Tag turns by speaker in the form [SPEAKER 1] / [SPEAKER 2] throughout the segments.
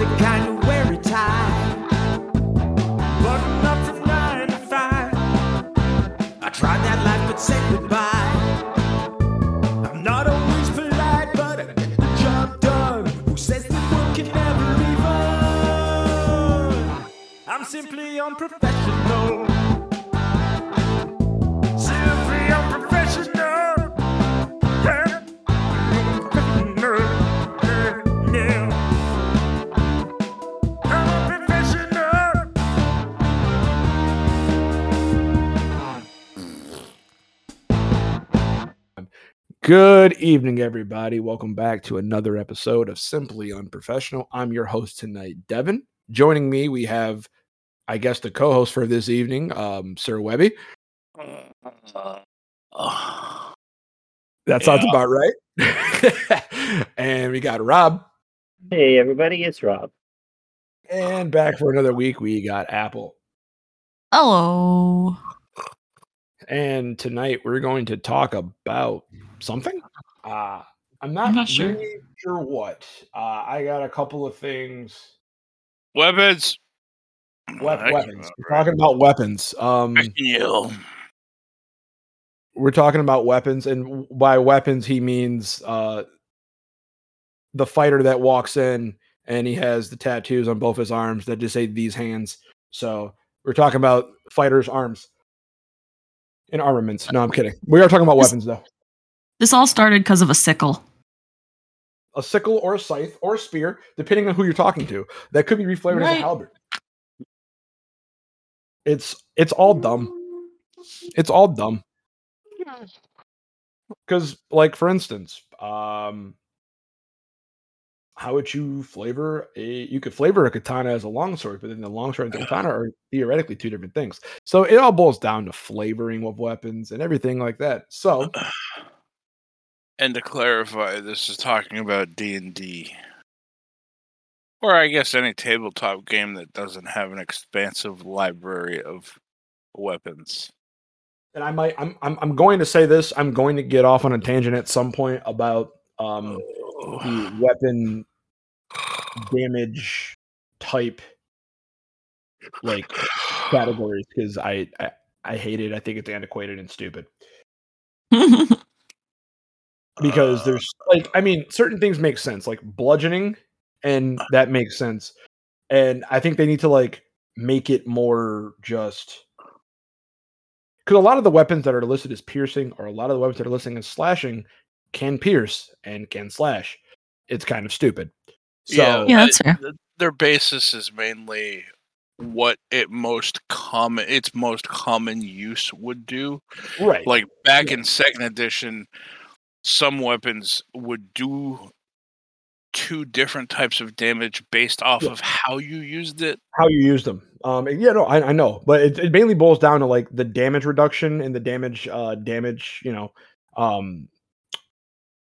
[SPEAKER 1] the kind wear a tie. Up from nine to five. I tried that life but said goodbye. I'm not always polite, but I get the job done. Who says that work can never? I'm simply unprofessional.
[SPEAKER 2] Good evening, everybody. Welcome back to another episode of Simply Unprofessional. I'm your host tonight, Devin. Joining me, we have, I guess, the co-host for this evening, um, Sir Webby. That sounds
[SPEAKER 3] Yeah.
[SPEAKER 2] about right. and we got Rob.
[SPEAKER 4] Hey everybody, it's Rob.
[SPEAKER 2] And back for another week, we got Apple.
[SPEAKER 5] Hello.
[SPEAKER 2] And tonight we're going to talk about something. Uh, I'm not,
[SPEAKER 5] I'm not sure.
[SPEAKER 2] really sure what. Uh, I got a couple of things.
[SPEAKER 3] Weapons.
[SPEAKER 2] Wep-
[SPEAKER 3] I
[SPEAKER 2] weapons.
[SPEAKER 3] can-
[SPEAKER 2] We're talking about weapons. Um,
[SPEAKER 3] I can yell.
[SPEAKER 2] we're talking about weapons, and by weapons he means uh, the fighter that walks in and he has the tattoos on both his arms that just say these hands. So we're talking about fighters' arms and armaments. No, I'm kidding. We are talking about weapons though.
[SPEAKER 5] This all started because of a sickle.
[SPEAKER 2] A sickle or a scythe or a spear, depending on who you're talking to. That could be reflavored as a halberd. It's it's all dumb. It's all dumb. Because, like, for instance, um, how would you flavor a? You could flavor a katana as a longsword, but then the longsword and the katana are theoretically two different things. So it all boils down to flavoring of weapons and everything like that. So
[SPEAKER 3] And to clarify, this is talking about D and D, or I guess any tabletop game that doesn't have an expansive library of weapons.
[SPEAKER 2] and I might, I'm, I'm, I'm going to say this. I'm going to get off on a tangent at some point about um the weapon damage type like categories because I, I I hate it. I think it's antiquated and stupid. because
[SPEAKER 3] Uh,
[SPEAKER 2] there's like I mean certain things make sense like bludgeoning and that makes sense and I think they need to like make it more just because a lot of the weapons that are listed as piercing or a lot of the weapons that are listed as slashing can pierce and can slash it's kind of stupid so
[SPEAKER 5] Yeah,
[SPEAKER 3] I-
[SPEAKER 5] that's fair.
[SPEAKER 3] Their basis is mainly what it most common its most common use would do.
[SPEAKER 2] right
[SPEAKER 3] Like back
[SPEAKER 2] Yeah.
[SPEAKER 3] in second edition, some weapons would do two different types of damage based off
[SPEAKER 2] Yeah.
[SPEAKER 3] of how you used it.
[SPEAKER 2] how you use them. Um, yeah, no, I, I know, but it, it mainly boils down to like the damage reduction and the damage, uh, damage, you know, um,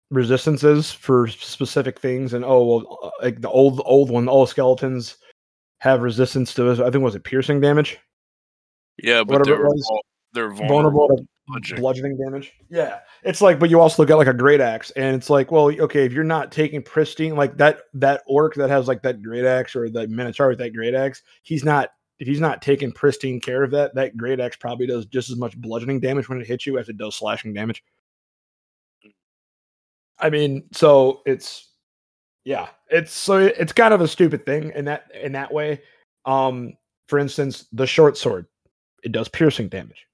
[SPEAKER 2] resistances for specific things. And oh, well, uh, like the old, old one, all skeletons have resistance to, I think, was it piercing damage?
[SPEAKER 3] Yeah, but
[SPEAKER 2] Whatever
[SPEAKER 3] they're
[SPEAKER 2] was.
[SPEAKER 3] they're
[SPEAKER 2] Vulnerable,
[SPEAKER 3] vulnerable.
[SPEAKER 2] to
[SPEAKER 3] bludgeoning.
[SPEAKER 2] bludgeoning damage. Yeah, it's like, but you also at like a great axe, and it's like, well, okay, if you're not taking pristine, like that that orc that has like that great axe or the minotaur with that great axe, he's not. If he's not taking pristine care of that, that great axe probably does just as much bludgeoning damage when it hits you as it does slashing damage. I mean, so it's yeah, it's so it's kind of a stupid thing in that in that way. Um, for instance, the short sword, it does piercing damage.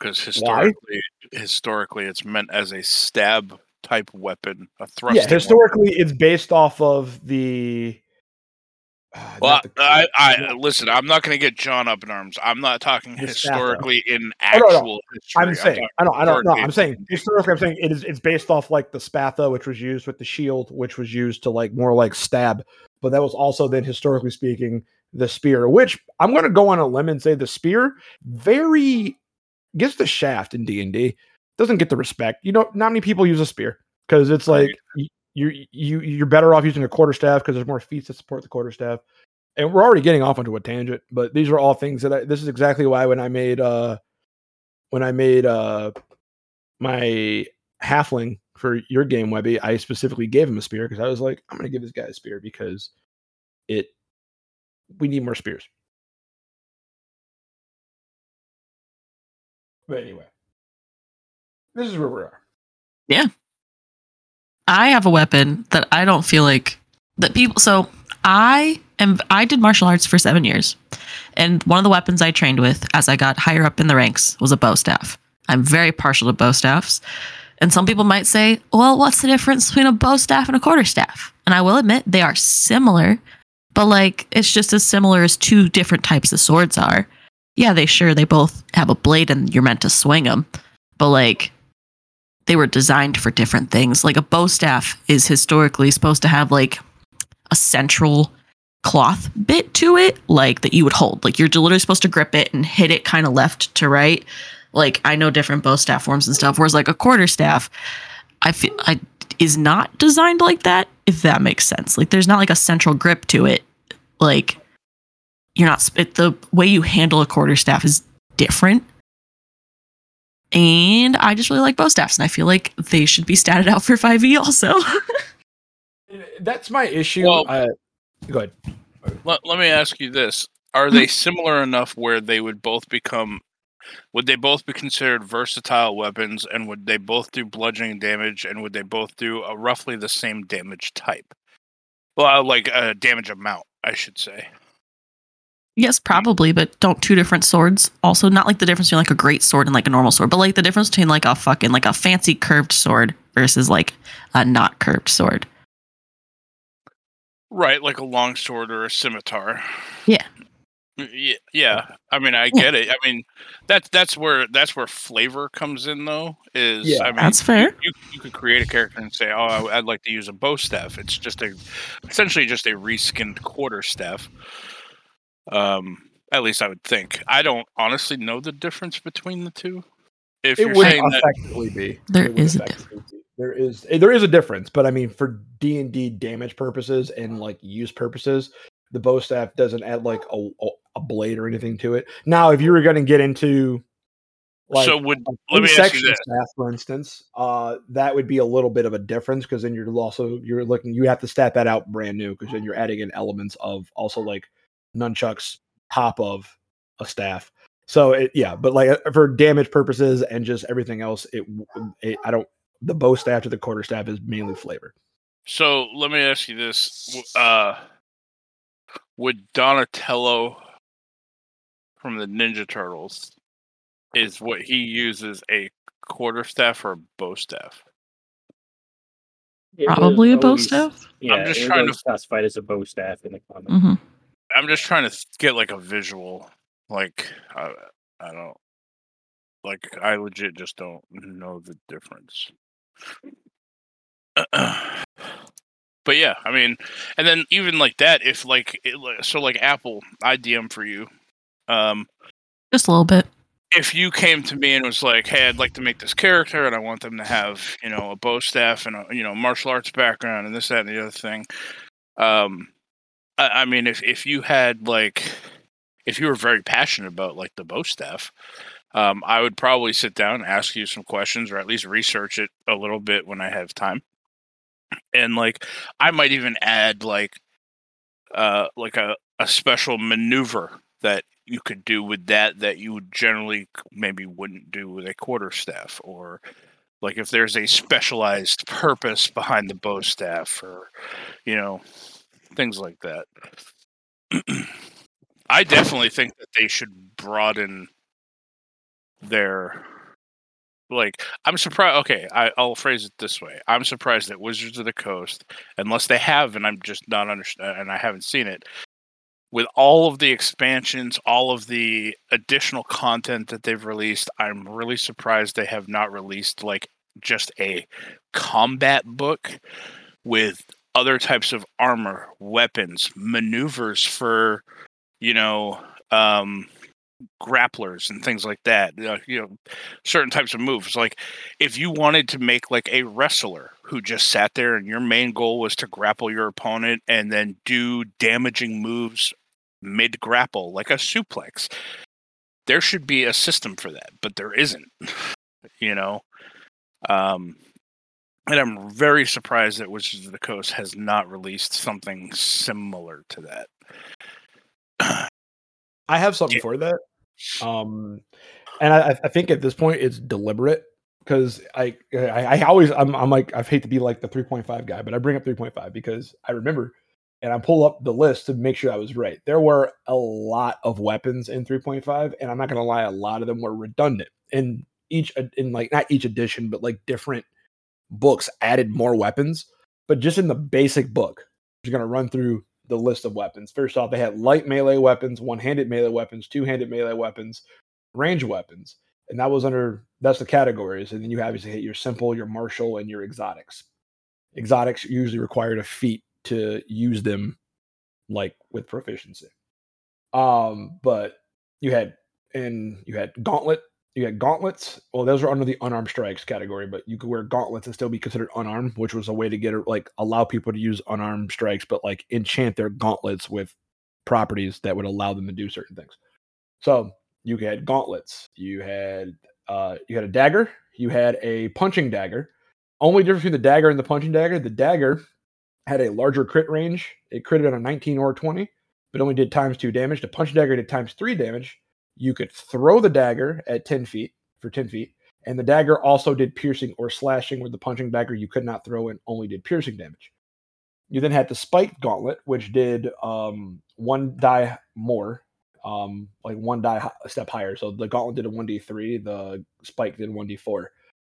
[SPEAKER 3] Because historically, historically, it's meant as a stab type weapon, a thrust.
[SPEAKER 2] yeah, historically, it's based off of the. uh,
[SPEAKER 3] Well,
[SPEAKER 2] the-
[SPEAKER 3] I, I listen. I'm not going to get John up in arms. I'm not talking historically in
[SPEAKER 2] Oh, no, no.
[SPEAKER 3] actual history.
[SPEAKER 2] I'm saying,
[SPEAKER 3] talking
[SPEAKER 2] I don't, I don't know. I'm saying historically, I'm saying it is. It's based off like the spatha, which was used with the shield, which was used to like more like stab, but that was also then historically speaking the spear. Which I'm going to go on a limb and say the spear very gets the shaft in D and D doesn't get the respect. You know, not many people use a spear because it's like you you you're better off using a quarter staff because there's more feats that support the quarter staff. And we're already getting off onto a tangent, but these are all things that I, this is exactly why when I made uh when I made uh my halfling for your game, Webby, I specifically gave him a spear because I was like, I'm gonna give this guy a spear because it we need more spears. But anyway, this is where we are. Yeah.
[SPEAKER 5] I have a weapon that I don't feel like that people. So I am. I did martial arts for seven years, and one of the weapons I trained with as I got higher up in the ranks was a bow staff. I'm very partial to bow staffs, and some people might say, "Well, what's the difference between a bow staff and a quarter staff?" And I will admit they are similar, but like it's just as similar as two different types of swords are. Yeah, they sure they both have a blade and you're meant to swing them, but like they were designed for different things. Like a bow staff is historically supposed to have like a central cloth bit to it, like that you would hold. Like you're literally supposed to grip it and hit it kind of left to right. Like I know different bow staff forms and stuff. Whereas like a quarter staff, I feel I is not designed like that. If that makes sense. Like there's not like a central grip to it. Like you're not it, the way you handle a quarter staff is different and I just really like bow staffs, and I feel like they should be statted out for 5e also.
[SPEAKER 2] That's my issue.
[SPEAKER 3] Well-
[SPEAKER 2] uh, go ahead.
[SPEAKER 3] Let, let me ask you this: Are they similar enough where they would both become? Would they both be considered versatile weapons, and would they both do bludgeoning damage, and would they both do a roughly the same damage type? Well, like a damage amount, I should say.
[SPEAKER 5] Yes, probably, but don't two different swords also not like the difference between like a great sword and like a normal sword, but like the difference between like a fucking like a fancy curved sword versus like a not curved sword.
[SPEAKER 3] Right, like a longsword or a scimitar.
[SPEAKER 5] Yeah.
[SPEAKER 3] Yeah, yeah. I mean, I get it. I mean, that's that's where that's where flavor comes in, though. Is
[SPEAKER 2] Yeah.
[SPEAKER 3] I mean,
[SPEAKER 5] That's fair.
[SPEAKER 3] You, you could create a character and say, "Oh, I'd like to use a bow staff." It's just a, essentially just a reskinned quarter staff. Um, at least I would think. I don't honestly know the difference between the two. If
[SPEAKER 2] It
[SPEAKER 3] you're
[SPEAKER 2] would
[SPEAKER 3] saying that,
[SPEAKER 2] effectively be.
[SPEAKER 5] There
[SPEAKER 2] It would
[SPEAKER 5] is a
[SPEAKER 2] effectively be. There is eh, there is a difference, but I mean, for D and D damage purposes and like use purposes, the bow staff doesn't add like a, a, a blade or anything to it. Now, if you were going to get into like
[SPEAKER 3] so would
[SPEAKER 2] a
[SPEAKER 3] let me ask you
[SPEAKER 2] three-section
[SPEAKER 3] this:
[SPEAKER 2] staff, for instance, uh, that would be a little bit of a difference because then you're also you're looking you have to stat that out brand new because then you're adding in elements of also like nunchucks top of a staff. So it, yeah, but like uh, for damage purposes and just everything else, it, it I don't the bow staff to the quarter staff is mainly flavor.
[SPEAKER 3] So let me ask you this: uh, Would Donatello from the Ninja Turtles is what he uses a quarter staff or a bow staff?
[SPEAKER 4] It
[SPEAKER 5] Probably a bow
[SPEAKER 4] always-
[SPEAKER 5] staff.
[SPEAKER 4] Yeah,
[SPEAKER 3] just
[SPEAKER 4] it was
[SPEAKER 3] trying to-
[SPEAKER 4] always classified as a bow staff in the comic.
[SPEAKER 5] hmm
[SPEAKER 3] I'm just trying to get like a visual. Like I, I don't like. I legit just don't know the difference. but yeah, I mean, and then even like that, if like it, so, like Apple, I DM for you. Um,
[SPEAKER 5] Just a little bit.
[SPEAKER 3] if you came to me and was like, "Hey, I'd like to make this character, and I want them to have, you know, a bow staff and a, you know, martial arts background and this, that, and the other thing," um, I, I mean, if if you had like, if you were very passionate about like the bow staff, um, I would probably sit down and ask you some questions, or at least research it a little bit when I have time, and like, I might even add like, uh, like a a special maneuver that you could do with that that you would generally maybe wouldn't do with a quarter staff or like if there's a specialized purpose behind the bow staff or you know things like that. I definitely think that they should broaden their like i'm surprised okay I, i'll phrase it this way. I'm surprised that wizards of the coast unless they have and i'm just not understand and i haven't seen it with all of the expansions, all of the additional content that they've released, I'm really surprised they have not released like just a combat book with other types of armor, weapons, maneuvers for, you know, um grapplers and things like that. Uh, you know, certain types of moves. Like if you wanted to make like a wrestler who just sat there and your main goal was to grapple your opponent and then do damaging moves mid grapple like a suplex there should be a system for that but there isn't you know um And I'm very surprised that Wizards of the Coast has not released something similar to that.
[SPEAKER 2] I have something
[SPEAKER 3] Yeah.
[SPEAKER 2] for that. Um, and I, I think at this point it's deliberate because I, I I always I'm I'm like I hate to be like the 3.5 guy, but I bring up 3.5 because I remember and I pull up the list to make sure I was right. There were a lot of weapons in 3.5, and I'm not gonna lie, a lot of them were redundant. In each in like not each edition, but like different books added more weapons. But just in the basic book, you're gonna run through the list of weapons. First off, they had light melee weapons, one-handed melee weapons, two-handed melee weapons, range weapons, and that was under that's the categories. And then you obviously hit your simple, your martial, and your exotics. Exotics usually required a feat to use them, like with proficiency. Um, but you had and you had gauntlet. You had gauntlets. Well, those were under the unarmed strikes category, but you could wear gauntlets and still be considered unarmed, which was a way to get like allow people to use unarmed strikes, but like enchant their gauntlets with properties that would allow them to do certain things. So you had gauntlets. You had uh, you had a dagger. You had a punching dagger. Only difference between the dagger and the punching dagger: the dagger had a larger crit range. It critted on a 19 or 20, but only did times two damage. The punching dagger did times three damage. You could throw the dagger at 10 feet for 10 feet, and the dagger also did piercing or slashing. With the punching dagger, you could not throw and only did piercing damage. You then had the spiked gauntlet, which did um, one die more, um, like one die step higher. So the gauntlet did a 1d3, the spike did 1d4.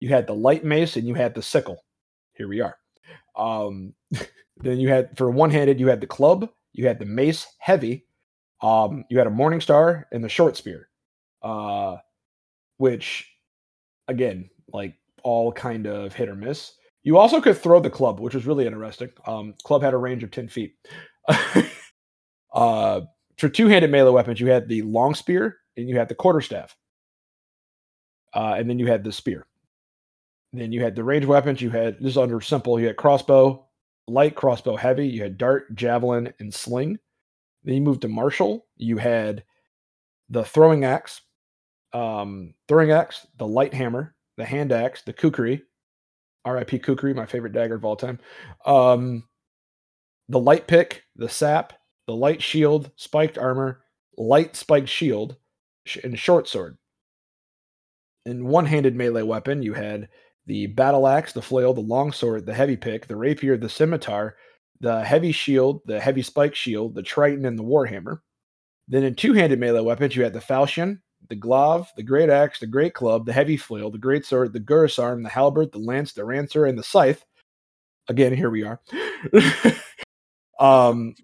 [SPEAKER 2] You had the light mace and you had the sickle. Here we are. Um, then you had for one handed, you had the club, you had the mace heavy, um, you had a morning star and the short spear, uh, which again, like all kind of hit or miss. You also could throw the club, which was really interesting. Um, club had a range of 10 feet. uh, for two-handed melee weapons, you had the long spear and you had the quarterstaff, uh, and then you had the spear. Then you had the range weapons. You had this is under simple. You had crossbow, light crossbow, heavy. You had dart, javelin, and sling. Then you moved to martial. You had the throwing axe, um, throwing axe, the light hammer, the hand axe, the kukri, R.I.P. kukri, my favorite dagger of all time. Um, the light pick, the sap, the light shield, spiked armor, light spiked shield, sh- and short sword. In one-handed melee weapon, you had the battle axe, the flail, the long sword, the heavy pick, the rapier, the scimitar, the heavy shield, the heavy spike shield, the trident, and the warhammer. Then in two-handed melee weapons, you had the falchion, the glaive, the great axe, the great club, the heavy flail, the great sword, the guisarme, the halberd, the lance, the ranseur, and the scythe. Again, here we are. um,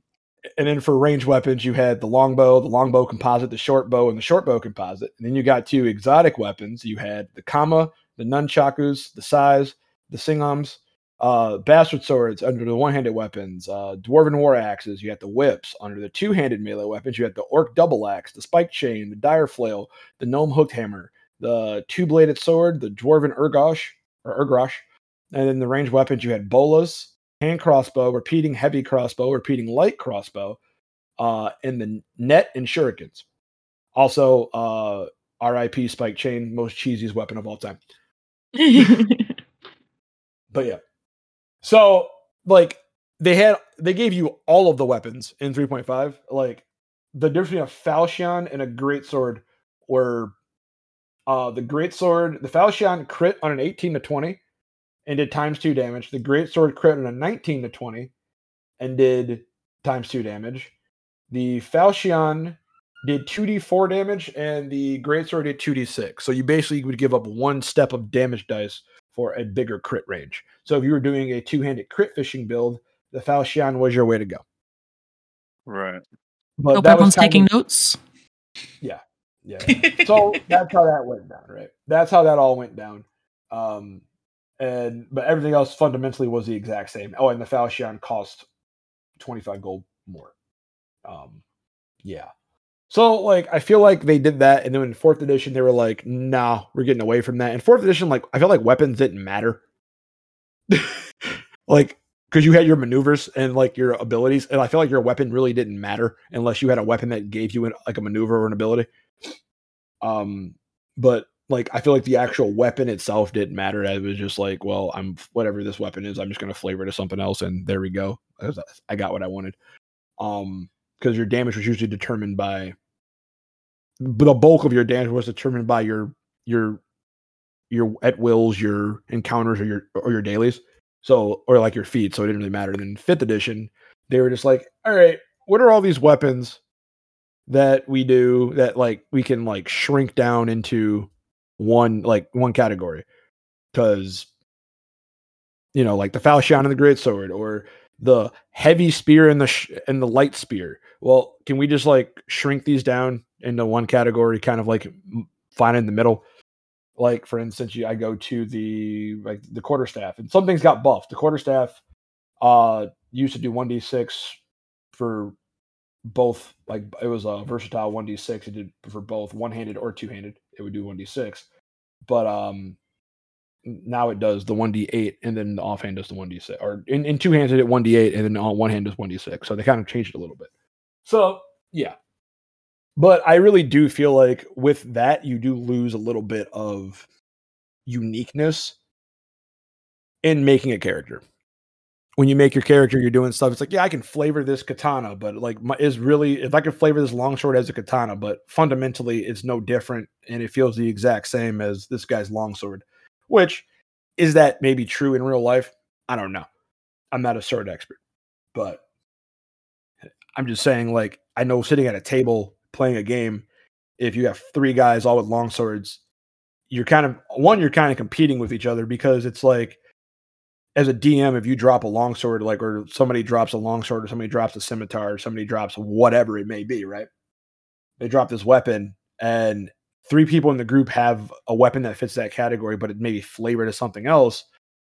[SPEAKER 2] and then for range weapons, you had the longbow, the longbow composite, the short bow, and the short bow composite. And then you got two exotic weapons. You had the kama, the nunchakus, the sais, the sianghams, uh, bastard swords under the one-handed weapons, uh, dwarven war axes. You had the whips under the two-handed melee weapons. You had the orc double axe, the spike chain, the dire flail, the gnome hooked hammer, the two-bladed sword, the dwarven urgosh or urgrosh, and then the range weapons. You had bolas, hand crossbow, repeating heavy crossbow, repeating light crossbow, uh, and the net and shurikens. Also, uh, RIP spike chain, most cheesiest weapon of all time. But yeah. So like they had they gave you all of the weapons in 3.5. Like the difference between a falchion and a great sword were uh the great sword, the falchion crit on an 18 to 20 and did times two damage. The great sword crit on a 19 to 20 and did times two damage. The falchion did 2d4 damage and the great sword did 2d6. So you basically would give up one step of damage dice for a bigger crit range. So if you were doing a two-handed crit fishing build, the Falchion was your way to go.
[SPEAKER 3] Right.
[SPEAKER 2] But
[SPEAKER 5] Hope
[SPEAKER 2] that
[SPEAKER 5] everyone's
[SPEAKER 2] was
[SPEAKER 5] taking
[SPEAKER 2] of-
[SPEAKER 5] notes.
[SPEAKER 2] yeah. yeah. So that's how that went down, right? That's how that all went down. Um and but everything else fundamentally was the exact same. Oh, and the Falchion cost 25 gold more. Um yeah. So like I feel like they did that and then in fourth edition they were like, nah, we're getting away from that. In fourth edition, like I feel like weapons didn't matter. like because you had your maneuvers and like your abilities, and I feel like your weapon really didn't matter unless you had a weapon that gave you an, like a maneuver or an ability. Um, but like I feel like the actual weapon itself didn't matter. It was just like, well, I'm whatever this weapon is, I'm just gonna flavor it to something else, and there we go. I I got what I wanted. Um, because your damage was usually determined by the bulk of your damage was determined by your your your at wills, your encounters, or your or your dailies. So or like your feats. So it didn't really matter. And then fifth edition, they were just like, all right, what are all these weapons that we do that like we can like shrink down into one like one category? Because you know, like the falchion and the great sword, or the heavy spear and the sh- and the light spear. Well, can we just like shrink these down into one category, kind of like find in the middle? Like for instance, you, I go to the like the quarterstaff, and some things got buffed. The quarterstaff uh used to do one d six for both. Like it was a versatile one d six. It did for both one handed or two handed. It would do one d six, but um now it does the 1d8 and then the offhand does the 1d6 or in, in two hands it did 1d8 and then on one hand does 1d6 so they kind of changed it a little bit. So yeah. But i really do feel like with that you do lose a little bit of uniqueness in making a character. When you make your character you're doing stuff it's like yeah i can flavor this katana but like my, is really if i can flavor this longsword as a katana but fundamentally it's no different and it feels the exact same as this guy's longsword which is that maybe true in real life? I don't know. I'm not a sword expert, but I'm just saying, like, I know sitting at a table playing a game, if you have three guys all with long swords, you're kind of one, you're kind of competing with each other because it's like as a DM, if you drop a longsword, like or somebody drops a longsword or somebody drops a scimitar or somebody drops whatever it may be, right? They drop this weapon and three people in the group have a weapon that fits that category, but it may be flavored to something else,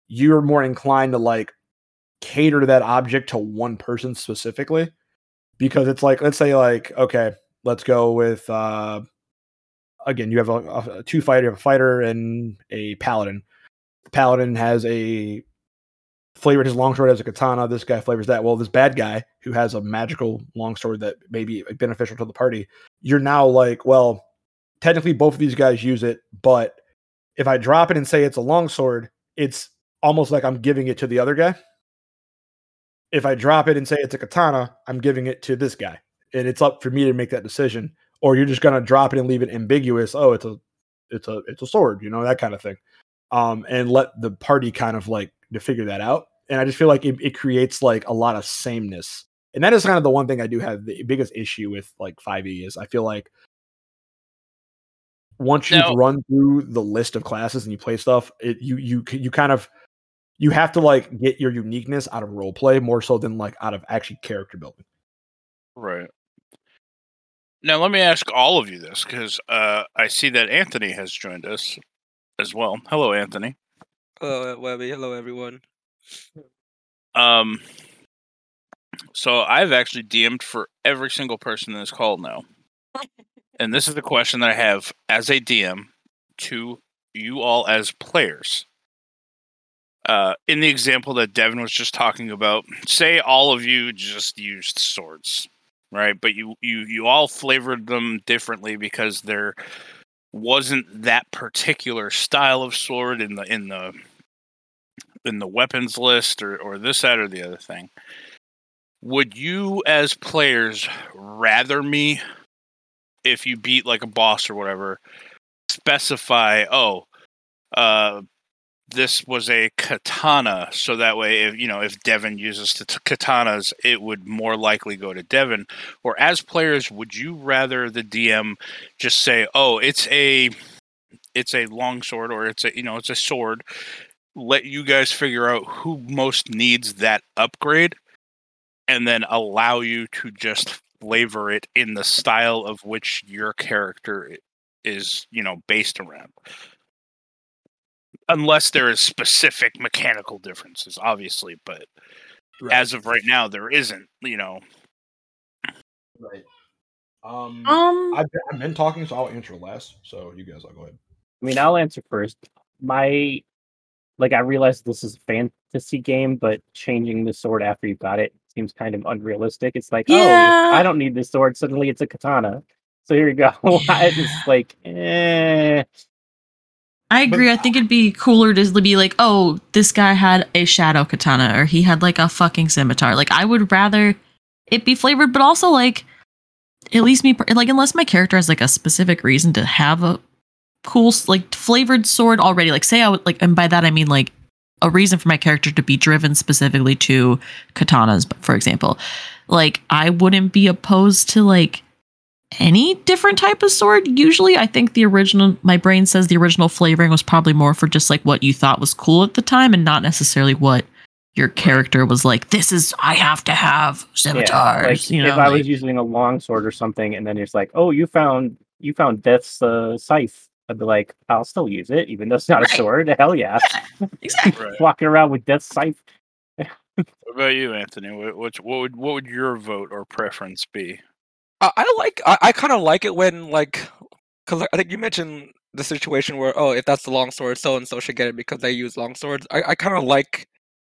[SPEAKER 2] you're more inclined to like cater to that object to one person specifically. Because it's like, let's say, like, okay, let's go with uh again, you have a, a, a two fighter, you have a fighter and a paladin. The paladin has a flavored his longsword as a katana. This guy flavors that. Well, this bad guy who has a magical longsword that may be beneficial to the party, you're now like, well, technically both of these guys use it, but if I drop it and say it's a longsword, it's almost like I'm giving it to the other guy. If I drop it and say it's a katana, I'm giving it to this guy. And it's up for me to make that decision. Or you're just gonna drop it and leave it ambiguous. Oh, it's a it's a it's a sword, you know, that kind of thing. Um, and let the party kind of like to figure that out. And I just feel like it, it creates like a lot of sameness. And that is kind of the one thing I do have the biggest issue with like 5e is I feel like once you've
[SPEAKER 3] Now-
[SPEAKER 2] run through the list of classes and you play stuff, it you you you kind of you have to like get your uniqueness out of role play more so than like out of actually character building.
[SPEAKER 3] Right. Now let me ask all of you this because uh, I see that Anthony has joined us as well. Hello, Anthony.
[SPEAKER 6] Hello, Webby. Hello, everyone.
[SPEAKER 3] Um, so I've actually DM'd for every single person in this call now, and this is the question that I have as a DM to you all as players. Uh, in the example that Devin was just talking about, say all of you just used swords, right? But you you you all flavored them differently because there wasn't that particular style of sword in the in the in the weapons list or or this that or the other thing. Would you as players rather me if you beat like a boss or whatever specify oh uh this was a katana so that way if you know if devin uses the t- katanas it would more likely go to devin. Or as players would you rather the dm just say oh it's a it's a long sword or it's a you know it's a sword let you guys figure out who most needs that upgrade and then allow you to just flavor it in the style of which your character is you know based around unless there is specific mechanical differences obviously but as of right now there isn't you know
[SPEAKER 2] right. Um,
[SPEAKER 5] Um,
[SPEAKER 2] I've, been- I've been talking, so I'll answer last. So you guys, I'll go ahead.
[SPEAKER 4] I mean, I'll answer first. My like I realize this is a fantasy game, but changing the sword after you've got it seems kind of unrealistic. It's like,
[SPEAKER 5] Yeah.
[SPEAKER 4] oh, I don't need this sword. Suddenly it's a katana. So here you go. it's like, eh.
[SPEAKER 5] I agree. I think it'd be cooler to be like, oh, this guy had a shadow katana or he had like a fucking scimitar. Like, I would rather it be flavored, but also like, at least me, like, unless my character has like a specific reason to have a cool, like, flavored sword already. Like, say I would, like, and by that I mean like a reason for my character to be driven specifically to katanas, for example. Like, I wouldn't be opposed to like, any different type of sword. Usually i think the original my brain says the original flavoring was probably more for just like what you thought was cool at the time and not necessarily what your character was like this is i have to have scimitars
[SPEAKER 4] like
[SPEAKER 5] you know
[SPEAKER 4] if I
[SPEAKER 5] like-
[SPEAKER 4] was using a long sword or something, and then it's like, oh, you found you found Death's uh, scythe, I'd be like, I'll still use it, even though it's not
[SPEAKER 5] Right.
[SPEAKER 4] a sword. Hell yeah,
[SPEAKER 5] exactly
[SPEAKER 3] Right.
[SPEAKER 4] walking around with Death scythe.
[SPEAKER 3] What about you, Anthony? What, what what would what would your vote or preference be?
[SPEAKER 6] I, I like I, I kind of like it when like because I think you mentioned the situation where oh if that's the long sword so and so should get it because they use long swords. I, I kind of like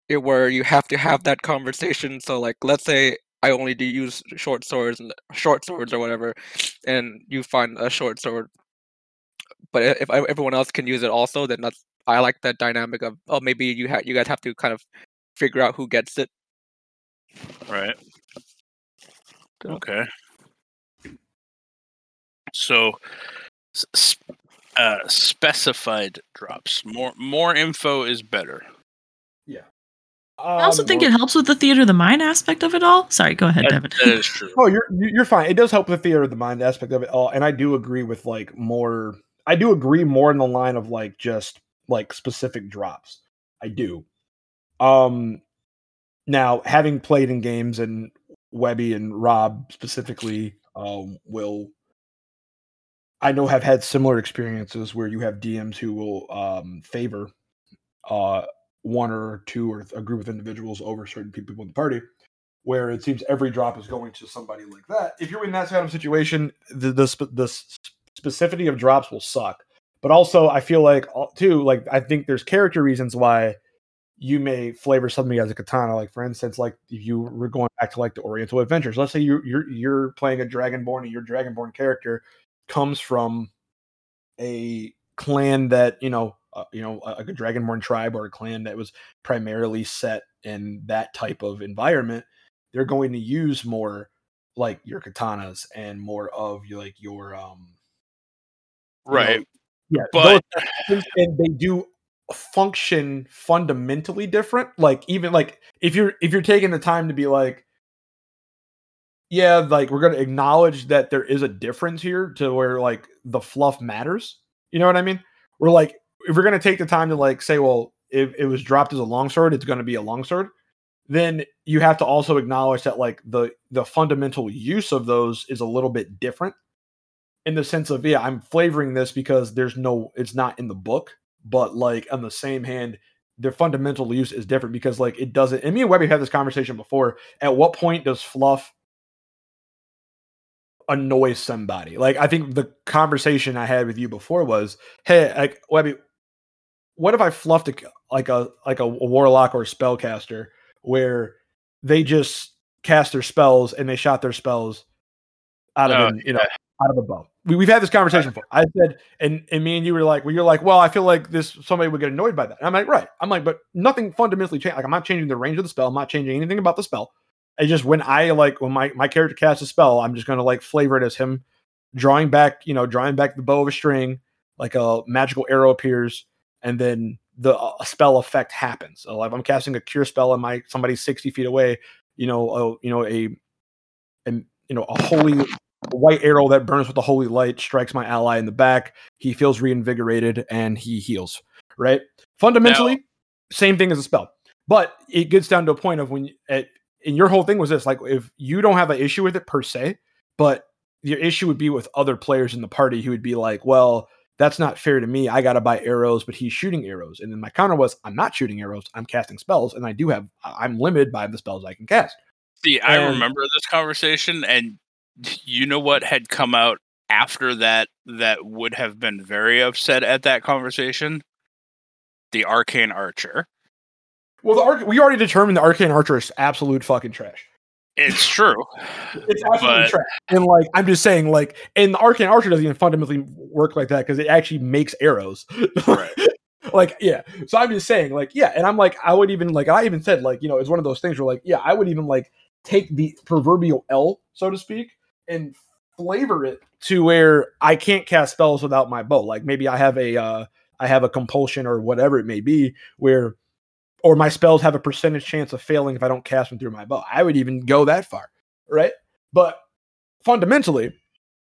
[SPEAKER 6] it where you have to have that conversation. So like let's say I only do use short swords and short swords or whatever, and you find a short sword, but if everyone else can use it also, then that's I like that dynamic of oh maybe you ha- you guys have to kind of figure out who gets it.
[SPEAKER 3] Right.
[SPEAKER 6] Cool.
[SPEAKER 3] Okay. So, s- s- uh, specified drops. More more info is better. Yeah.
[SPEAKER 5] I also
[SPEAKER 2] Um,
[SPEAKER 5] think
[SPEAKER 2] well-
[SPEAKER 5] it helps with the theater of the mind aspect of it all sorry go ahead
[SPEAKER 3] That,
[SPEAKER 5] devin
[SPEAKER 3] that is true.
[SPEAKER 2] Oh, you're you're fine. It does help with the theater of the mind aspect of it all, and I do agree with like more. I do agree more in the line of like just like specific drops. I do. Um, now having played in games and Webby and Rob specifically, um, will I know have had similar experiences where you have DMs who will um favor uh one or two or a group of individuals over certain people in the party where it seems every drop is going to somebody like that. If you're in that kind of situation, the the, the specificity of drops will suck. But also, I feel like too, like I think there's character reasons why you may flavor something as a katana. Like for instance, like if you were going back to like the Oriental Adventures, let's say you you're you're playing a Dragonborn and your Dragonborn character comes from a clan that you know uh, you know a, a Dragonborn tribe or a clan that was primarily set in that type of environment they're going to use more like your katanas and more of your like your um you know,
[SPEAKER 3] Right.
[SPEAKER 2] yeah
[SPEAKER 3] But
[SPEAKER 2] and they do function fundamentally different. Like even like if you're if you're taking the time to be like yeah like we're going to acknowledge that there is a difference here to where like the fluff matters you know what i mean? We're like if we're going to take the time to like say well if it was dropped as a longsword it's going to be a longsword then you have to also acknowledge that like the the fundamental use of those is a little bit different in the sense of yeah i'm flavoring this because there's no it's not in the book but like on the same hand their fundamental use is different because like it doesn't and me and webby had this conversation before at what point does fluff annoy somebody like i think the conversation i had with you before was hey like webby what if i fluffed a, like a like a warlock or a spellcaster where they just cast their spells and they shot their spells out of
[SPEAKER 3] Oh,
[SPEAKER 2] an, you know out of a bow. We, we've had this conversation before. I said, and and me and you were like, well, you're like, well, I feel like this somebody would get annoyed by that. And I'm like, right. I'm like, but nothing fundamentally changed. Like, I'm not changing the range of the spell. I'm not changing anything about the spell. It's just when I like when my my character casts a spell, I'm just gonna like flavor it as him drawing back, you know, drawing back the bow of a string, like a magical arrow appears, and then the uh, spell effect happens. So if I'm casting a cure spell and my somebody's 60 feet away, you know, uh, you know, a and you know, a holy white arrow that burns with the holy light strikes my ally in the back. He feels reinvigorated and he heals. Right? Fundamentally, same thing as a spell, but it gets down to a point of when at, and your whole thing was this: like, if you don't have an issue with it per se, but your issue would be with other players in the party who would be like, well. That's not fair to me. I got to buy arrows, but he's shooting arrows. And then my counter was, I'm not shooting arrows. I'm casting spells, and I do have. I'm limited by the spells I can cast.
[SPEAKER 3] See, I remember this conversation, and you know what had come out after that that would have been very upset at that conversation? The arcane archer.
[SPEAKER 2] Well, the arc we already determined the arcane archer is absolute fucking trash.
[SPEAKER 3] It's true.
[SPEAKER 2] It's absolutely
[SPEAKER 3] But-
[SPEAKER 2] trash. And like I'm just saying, like, and the arcane archer doesn't even fundamentally work like that because it actually makes arrows.
[SPEAKER 3] Right.
[SPEAKER 2] like, yeah. So I'm just saying, like, yeah, and I'm like, I would even like I even said, like, you know, it's one of those things where like, yeah, I would even like take the proverbial L, so to speak, and flavor it to where I can't cast spells without my bow. Like maybe I have a uh I have a compulsion or whatever it may be where or my spells have a percentage chance of failing if I don't cast them through my bow. I would even go that far, right? But fundamentally,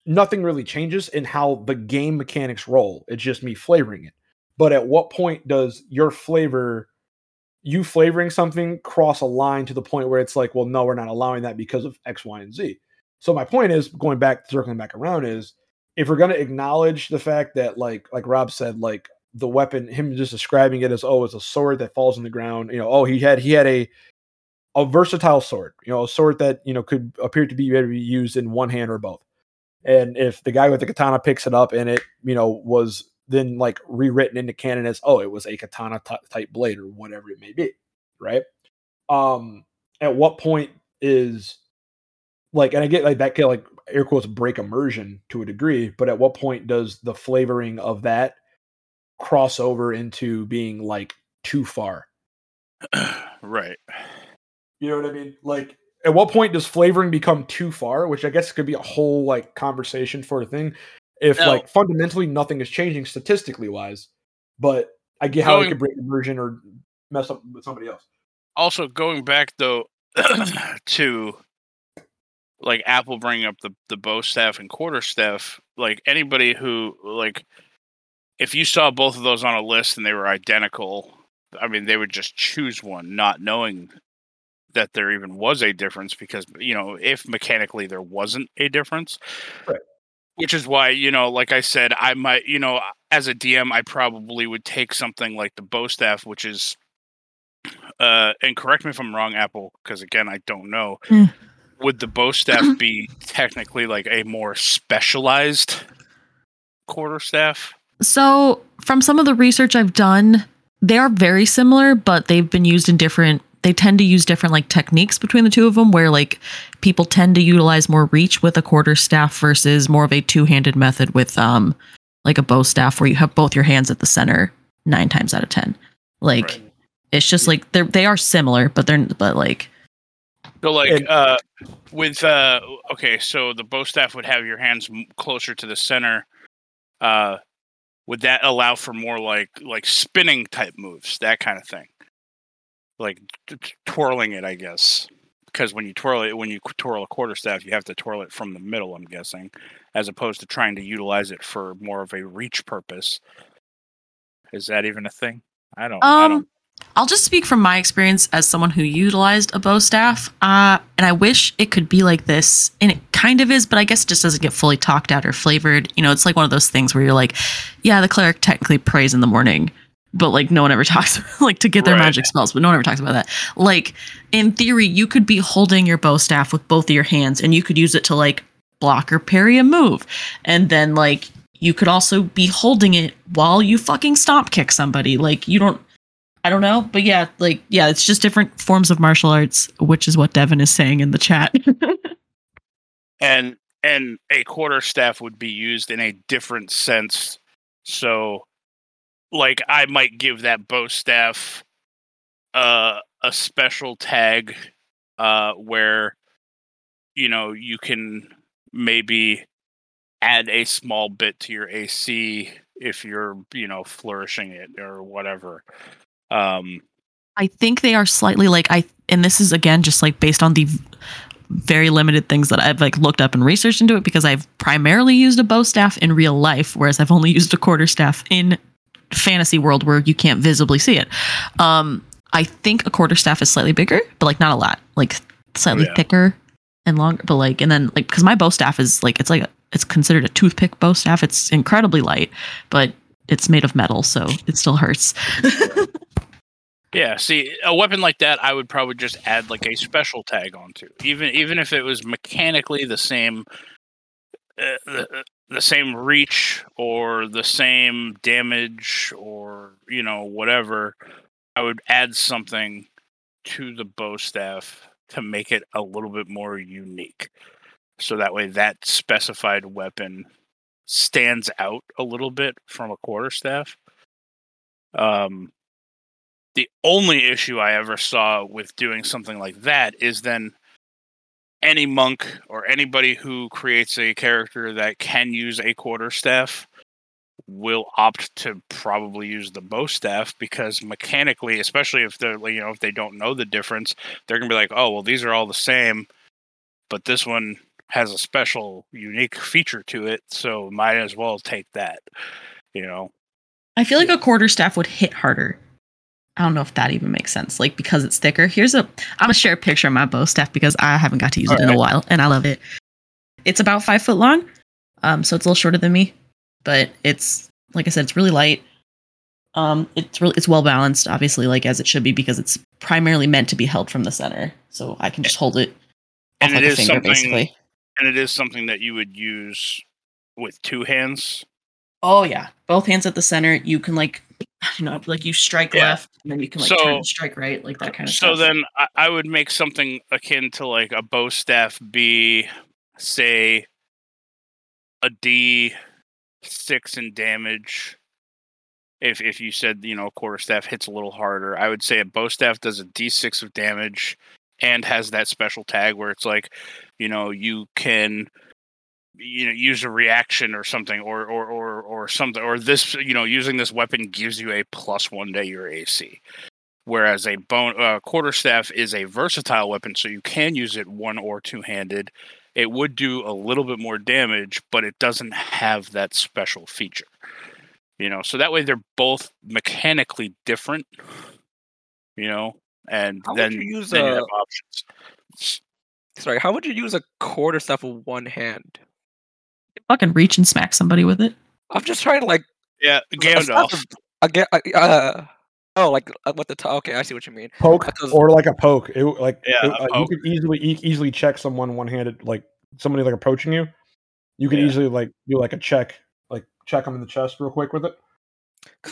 [SPEAKER 2] nothing really changes in how the game mechanics roll. It's just me flavoring it. But at what point does your flavor, you flavoring something, cross a line to the point where it's like, well, no, we're not allowing that because of X, Y, and Z. So my point is, going back, circling back around, is if we're going to acknowledge the fact that, like, like Rob said, like the weapon, him just describing it as, oh, it's a sword that falls on the ground. You know, oh, he had he had a a versatile sword. You know, a sword that you know could appear to be to be used in one hand or both. And if the guy with the katana picks it up and it, you know, was then like rewritten into canon as, oh, it was a katana ty- type blade or whatever it may be, right? Um, at what point is like, and I get like that can like air quotes break immersion to a degree, but at what point does the flavoring of that cross over into being like too far?
[SPEAKER 3] right.
[SPEAKER 2] You know what I mean? Like, at what point does flavoring become too far? Which I guess could be a whole like conversation for a thing. If
[SPEAKER 3] No.
[SPEAKER 2] like fundamentally nothing is changing statistically wise, but I get how it
[SPEAKER 3] Going-
[SPEAKER 2] could break immersion or mess up with somebody else.
[SPEAKER 3] Also, going back though to like Apple bringing up the the bow staff and quarter staff, like anybody who like if you saw both of those on a list and they were identical, I mean, they would just choose one, not knowing that there even was a difference because you know if mechanically there wasn't a difference
[SPEAKER 2] Right.
[SPEAKER 3] which is why you know like i said i might you know as a dm i probably would take something like the bow staff which is uh and correct me if i'm wrong apple because again i don't know
[SPEAKER 5] Mm.
[SPEAKER 3] Would the bow staff be technically like a more specialized quarter staff
[SPEAKER 5] So, from some of the research I've done, they are very similar, but they've been used in different. They tend to use different like techniques between the two of them, where like people tend to utilize more reach with a quarter staff versus more of a two-handed method with um like a bow staff, where you have both your hands at the center nine times out of ten. Like
[SPEAKER 3] Right.
[SPEAKER 5] it's just like they're they are similar, but they're but like
[SPEAKER 3] So like
[SPEAKER 2] And-
[SPEAKER 3] uh with uh okay, so the bow staff would have your hands m- closer to the center. Uh would that allow for more like like spinning type moves, that kind of thing? Like t- t- twirling it, I guess. Because when you twirl it, when you twirl a quarter staff, you have to twirl it from the middle, I'm guessing, as opposed to trying to utilize it for more of a reach purpose. Is that even a thing? I don't. I
[SPEAKER 5] Um,
[SPEAKER 3] don't.
[SPEAKER 5] I'll just speak from my experience as someone who utilized a bow staff. Uh, and I wish it could be like this, and it kind of is, but I guess it just doesn't get fully talked out or flavored. You know, it's like one of those things where you're like, yeah, the cleric technically prays in the morning, but like no one ever talks like to get their
[SPEAKER 3] Right.
[SPEAKER 5] magic spells, but no one ever talks about that. Like in theory, you could be holding your bow staff with both of your hands, and you could use it to like block or parry a move, and then like you could also be holding it while you fucking stomp kick somebody. Like you don't I don't know, but yeah, like yeah, it's just different forms of martial arts, which is what Devin is saying in the chat.
[SPEAKER 3] and and a quarter staff would be used in a different sense so like i might give that bow staff uh a special tag uh where you know you can maybe add a small bit to your ac if you're you know flourishing it or whatever um
[SPEAKER 5] I think they are slightly like I and this is again just like based on the very limited things that I've like looked up and researched into it because I've primarily used a bow staff in real life whereas I've only used a quarter staff in fantasy world where you can't visibly see it. Um I think a quarter staff is slightly bigger, but like not a lot. Like slightly
[SPEAKER 3] Yeah.
[SPEAKER 5] thicker and longer, but like and then like cuz my bow staff is like it's like a, it's considered a toothpick bow staff. It's incredibly light, but it's made of metal, so it still hurts.
[SPEAKER 3] Yeah, see, a weapon like that, I would probably just add like a special tag onto, even even if it was mechanically the same, uh, the, the same reach or the same damage or you know whatever. I would add something to the bow staff to make it a little bit more unique. So that way that specified weapon stands out a little bit from a quarterstaff. Um the only issue I ever saw with doing something like that is then any monk or anybody who creates a character that can use a quarter staff will opt to probably use the bow staff because mechanically, especially if they're you know if they don't know the difference, they're gonna be like, oh well, these are all the same, but this one has a special, unique feature to it, so might as well take that. You know,
[SPEAKER 5] I feel like a quarter staff would hit harder. I don't know if that even makes sense. Like because it's thicker. Here's a I'm gonna share a picture of my bow staff because I haven't got to use it in a while and I love it. It's about five foot long. Um, so it's a little shorter than me. But it's like I said, it's really light. Um, it's really it's well balanced, obviously, like as it should be, because it's primarily meant to be held from the center. So I can just hold it
[SPEAKER 3] and
[SPEAKER 5] off
[SPEAKER 3] it
[SPEAKER 5] like
[SPEAKER 3] is
[SPEAKER 5] finger,
[SPEAKER 3] something,
[SPEAKER 5] basically.
[SPEAKER 3] and it is something that you would use with two hands.
[SPEAKER 5] Oh yeah, both hands at the center. You can like, you know, like you strike
[SPEAKER 3] Yeah.
[SPEAKER 5] left, and then you can like
[SPEAKER 3] So-
[SPEAKER 5] turn and strike right, like that uh, kind of
[SPEAKER 3] so
[SPEAKER 5] stuff.
[SPEAKER 3] then I, I would make something akin to like a bow staff be say a d six in damage if if you said you know a quarter staff hits a little harder i would say a bow staff does a d6 of damage and has that special tag where it's like you know you can you know use a reaction or something or or or, or something or this you know using this weapon gives you a plus one to your ac whereas a bone uh, quarterstaff is a versatile weapon so you can use it one or two handed. It would do a little bit more damage but it doesn't have that special feature you know? So that way they're both mechanically different you know? And
[SPEAKER 6] How would
[SPEAKER 3] then
[SPEAKER 6] you use
[SPEAKER 3] then you
[SPEAKER 6] a-
[SPEAKER 3] have options.
[SPEAKER 6] Sorry, how would you use a quarter staff with one hand?
[SPEAKER 5] Fucking reach and smack somebody with it.
[SPEAKER 6] I'm just trying to like
[SPEAKER 3] yeah
[SPEAKER 6] a staff
[SPEAKER 3] Gandalf
[SPEAKER 6] of- I get uh, oh like uh, what the t- okay I see what you mean.
[SPEAKER 2] poke
[SPEAKER 6] Because-
[SPEAKER 2] or like a poke. It, like
[SPEAKER 3] Yeah,
[SPEAKER 2] it-
[SPEAKER 3] a
[SPEAKER 2] uh, you could easily e- easily check someone one handed, like somebody like approaching you. You could
[SPEAKER 3] Yeah.
[SPEAKER 2] easily like do like a check, like check them in the chest real quick with it.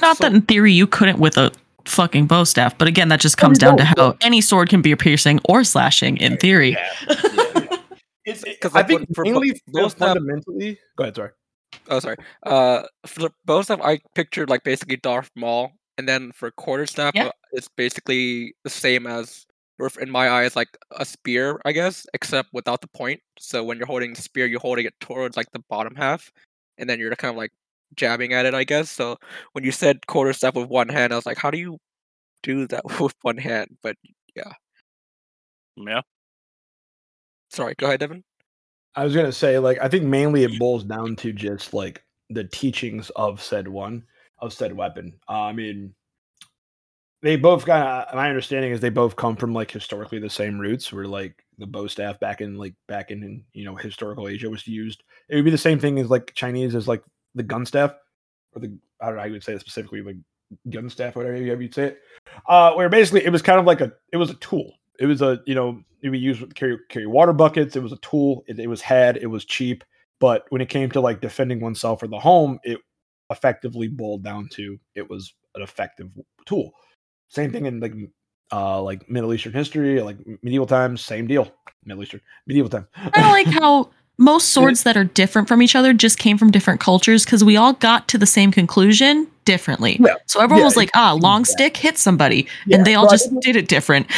[SPEAKER 5] Not
[SPEAKER 6] So-
[SPEAKER 5] that in theory you couldn't with a fucking bow staff, but again, that just comes
[SPEAKER 2] you
[SPEAKER 5] down to how any sword can be piercing or slashing in theory.
[SPEAKER 3] yeah, yeah.
[SPEAKER 2] It's,
[SPEAKER 6] 'Cause,
[SPEAKER 2] I
[SPEAKER 6] like,
[SPEAKER 2] think
[SPEAKER 6] for bo-
[SPEAKER 2] mainly
[SPEAKER 6] bow staff-
[SPEAKER 2] fundamentally. Go ahead, sorry.
[SPEAKER 6] Oh, sorry. Uh, for the bow staff, I pictured like basically Darth Maul, and then for quarter staff,
[SPEAKER 5] Yeah.
[SPEAKER 6] uh, it's basically the same as, or in my eyes, like a spear, I guess, except without the point. So when you're holding the spear, you're holding it towards like the bottom half, and then you're kind of like jabbing at it, I guess. So when you said quarter staff with one hand, I was like, how do you do that with one hand? But
[SPEAKER 3] yeah. yeah.
[SPEAKER 6] Sorry, go ahead, Devin.
[SPEAKER 2] I was gonna say, like, I think mainly it boils down to just like the teachings of said one of said weapon. Uh, I mean, they both got. My understanding is they both come from like historically the same roots. Where like the bow staff back in like back in, you know historical Asia was used. It would be the same thing as like Chinese as like the gun staff or the I don't know how you would say it specifically like gun staff, or whatever you- have you'd say it. Uh, where basically it was kind of like a it was a tool. It was a you know it would use carry carry water buckets. It was a tool. It, it was had. It was cheap. But when it came to like defending oneself or the home, it effectively boiled down to it was an effective tool. Same thing in like uh like Middle Eastern history, like medieval times. Same deal. Middle Eastern medieval time.
[SPEAKER 5] I like how most swords that are different from each other just came from different cultures because we all got to the same conclusion differently.
[SPEAKER 2] Yeah.
[SPEAKER 5] So everyone
[SPEAKER 2] Yeah,
[SPEAKER 5] was like, ah, long stick hit somebody, and they all
[SPEAKER 2] I
[SPEAKER 5] just did it different.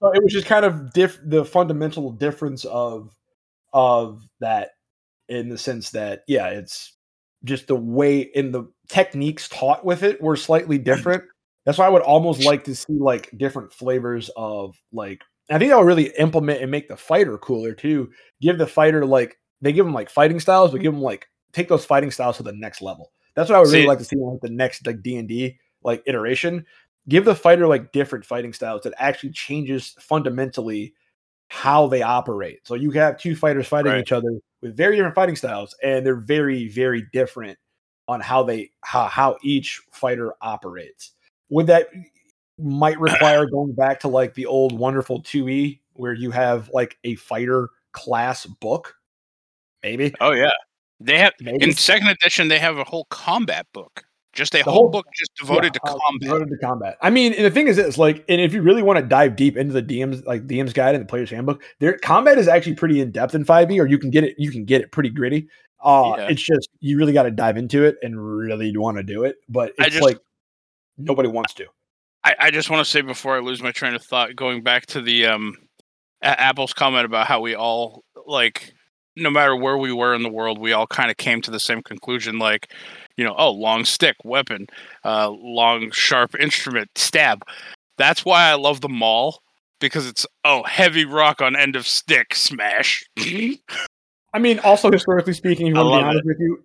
[SPEAKER 2] So it was just kind of diff- the fundamental difference of of that in the sense that yeah it's just the way in the techniques taught with it were slightly different. That's why i would almost like to see like different flavors of like i think that would really implement and make the fighter cooler too. Give the fighter like they give them like fighting styles but give them like take those fighting styles to the next level. That's what i would really
[SPEAKER 3] See-
[SPEAKER 2] like to see like the next like d&d like iteration give the fighter like different fighting styles that actually changes fundamentally how they operate. So you have two fighters fighting
[SPEAKER 3] Right.
[SPEAKER 2] each other with very different fighting styles, and they're very, very different on how they how how each fighter operates. Would that might require going back to like the old wonderful 2E where you have like a fighter class book? Maybe.
[SPEAKER 3] Oh yeah. They have
[SPEAKER 2] Maybe.
[SPEAKER 3] in second edition they have a whole combat book Just a
[SPEAKER 2] The
[SPEAKER 3] whole,
[SPEAKER 2] whole-
[SPEAKER 3] book just devoted
[SPEAKER 2] Yeah,
[SPEAKER 3] to
[SPEAKER 2] uh,
[SPEAKER 3] combat.
[SPEAKER 2] Devoted to combat. I mean, the thing is this, like, and if you really want to dive deep into the DM's like DM's guide and the player's handbook, their combat is actually pretty in depth in 5e, or you can get it, you can get it pretty gritty. Uh
[SPEAKER 3] Yeah.
[SPEAKER 2] it's just you really got to dive into it and really want to do it. But it's
[SPEAKER 3] just-
[SPEAKER 2] like nobody wants to.
[SPEAKER 3] I, I just want to say before I lose my train of thought, going back to the um, Apple's comment about how we all like, no matter where we were in the world, we all kind of came to the same conclusion. Like, you know, oh, long stick, weapon, uh, long sharp instrument, stab. That's why I love the maul because it's oh, heavy rock on end of stick, smash.
[SPEAKER 2] I mean, also historically speaking, if you want to be
[SPEAKER 3] love
[SPEAKER 2] honest with you,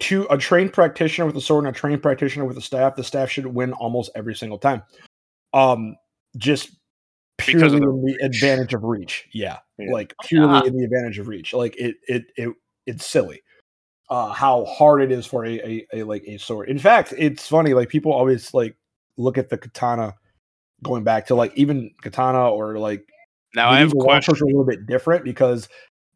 [SPEAKER 2] to a trained practitioner with a sword and a trained practitioner with a staff, the staff should win almost every single time. Um, just
[SPEAKER 3] Because of
[SPEAKER 2] purely
[SPEAKER 3] the
[SPEAKER 2] the advantage of reach. Yeah,
[SPEAKER 3] Yeah.
[SPEAKER 2] like purely
[SPEAKER 5] Yeah.
[SPEAKER 2] in the advantage of reach. Like it, it, it, it's silly. Uh, how hard it is for a, a, a like a sword. In fact, it's funny. Like people always like look at the katana, going back to like even katana or like
[SPEAKER 3] now I have a question.
[SPEAKER 2] a little bit different because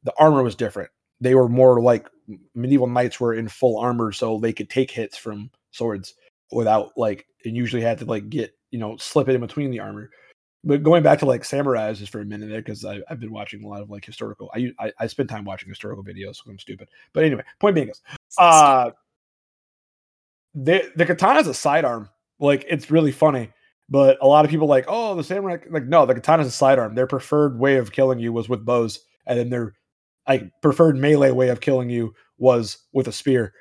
[SPEAKER 2] the armor was different. They were more like medieval knights were in full armor, so they could take hits from swords without like and usually had to like get you know slip it in between the armor. But going back to like samurais just for a minute there because I've been watching a lot of like historical. I, I I spend time watching historical videos. So I'm stupid. But anyway, point being is, uh, the the katana is a sidearm. Like it's really funny. But a lot of people like, oh, the samurai like no, the katana is a sidearm. Their preferred way of killing you was with bows, and then their like preferred melee way of killing you was with a spear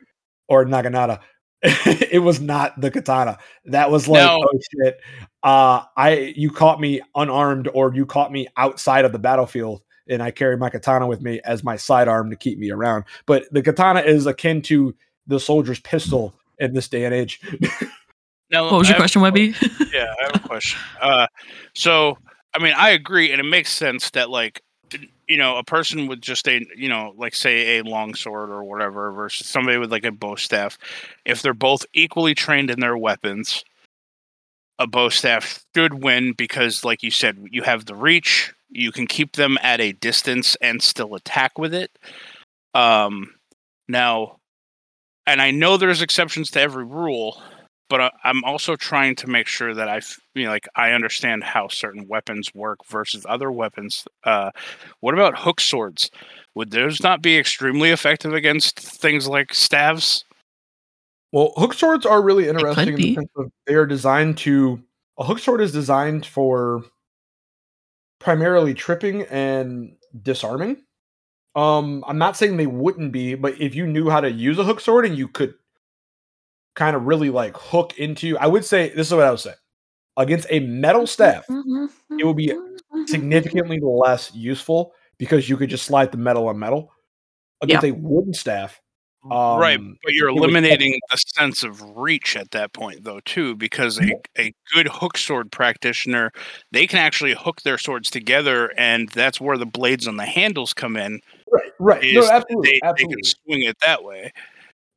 [SPEAKER 2] or naginata. it was not the katana. That was like,
[SPEAKER 3] No.
[SPEAKER 2] oh shit. Uh I you caught me unarmed or you caught me outside of the battlefield and I carry my katana with me as my sidearm to keep me around. But the katana is akin to the soldier's pistol in this day and age.
[SPEAKER 3] Now,
[SPEAKER 5] What was your
[SPEAKER 3] have
[SPEAKER 5] question, Webby?
[SPEAKER 3] yeah, I have a question. Uh, so, I mean, I agree, and it makes sense that, like, you know, a person with just a, you know, like, say, a long sword or whatever versus somebody with, like, a bow staff, if they're both equally trained in their weapons, a bow staff should win because, like you said, you have the reach, you can keep them at a distance and still attack with it. Um, now, and I know there's exceptions to every rule, but I, I'm also trying to make sure that I, f- you know, like I understand how certain weapons work versus other weapons. Uh, what about hook swords? Would those not be extremely effective against things like staves?
[SPEAKER 2] Well, hook swords are really interesting in the sense of they are designed to a hook sword is designed for primarily tripping and disarming. Um, I'm not saying they wouldn't be, but if you knew how to use a hook sword and you could kind of really like hook into, I would say this is what I would say against a metal mm-hmm, staff, mm-hmm, it would be mm-hmm, significantly less useful because you could just slide the metal on metal. Against a wooden staff,
[SPEAKER 3] right,
[SPEAKER 2] um,
[SPEAKER 3] but you're
[SPEAKER 2] it would catch-
[SPEAKER 3] eliminating the sense of reach at that point, though, too, because a, a good hook sword practitioner, they can actually hook their swords together, and that's where the blades on the handles come in.
[SPEAKER 2] right, right,
[SPEAKER 3] Is
[SPEAKER 2] no, absolutely,
[SPEAKER 3] they, they can swing it that way.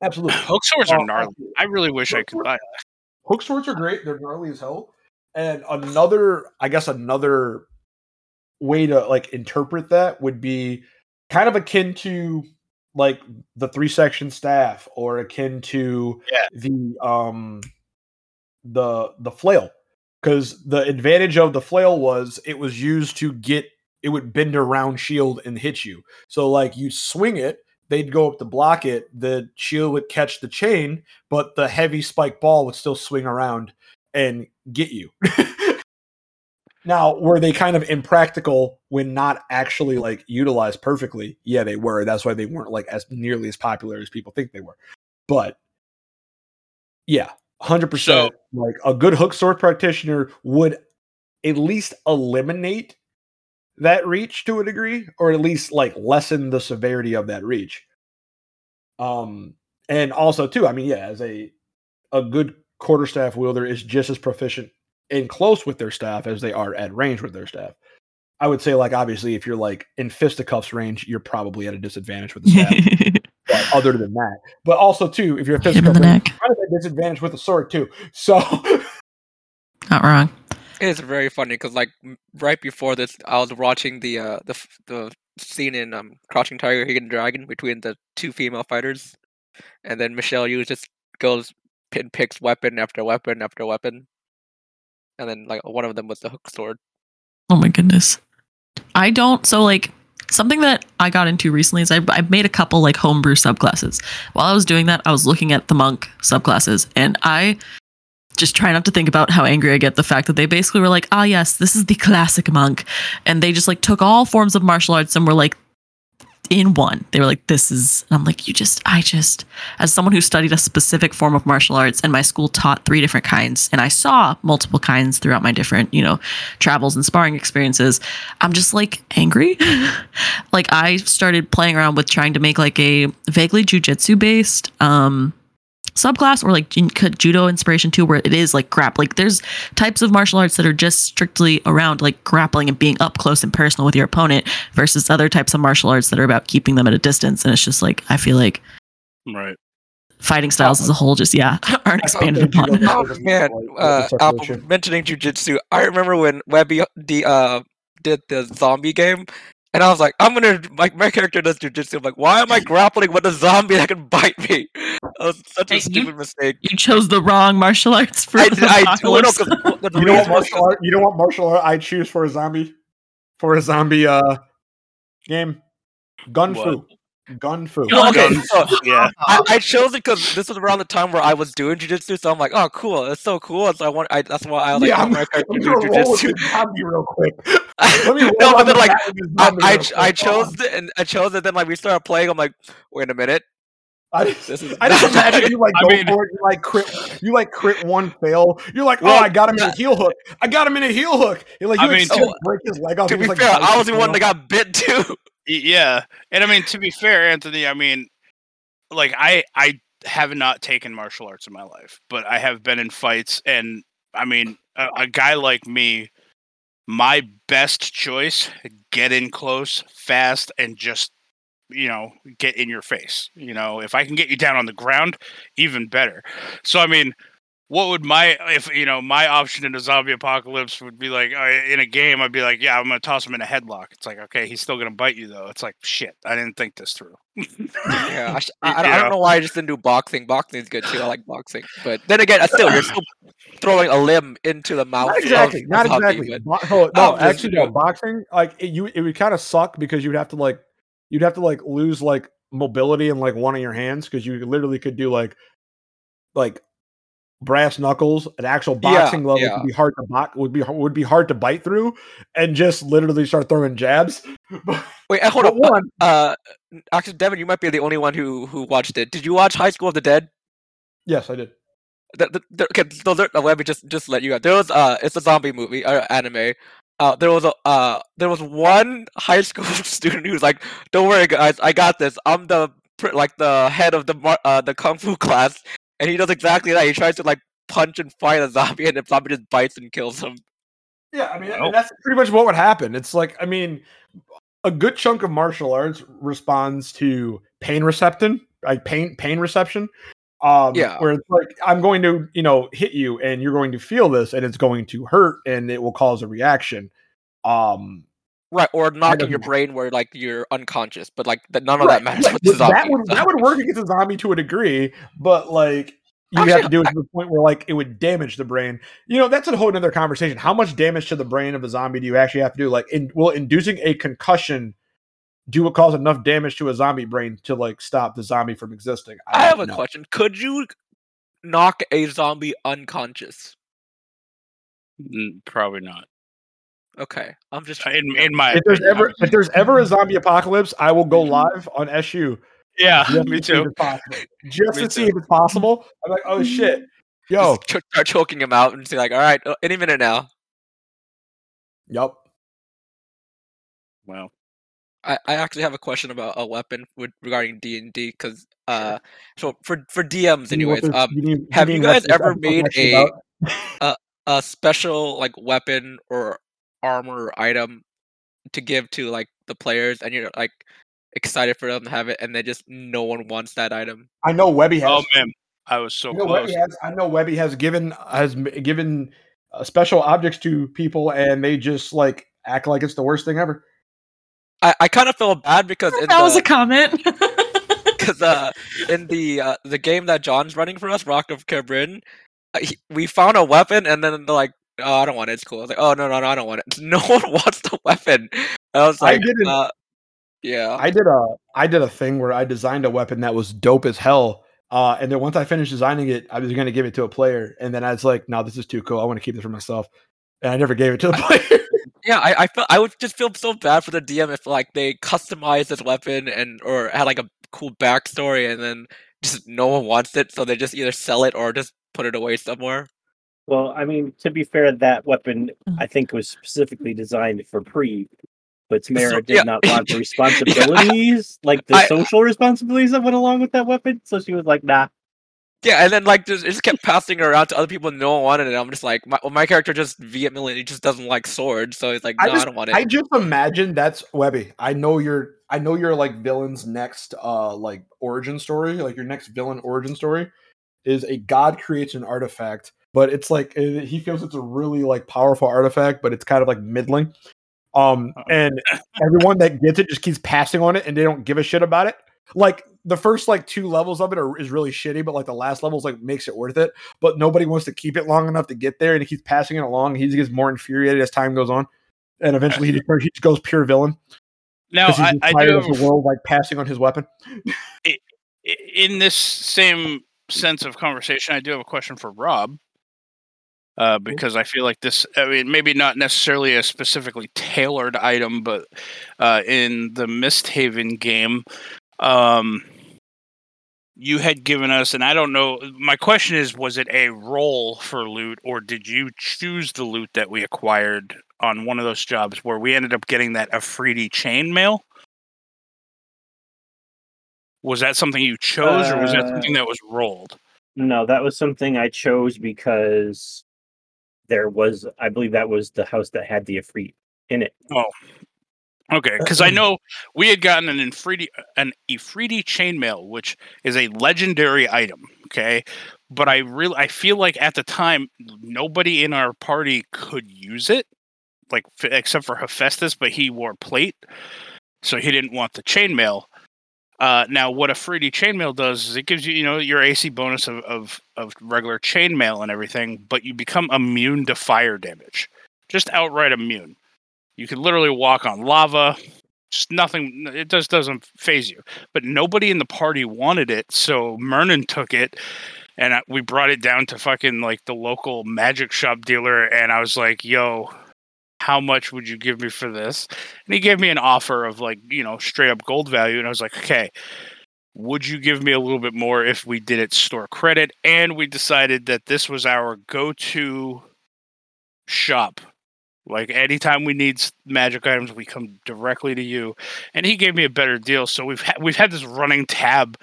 [SPEAKER 2] Absolutely.
[SPEAKER 3] Hook swords are gnarly. I really wish I could
[SPEAKER 2] sword-
[SPEAKER 3] buy.
[SPEAKER 2] hook swords are great they're gnarly as hell and another i guess another way to like interpret that would be kind of akin to like the three section staff or akin to
[SPEAKER 3] Yeah.
[SPEAKER 2] the um the the flail because the advantage of the flail was it was used to get it would bend around shield and hit you so like you swing it they'd go up to block it the shield would catch the chain but the heavy spike ball would still swing around and get you. now, were they kind of impractical when not actually like utilized perfectly? Yeah, they were. That's why they weren't like as nearly as popular as people think they were. But yeah, 100%
[SPEAKER 3] So-
[SPEAKER 2] like a good hook sword practitioner would at least eliminate that reach to a degree or at least like lessen the severity of that reach. Um and also too, I mean, yeah, as a a good quarterstaff wielder is just as proficient and close with their staff as they are at range with their staff. I would say, like, obviously, if you're like in fisticuffs range, you're probably at a disadvantage with the staff. but other than that, but also too, if you're a fisticuffs range, you're at a disadvantage with a sword too. So
[SPEAKER 5] Not wrong.
[SPEAKER 6] It's very funny because like right before this, I was watching the uh the the scene in um Crouching Tiger, Hidden Dragon between the two female fighters, and then Michelle Yeoh just goes pin picks weapon after weapon after weapon, and then like one of them was the hook sword.
[SPEAKER 5] Oh my goodness. I don't. So like something that I got into recently is I I made a couple like homebrew subclasses. While I was doing that, I was looking at the monk subclasses, and I just try not to think about how angry I get the fact that they basically were like, ah yes, this is the classic monk, and they just like took all forms of martial arts and were like in one. They were like, this is. And I'm like, you just, I just, as someone who studied a specific form of martial arts, and my school taught three different kinds, and I saw multiple kinds throughout my different, you know, travels and sparring experiences. I'm just like angry. like I started playing around with trying to make like a vaguely jujitsu based um subclass or like judo inspiration too where it is like grap like there's types of martial arts that are just strictly around like grappling and being up close and personal with your opponent versus other types of martial arts that are about keeping them at a distance and it's just like i feel like
[SPEAKER 3] Right.
[SPEAKER 5] fighting styles as a whole just yeah aren't expanded upon
[SPEAKER 6] Oh
[SPEAKER 2] Just
[SPEAKER 6] man,
[SPEAKER 2] like,
[SPEAKER 6] uh,
[SPEAKER 2] it's
[SPEAKER 6] Apple
[SPEAKER 2] separation.
[SPEAKER 6] mentioning jujitsu. I remember when Webby the uh did the zombie game, and I was like, I'm gonna like my character does jujitsu. I'm like, why am I grappling with a zombie that can bite me? That was such a
[SPEAKER 5] Hey, you-
[SPEAKER 6] stupid mistake.
[SPEAKER 5] you chose the wrong martial arts for
[SPEAKER 6] I,
[SPEAKER 5] the
[SPEAKER 6] did- I, well, no, the- the
[SPEAKER 2] You know what
[SPEAKER 6] reason was
[SPEAKER 2] martial art? You know what martial art I choose for a zombie? For a zombie uh game, gun
[SPEAKER 3] What?
[SPEAKER 2] fu, gun fu.
[SPEAKER 6] Okay,
[SPEAKER 3] Guns.
[SPEAKER 6] so
[SPEAKER 3] Yeah.
[SPEAKER 6] I, I chose it because this was around the time where I was doing jujitsu, so I'm like, oh, cool, it's so cool. And so I want, I, that's why I was like,
[SPEAKER 2] yeah,
[SPEAKER 6] oh,
[SPEAKER 2] I'm,
[SPEAKER 6] my character
[SPEAKER 2] I'm gonna roll with
[SPEAKER 6] jujitsu.
[SPEAKER 2] this real quick. Let me roll
[SPEAKER 6] no, but then like
[SPEAKER 2] back of this
[SPEAKER 6] I, I, I chose it and I chose it. Then like we started playing. I'm like, wait a minute,
[SPEAKER 2] I just,
[SPEAKER 6] this is
[SPEAKER 2] I just imagine you like
[SPEAKER 3] I
[SPEAKER 2] go
[SPEAKER 3] mean-
[SPEAKER 2] for it. You like crit. You like crit one fail. You're like, oh, I got him in a heel hook. I got him in a heel hook. You're like,
[SPEAKER 3] I
[SPEAKER 2] you like,
[SPEAKER 3] mean,
[SPEAKER 2] see
[SPEAKER 6] to-
[SPEAKER 2] break his leg off.
[SPEAKER 6] to be
[SPEAKER 2] like,
[SPEAKER 6] fair, I was the one that got bit too.
[SPEAKER 3] Yeah, and I mean to be fair, Anthony, I mean, like I I have not taken martial arts in my life, but I have been in fights, and I mean, a, a guy like me, my best choice: get in close, fast, and just you know get in your face. You know, if I can get you down on the ground, even better. So I mean. What would my if you know my option in a zombie apocalypse would be like uh, in a game? I'd be like, yeah, I'm gonna toss him in a headlock. It's like, okay, he's still gonna bite you though. It's like, shit, I didn't think this through.
[SPEAKER 6] Yeah, I, sh- I,
[SPEAKER 3] Y-
[SPEAKER 6] I don't- I don't know why I just didn't do boxing. Boxing is good too. I like boxing, but then again, I still you're still throwing a limb into the mouth.
[SPEAKER 2] Not exactly.
[SPEAKER 6] a
[SPEAKER 2] Not
[SPEAKER 6] zombie,
[SPEAKER 2] exactly.
[SPEAKER 6] but-
[SPEAKER 2] Bo- oh, no, actually, no. Boxing, like it, you, it would kind of suck because you'd have to like, you'd have to like lose like mobility in like one of your hands because you literally could do like, like brass knuckles. An actual
[SPEAKER 6] Yeah,
[SPEAKER 2] boxing level
[SPEAKER 6] yeah.
[SPEAKER 2] would be hard to box. Would be would be hard to bite through, and just literally start throwing jabs.
[SPEAKER 6] Wait, hold up. uh,
[SPEAKER 2] one,
[SPEAKER 6] Uh, actually, Devin, you might be the only one who who watched it. Did you watch High School of the Dead?
[SPEAKER 2] yes, I did.
[SPEAKER 6] the, the, the, okay, so there, uh, let me just just let you out. There was uh, it's a zombie movie, uh, anime. Uh, there was a uh, there was one high school student who's like, "Don't worry, guys, I got this. I'm the like the head of the mar- uh the kung fu class," and he does exactly that. He tries to like punch and fight a zombie, and the zombie just bites and kills him.
[SPEAKER 2] Yeah, I mean,
[SPEAKER 3] Well.
[SPEAKER 2] that's pretty much what would happen. It's like, I mean, a good chunk of martial arts responds to pain reception, like pain pain reception. Um,
[SPEAKER 6] Yeah.
[SPEAKER 2] where it's like I'm going to, you know, hit you, and you're going to feel this, and it's going to hurt, and it will cause a reaction. Um,
[SPEAKER 6] Right, or knock in your
[SPEAKER 2] doesn't-
[SPEAKER 6] brain where like you're unconscious, but like that none of
[SPEAKER 2] right,
[SPEAKER 6] that matters
[SPEAKER 2] right,
[SPEAKER 6] with the
[SPEAKER 2] but that
[SPEAKER 6] zombie.
[SPEAKER 2] would that would work against a zombie to a degree, but like you would have to do it to the point where like it would damage the brain. You know, that's a whole other conversation. How much damage to the brain of a zombie do you actually have to do? Like, in, will inducing a concussion do it cause enough damage to a zombie brain to like stop the zombie from existing?
[SPEAKER 6] I have a
[SPEAKER 2] know.
[SPEAKER 6] question. Could you knock a zombie unconscious?
[SPEAKER 3] Mm, Probably not.
[SPEAKER 6] Okay, I'm just
[SPEAKER 3] In in my
[SPEAKER 2] If there's ever if there's ever a zombie apocalypse, I will go live on SU.
[SPEAKER 3] yeah,
[SPEAKER 2] just
[SPEAKER 3] me
[SPEAKER 2] to see if
[SPEAKER 3] too.
[SPEAKER 2] it's possible. Just
[SPEAKER 3] Me
[SPEAKER 2] to see
[SPEAKER 3] too.
[SPEAKER 2] if it's possible. I'm like, oh shit, yo,
[SPEAKER 6] just ch- start choking him out and say like, all right, uh, any minute now.
[SPEAKER 2] yup.
[SPEAKER 3] Wow.
[SPEAKER 6] I, I actually have a question about a weapon with regarding D and D because uh, so for for DMs
[SPEAKER 2] You
[SPEAKER 6] anyways, um,
[SPEAKER 2] you need-
[SPEAKER 6] have you guys ever made
[SPEAKER 2] actually
[SPEAKER 6] a- a special like weapon or armor or item to give to like the players, and you're like excited for them to have it, and then just no one wants that item.
[SPEAKER 2] I know Webby has.
[SPEAKER 3] oh man, I was so
[SPEAKER 2] I know
[SPEAKER 3] close.
[SPEAKER 2] Webby has. I know Webby has given has given uh, special objects to people, and they just like act like it's the worst thing ever.
[SPEAKER 6] I, I kind of feel bad because in
[SPEAKER 5] that was a comment
[SPEAKER 6] because uh, in the uh, the game that John's running for us, Rock of Cabrin, uh, we found a weapon, and then they're like, "Oh, I don't want it. It's cool." I was like, "Oh no, no, no, I don't want it." No one wants the weapon. I was
[SPEAKER 2] I
[SPEAKER 6] like,
[SPEAKER 2] didn't-
[SPEAKER 6] uh, "Yeah."
[SPEAKER 2] I did a I did a thing where I designed a weapon that was dope as hell. Uh, and then once I finished designing it, I was going to give it to a player, and then I was like, "No, this is too cool. I want to keep this for myself." And I never gave it to the player.
[SPEAKER 6] Yeah, I I, felt, I would just feel so bad for the DM if like they customized this weapon and or had like a cool backstory and then just no one wants it, so they just either sell it or just put it away somewhere.
[SPEAKER 4] Well, I mean, to be fair, that weapon
[SPEAKER 5] Mm.
[SPEAKER 4] I think was specifically designed for pre, but Tamara
[SPEAKER 6] So-
[SPEAKER 4] did
[SPEAKER 6] yeah.
[SPEAKER 4] not want the responsibilities, like the
[SPEAKER 6] I-
[SPEAKER 4] social responsibilities that went along with that weapon. So she was like, "Nah."
[SPEAKER 6] Yeah, and then like just, it just kept passing it around to other people, and no one wanted it. I'm just like, my, well, my character just vehemently he just doesn't like swords, so he's like,
[SPEAKER 2] I
[SPEAKER 6] no, I,
[SPEAKER 2] just-
[SPEAKER 6] don't want it.
[SPEAKER 2] I just imagine that's Webby. I know your I know your like villain's next uh like origin story, like your next villain origin story is a god creates an artifact, but it's like uh, he feels it's a really like powerful artifact, but it's kind of like middling. Um and everyone that gets it just keeps passing on it and they don't give a shit about it. Like the first like two levels of it are, is really shitty, but like the last levels like makes it worth it. But nobody wants to keep it long enough to get there, and he keeps passing it along. He gets more infuriated as time goes on, and eventually he just, he just goes pure villain
[SPEAKER 3] Now, I, I do
[SPEAKER 2] of the world like passing on his weapon.
[SPEAKER 3] in this same sense of conversation, I do have a question for Rob. Uh, because I feel like this, I mean, maybe not necessarily a specifically tailored item, but uh, in the Misthaven game, um, you had given us, and I don't know, my question is was it a roll for loot, or did you choose the loot that we acquired on one of those jobs where we ended up getting that Ifriti chainmail? Was that something you chose, or was that
[SPEAKER 4] Uh,
[SPEAKER 3] something that was rolled?
[SPEAKER 4] No, that was something I chose because there was, I believe, that was the house that had the Ifrit in it.
[SPEAKER 3] Oh, okay, uh, because I mm. know we had gotten an Ifriti, an Ifriti chainmail, which is a legendary item. Okay, but I really I feel like at the time nobody in our party could use it, like except for Hephaestus, but he wore plate, so he didn't want the chainmail. Uh, now, what Ifriti chainmail does is it gives you, you know, your AC bonus of, of, of regular chainmail and everything, but you become immune to fire damage. Just outright immune. You can literally walk on lava. Just nothing. It just doesn't phase you. But nobody in the party wanted it, so Mernon took it, and I, we brought it down to fucking like the local magic shop dealer, and I was like, "Yo, how much would you give me for this?" And he gave me an offer of like you know straight up gold value, and I was like, "Okay." Would you give me a little bit more if we did it store credit? And we decided that this was our go-to shop like anytime we need magic items, we come directly to you. And he gave me a better deal. So we've ha- we've had this running tab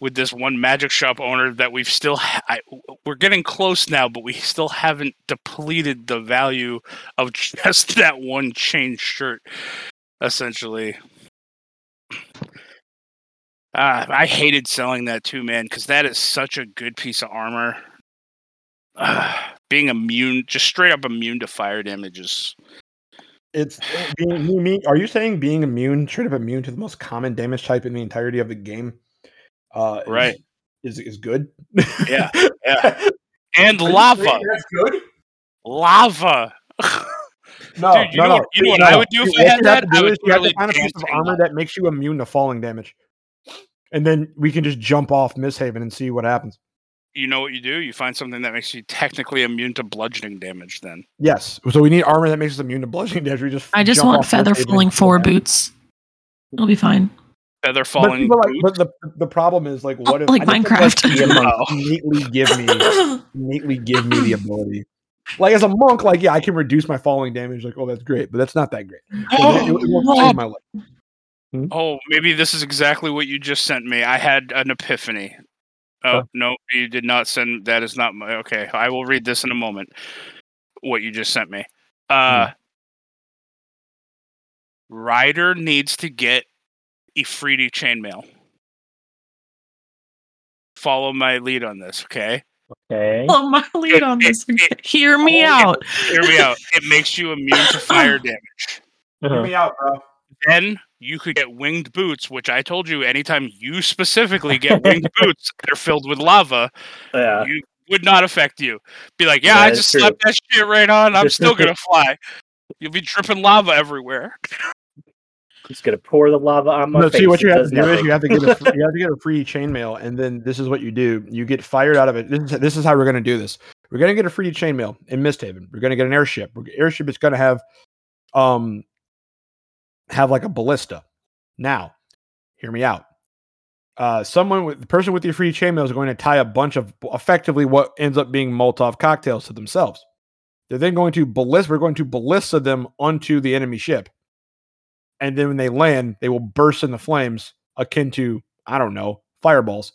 [SPEAKER 3] with this one magic shop owner that we've still ha- I, we're getting close now, but we still haven't depleted the value of just that one chain shirt. Essentially, uh, I hated selling that too, man, because that is such a good piece of armor. Uh, being immune, just straight up immune to fire damage is
[SPEAKER 2] It's being you mean are you saying being immune, straight up immune to the most common damage type in the entirety of the game? Uh
[SPEAKER 3] Right.
[SPEAKER 2] Is is good?
[SPEAKER 3] Yeah, yeah. and
[SPEAKER 2] Are
[SPEAKER 3] lava,
[SPEAKER 2] That's good.
[SPEAKER 3] lava.
[SPEAKER 2] No,
[SPEAKER 3] Dude, you
[SPEAKER 2] no,
[SPEAKER 3] know
[SPEAKER 2] no.
[SPEAKER 3] you know what I would do if
[SPEAKER 2] What
[SPEAKER 3] I
[SPEAKER 2] you
[SPEAKER 3] had that? I
[SPEAKER 2] do
[SPEAKER 3] would
[SPEAKER 2] is you have to
[SPEAKER 3] literally
[SPEAKER 2] find a piece of armor
[SPEAKER 3] lava.
[SPEAKER 2] that makes you immune to falling damage, and then we can just jump off Misthaven and see what happens.
[SPEAKER 3] You know what you do? You find something that makes you technically immune to bludgeoning damage. Then
[SPEAKER 2] Yes, so we need armor that makes us immune to bludgeoning damage. We just
[SPEAKER 5] I just
[SPEAKER 2] jump
[SPEAKER 5] want
[SPEAKER 2] off
[SPEAKER 5] feather falling
[SPEAKER 2] see what
[SPEAKER 5] four boots. It'll be fine.
[SPEAKER 3] Feather
[SPEAKER 2] But,
[SPEAKER 3] falling.
[SPEAKER 2] people like, but the the problem is like, what if
[SPEAKER 5] like
[SPEAKER 2] I just think,
[SPEAKER 5] Minecraft.
[SPEAKER 2] like, innately give me innately give me the ability. Like as a monk, like yeah, I can reduce my falling damage. Like oh, that's great, but that's not that great. It, it, it my life.
[SPEAKER 3] oh, maybe this is exactly what you just sent me. I had an epiphany. Oh
[SPEAKER 2] Huh?
[SPEAKER 3] no, you did not send. That is not my. Okay, I will read this in a moment. What you just sent me. Uh, Ryder needs to get Ifriti chainmail. Follow my lead on this, okay?
[SPEAKER 4] Okay.
[SPEAKER 5] Follow my lead on this. Hear me
[SPEAKER 3] Oh, yeah.
[SPEAKER 5] out.
[SPEAKER 3] Hear me out. It makes you immune to fire damage.
[SPEAKER 2] Hear
[SPEAKER 4] Uh-huh.
[SPEAKER 2] me out, bro.
[SPEAKER 3] then you could get winged boots, which I told you anytime you specifically get winged boots, they're filled with lava,
[SPEAKER 4] Yeah.
[SPEAKER 3] you would not affect you. Be like, yeah,
[SPEAKER 4] That
[SPEAKER 3] I just
[SPEAKER 4] true.
[SPEAKER 3] slapped that shit right on. I'm still gonna fly. You'll be dripping lava everywhere.
[SPEAKER 4] Just gonna pour the lava on my
[SPEAKER 2] No,
[SPEAKER 4] face.
[SPEAKER 2] see what you have to do is you have to get a free, you have to get a free chainmail, and then this is what you do: you get fired out of it. This is this is how we're going to do this. We're going to get a free chainmail in Misthaven. We're going to get an airship. We're- Airship is going to have um have like a ballista. Now, hear me out. Uh, someone with the person with your free chainmail is going to tie a bunch of effectively what ends up being Molotov cocktails to themselves. They're then going to ballista. We're going to ballista them onto the enemy ship and then when they land, they will burst into flames akin to I don't know fireballs.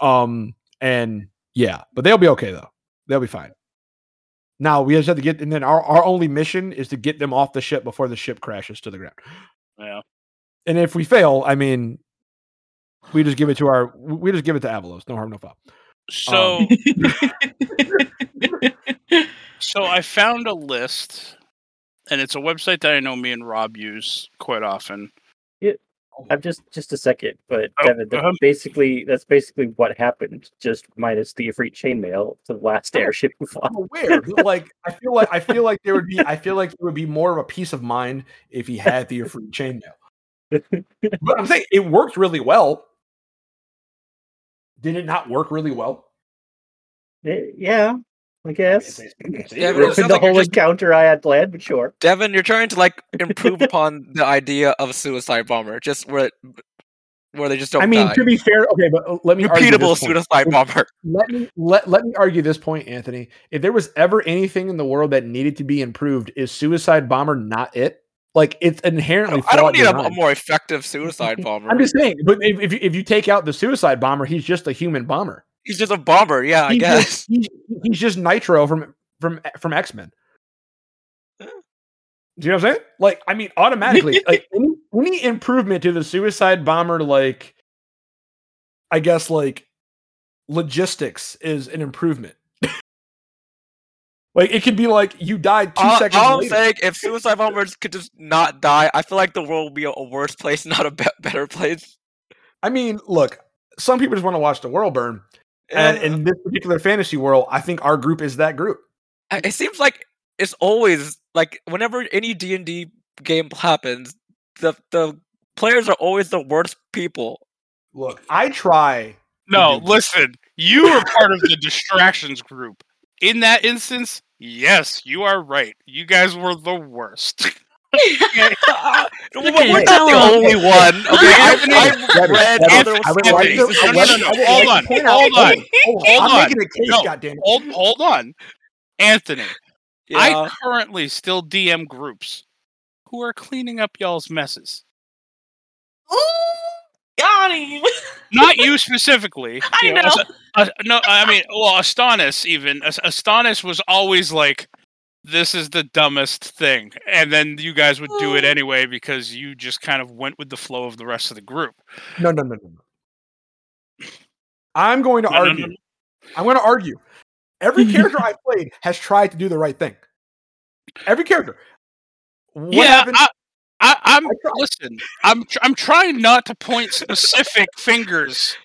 [SPEAKER 2] Um, and yeah, but they'll be okay though. They'll be fine. Now we just have to get, and then our, our only mission is to get them off the ship before the ship crashes to the ground.
[SPEAKER 3] Yeah.
[SPEAKER 2] And if we fail, I mean, we just give it to our, we just give it to Avalos. No harm, no foul.
[SPEAKER 3] So
[SPEAKER 2] Um,
[SPEAKER 3] so I found a list and it's a website that I know me and Rob use quite often.
[SPEAKER 4] Yeah, I'm just just a second, but
[SPEAKER 3] Oh,
[SPEAKER 4] Devin, that's
[SPEAKER 3] uh-huh.
[SPEAKER 4] basically that's basically what happened, just minus the free chainmail to the last
[SPEAKER 2] Oh.
[SPEAKER 4] airship you fought.
[SPEAKER 2] I'm aware. like I feel like I feel like there would be I feel like it would be more of a peace of mind if he had the free chainmail. but I'm saying it worked really well. Did it not work really well?
[SPEAKER 4] Eh, yeah, I guess.
[SPEAKER 2] It's- it's-
[SPEAKER 6] Yeah, it
[SPEAKER 4] Ruined the
[SPEAKER 6] like
[SPEAKER 4] whole
[SPEAKER 6] just-
[SPEAKER 4] encounter I had planned, but sure.
[SPEAKER 6] Devin, you're trying to like improve upon the idea of a suicide bomber, just where where they just don't
[SPEAKER 2] I mean,
[SPEAKER 6] die.
[SPEAKER 2] to be fair, okay, but uh, let me argue
[SPEAKER 6] Repeatable
[SPEAKER 2] this point.
[SPEAKER 6] suicide bomber.
[SPEAKER 2] Let me let, let me argue this point, Anthony. If there was ever anything in the world that needed to be improved, is Suicide Bomber not it? Like it's inherently.
[SPEAKER 6] I don't
[SPEAKER 2] flawed
[SPEAKER 6] need a, a more effective suicide bomber.
[SPEAKER 2] I'm just saying, but if, if you if you take out the Suicide Bomber, he's just a human bomber.
[SPEAKER 6] He's just a bomber, yeah, I guess.
[SPEAKER 2] Just, he's, he's just Nitro from from from X Men. Do you know what I'm saying? Like, I mean, automatically, like any, any improvement to the Suicide Bomber, like, I guess, like logistics is an improvement. like, it could be like you died two
[SPEAKER 6] All,
[SPEAKER 2] seconds
[SPEAKER 6] all I'm saying, if suicide bombers could just not die, I feel like the world would be a, a worse place, not a be- better place.
[SPEAKER 2] I mean, look, some people just want to watch the world burn, and
[SPEAKER 6] And
[SPEAKER 2] in this particular fantasy world, I think our group is that group.
[SPEAKER 6] It seems like it's always like whenever any D and D game happens, the the players are always the worst people.
[SPEAKER 2] Look, I try
[SPEAKER 3] No, listen, you are part of the distractions group. In that instance, yes, you are right. You guys were the worst.
[SPEAKER 6] Uh,
[SPEAKER 5] Okay,
[SPEAKER 6] we're not
[SPEAKER 5] tell
[SPEAKER 6] the
[SPEAKER 5] 'em.
[SPEAKER 6] only one. Okay, I've,
[SPEAKER 3] Anthony,
[SPEAKER 6] I've
[SPEAKER 2] Debbie,
[SPEAKER 6] read
[SPEAKER 2] Debbie,
[SPEAKER 6] other
[SPEAKER 2] I would
[SPEAKER 3] Anthony,
[SPEAKER 2] like to,
[SPEAKER 3] no,
[SPEAKER 2] I
[SPEAKER 3] no,
[SPEAKER 2] would-
[SPEAKER 3] no, no,
[SPEAKER 2] I would
[SPEAKER 3] hold
[SPEAKER 2] like
[SPEAKER 3] on,
[SPEAKER 2] to point out-
[SPEAKER 3] hold on,
[SPEAKER 2] hold
[SPEAKER 3] hold
[SPEAKER 2] I'm
[SPEAKER 3] on.
[SPEAKER 2] making a case,
[SPEAKER 3] No,
[SPEAKER 2] goddammit.
[SPEAKER 3] hold hold on. Anthony,
[SPEAKER 6] yeah.
[SPEAKER 3] I currently still DM groups who are cleaning up y'all's messes.
[SPEAKER 5] Ooh, got him.
[SPEAKER 3] Not you specifically.
[SPEAKER 5] I
[SPEAKER 3] you
[SPEAKER 5] know.
[SPEAKER 3] As- uh, no, I mean, well, Astonis even. Astonis was always like, "This is the dumbest thing," and then you guys would do it oh. anyway because you just kind of went with the flow of the rest of the group.
[SPEAKER 2] No, no, no, no, no. I'm going to
[SPEAKER 3] No,
[SPEAKER 2] argue.
[SPEAKER 3] no.
[SPEAKER 2] I'm going to argue. Every character I played has tried to do the right thing. Every character. What
[SPEAKER 3] yeah,
[SPEAKER 2] happened?
[SPEAKER 3] I, I, I'm
[SPEAKER 2] I
[SPEAKER 3] listen. I'm I'm trying not to point specific fingers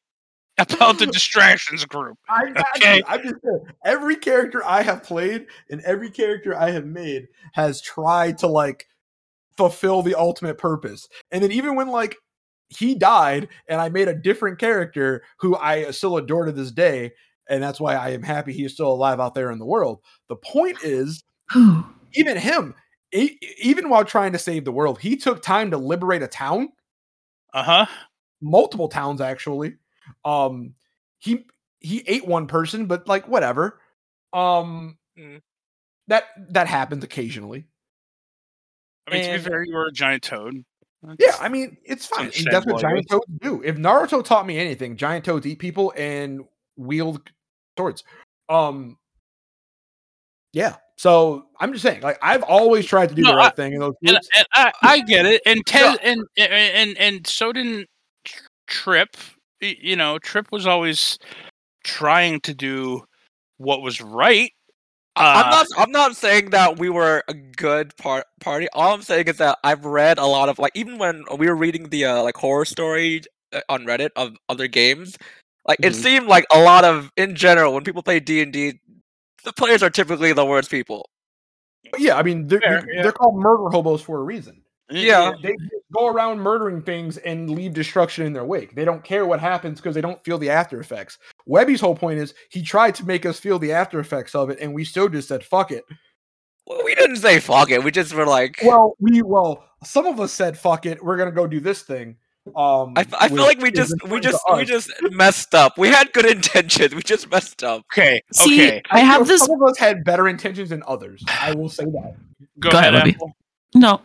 [SPEAKER 3] about the distractions group.
[SPEAKER 2] I
[SPEAKER 3] okay.
[SPEAKER 2] you. I'm just saying, every character I have played and every character I have made has tried to like fulfill the ultimate purpose. And then even when like he died and I made a different character who I still adore to this day, and that's why I am happy he's still alive out there in the world. The point is, even him, e- even while trying to save the world, he took time to liberate a town
[SPEAKER 3] Uh huh.
[SPEAKER 2] multiple towns actually. Um he he ate one person, but like whatever. Um
[SPEAKER 6] Mm.
[SPEAKER 2] that that happens occasionally.
[SPEAKER 3] I mean, to be fair, you were a giant toad.
[SPEAKER 2] Yeah, I mean it's fine. That's what giant toads do. If Naruto taught me anything, giant toads eat people and wield swords. Um yeah. So I'm just saying, like I've always tried to do
[SPEAKER 3] No,
[SPEAKER 2] the right
[SPEAKER 3] I-
[SPEAKER 2] thing in those
[SPEAKER 3] and, and I, I get it. And Ted and, and and and so didn't Trip. Y- You know, Trip was always trying to do what was right. Uh,
[SPEAKER 6] I'm not. I'm not saying that we were a good part party. All I'm saying is that I've read a lot of like even when we were reading the uh, like horror story uh, on Reddit of other games, like it
[SPEAKER 2] Mhm.
[SPEAKER 6] seemed like a lot of in general when people play D and D, the players are typically the worst people.
[SPEAKER 2] Yeah, I mean they're,
[SPEAKER 3] Fair,
[SPEAKER 2] they're-
[SPEAKER 3] yeah.
[SPEAKER 2] they're called murder hobos for a reason.
[SPEAKER 6] Yeah.
[SPEAKER 2] They just go around murdering things and leave destruction in their wake. They don't care what happens because they don't feel the after effects. Webby's whole point is he tried to make us feel the after effects of it, and we still just said fuck it.
[SPEAKER 6] Well, we didn't say fuck it. We just were like.
[SPEAKER 2] Well, we well, some of us said fuck it. We're gonna go do this thing. Um,
[SPEAKER 6] I, f- I feel like we just we just we just messed up. We had good intentions. We just messed up.
[SPEAKER 3] Okay.
[SPEAKER 5] See,
[SPEAKER 3] okay.
[SPEAKER 5] I have
[SPEAKER 2] feel
[SPEAKER 5] this.
[SPEAKER 2] Some of us had better intentions than others. I will say that.
[SPEAKER 3] Go,
[SPEAKER 5] Go ahead,
[SPEAKER 3] ahead,
[SPEAKER 5] Libby. No,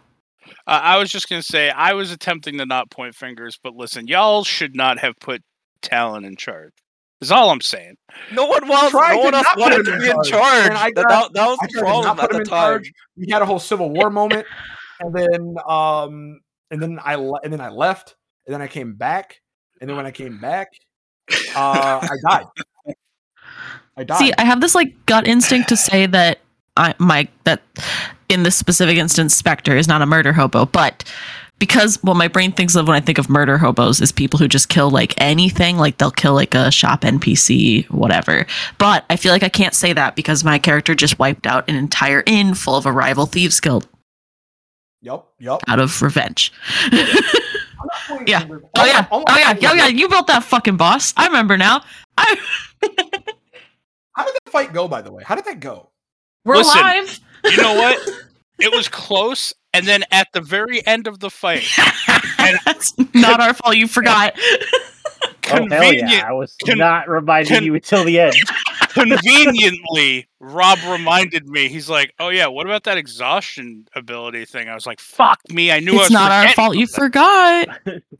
[SPEAKER 3] Uh, I was just gonna say I was attempting to not point fingers, but listen, y'all should not have put Talon in charge. Is all I'm saying.
[SPEAKER 6] No one was.
[SPEAKER 2] tried
[SPEAKER 6] No one else wanted to be in
[SPEAKER 2] charge,
[SPEAKER 6] charge.
[SPEAKER 2] I
[SPEAKER 6] That,
[SPEAKER 2] got-
[SPEAKER 6] that, that was the problem
[SPEAKER 2] not
[SPEAKER 6] at
[SPEAKER 2] put
[SPEAKER 6] the
[SPEAKER 2] him in
[SPEAKER 6] time.
[SPEAKER 2] charge. We had a whole civil war moment, and then um, and then I le- and then I left, and then I came back, and then when I came back, uh, I died. I died.
[SPEAKER 5] See, I have this like gut instinct to say that I my that in this specific instance, Spectre is not a murder hobo, but because what my brain thinks of when I think of murder hobos is people who just kill like anything, like they'll kill like a shop NPC, whatever. But I feel like I can't say that because my character just wiped out an entire inn full of a rival thieves guild
[SPEAKER 2] Yep. Yep.
[SPEAKER 5] out of revenge. Yeah.
[SPEAKER 2] Oh
[SPEAKER 5] Oh yeah, oh yeah, yeah, yeah! You built that fucking boss. I remember now. I,
[SPEAKER 2] How did that fight go? By the way, how did that go?
[SPEAKER 5] we're
[SPEAKER 3] Listen.
[SPEAKER 5] alive.
[SPEAKER 3] You know what? it was close, and then at the very end of the fight,
[SPEAKER 5] That's not our fault. You forgot.
[SPEAKER 4] Oh hell yeah! I was
[SPEAKER 3] con-
[SPEAKER 4] not reminding
[SPEAKER 3] con-
[SPEAKER 4] you until the end.
[SPEAKER 3] conveniently, Rob reminded me. He's like, "Oh yeah, what about that exhaustion ability thing?" I was like, "Fuck me! I knew I
[SPEAKER 5] it's
[SPEAKER 3] was
[SPEAKER 5] not our fault. You
[SPEAKER 3] something."
[SPEAKER 5] forgot.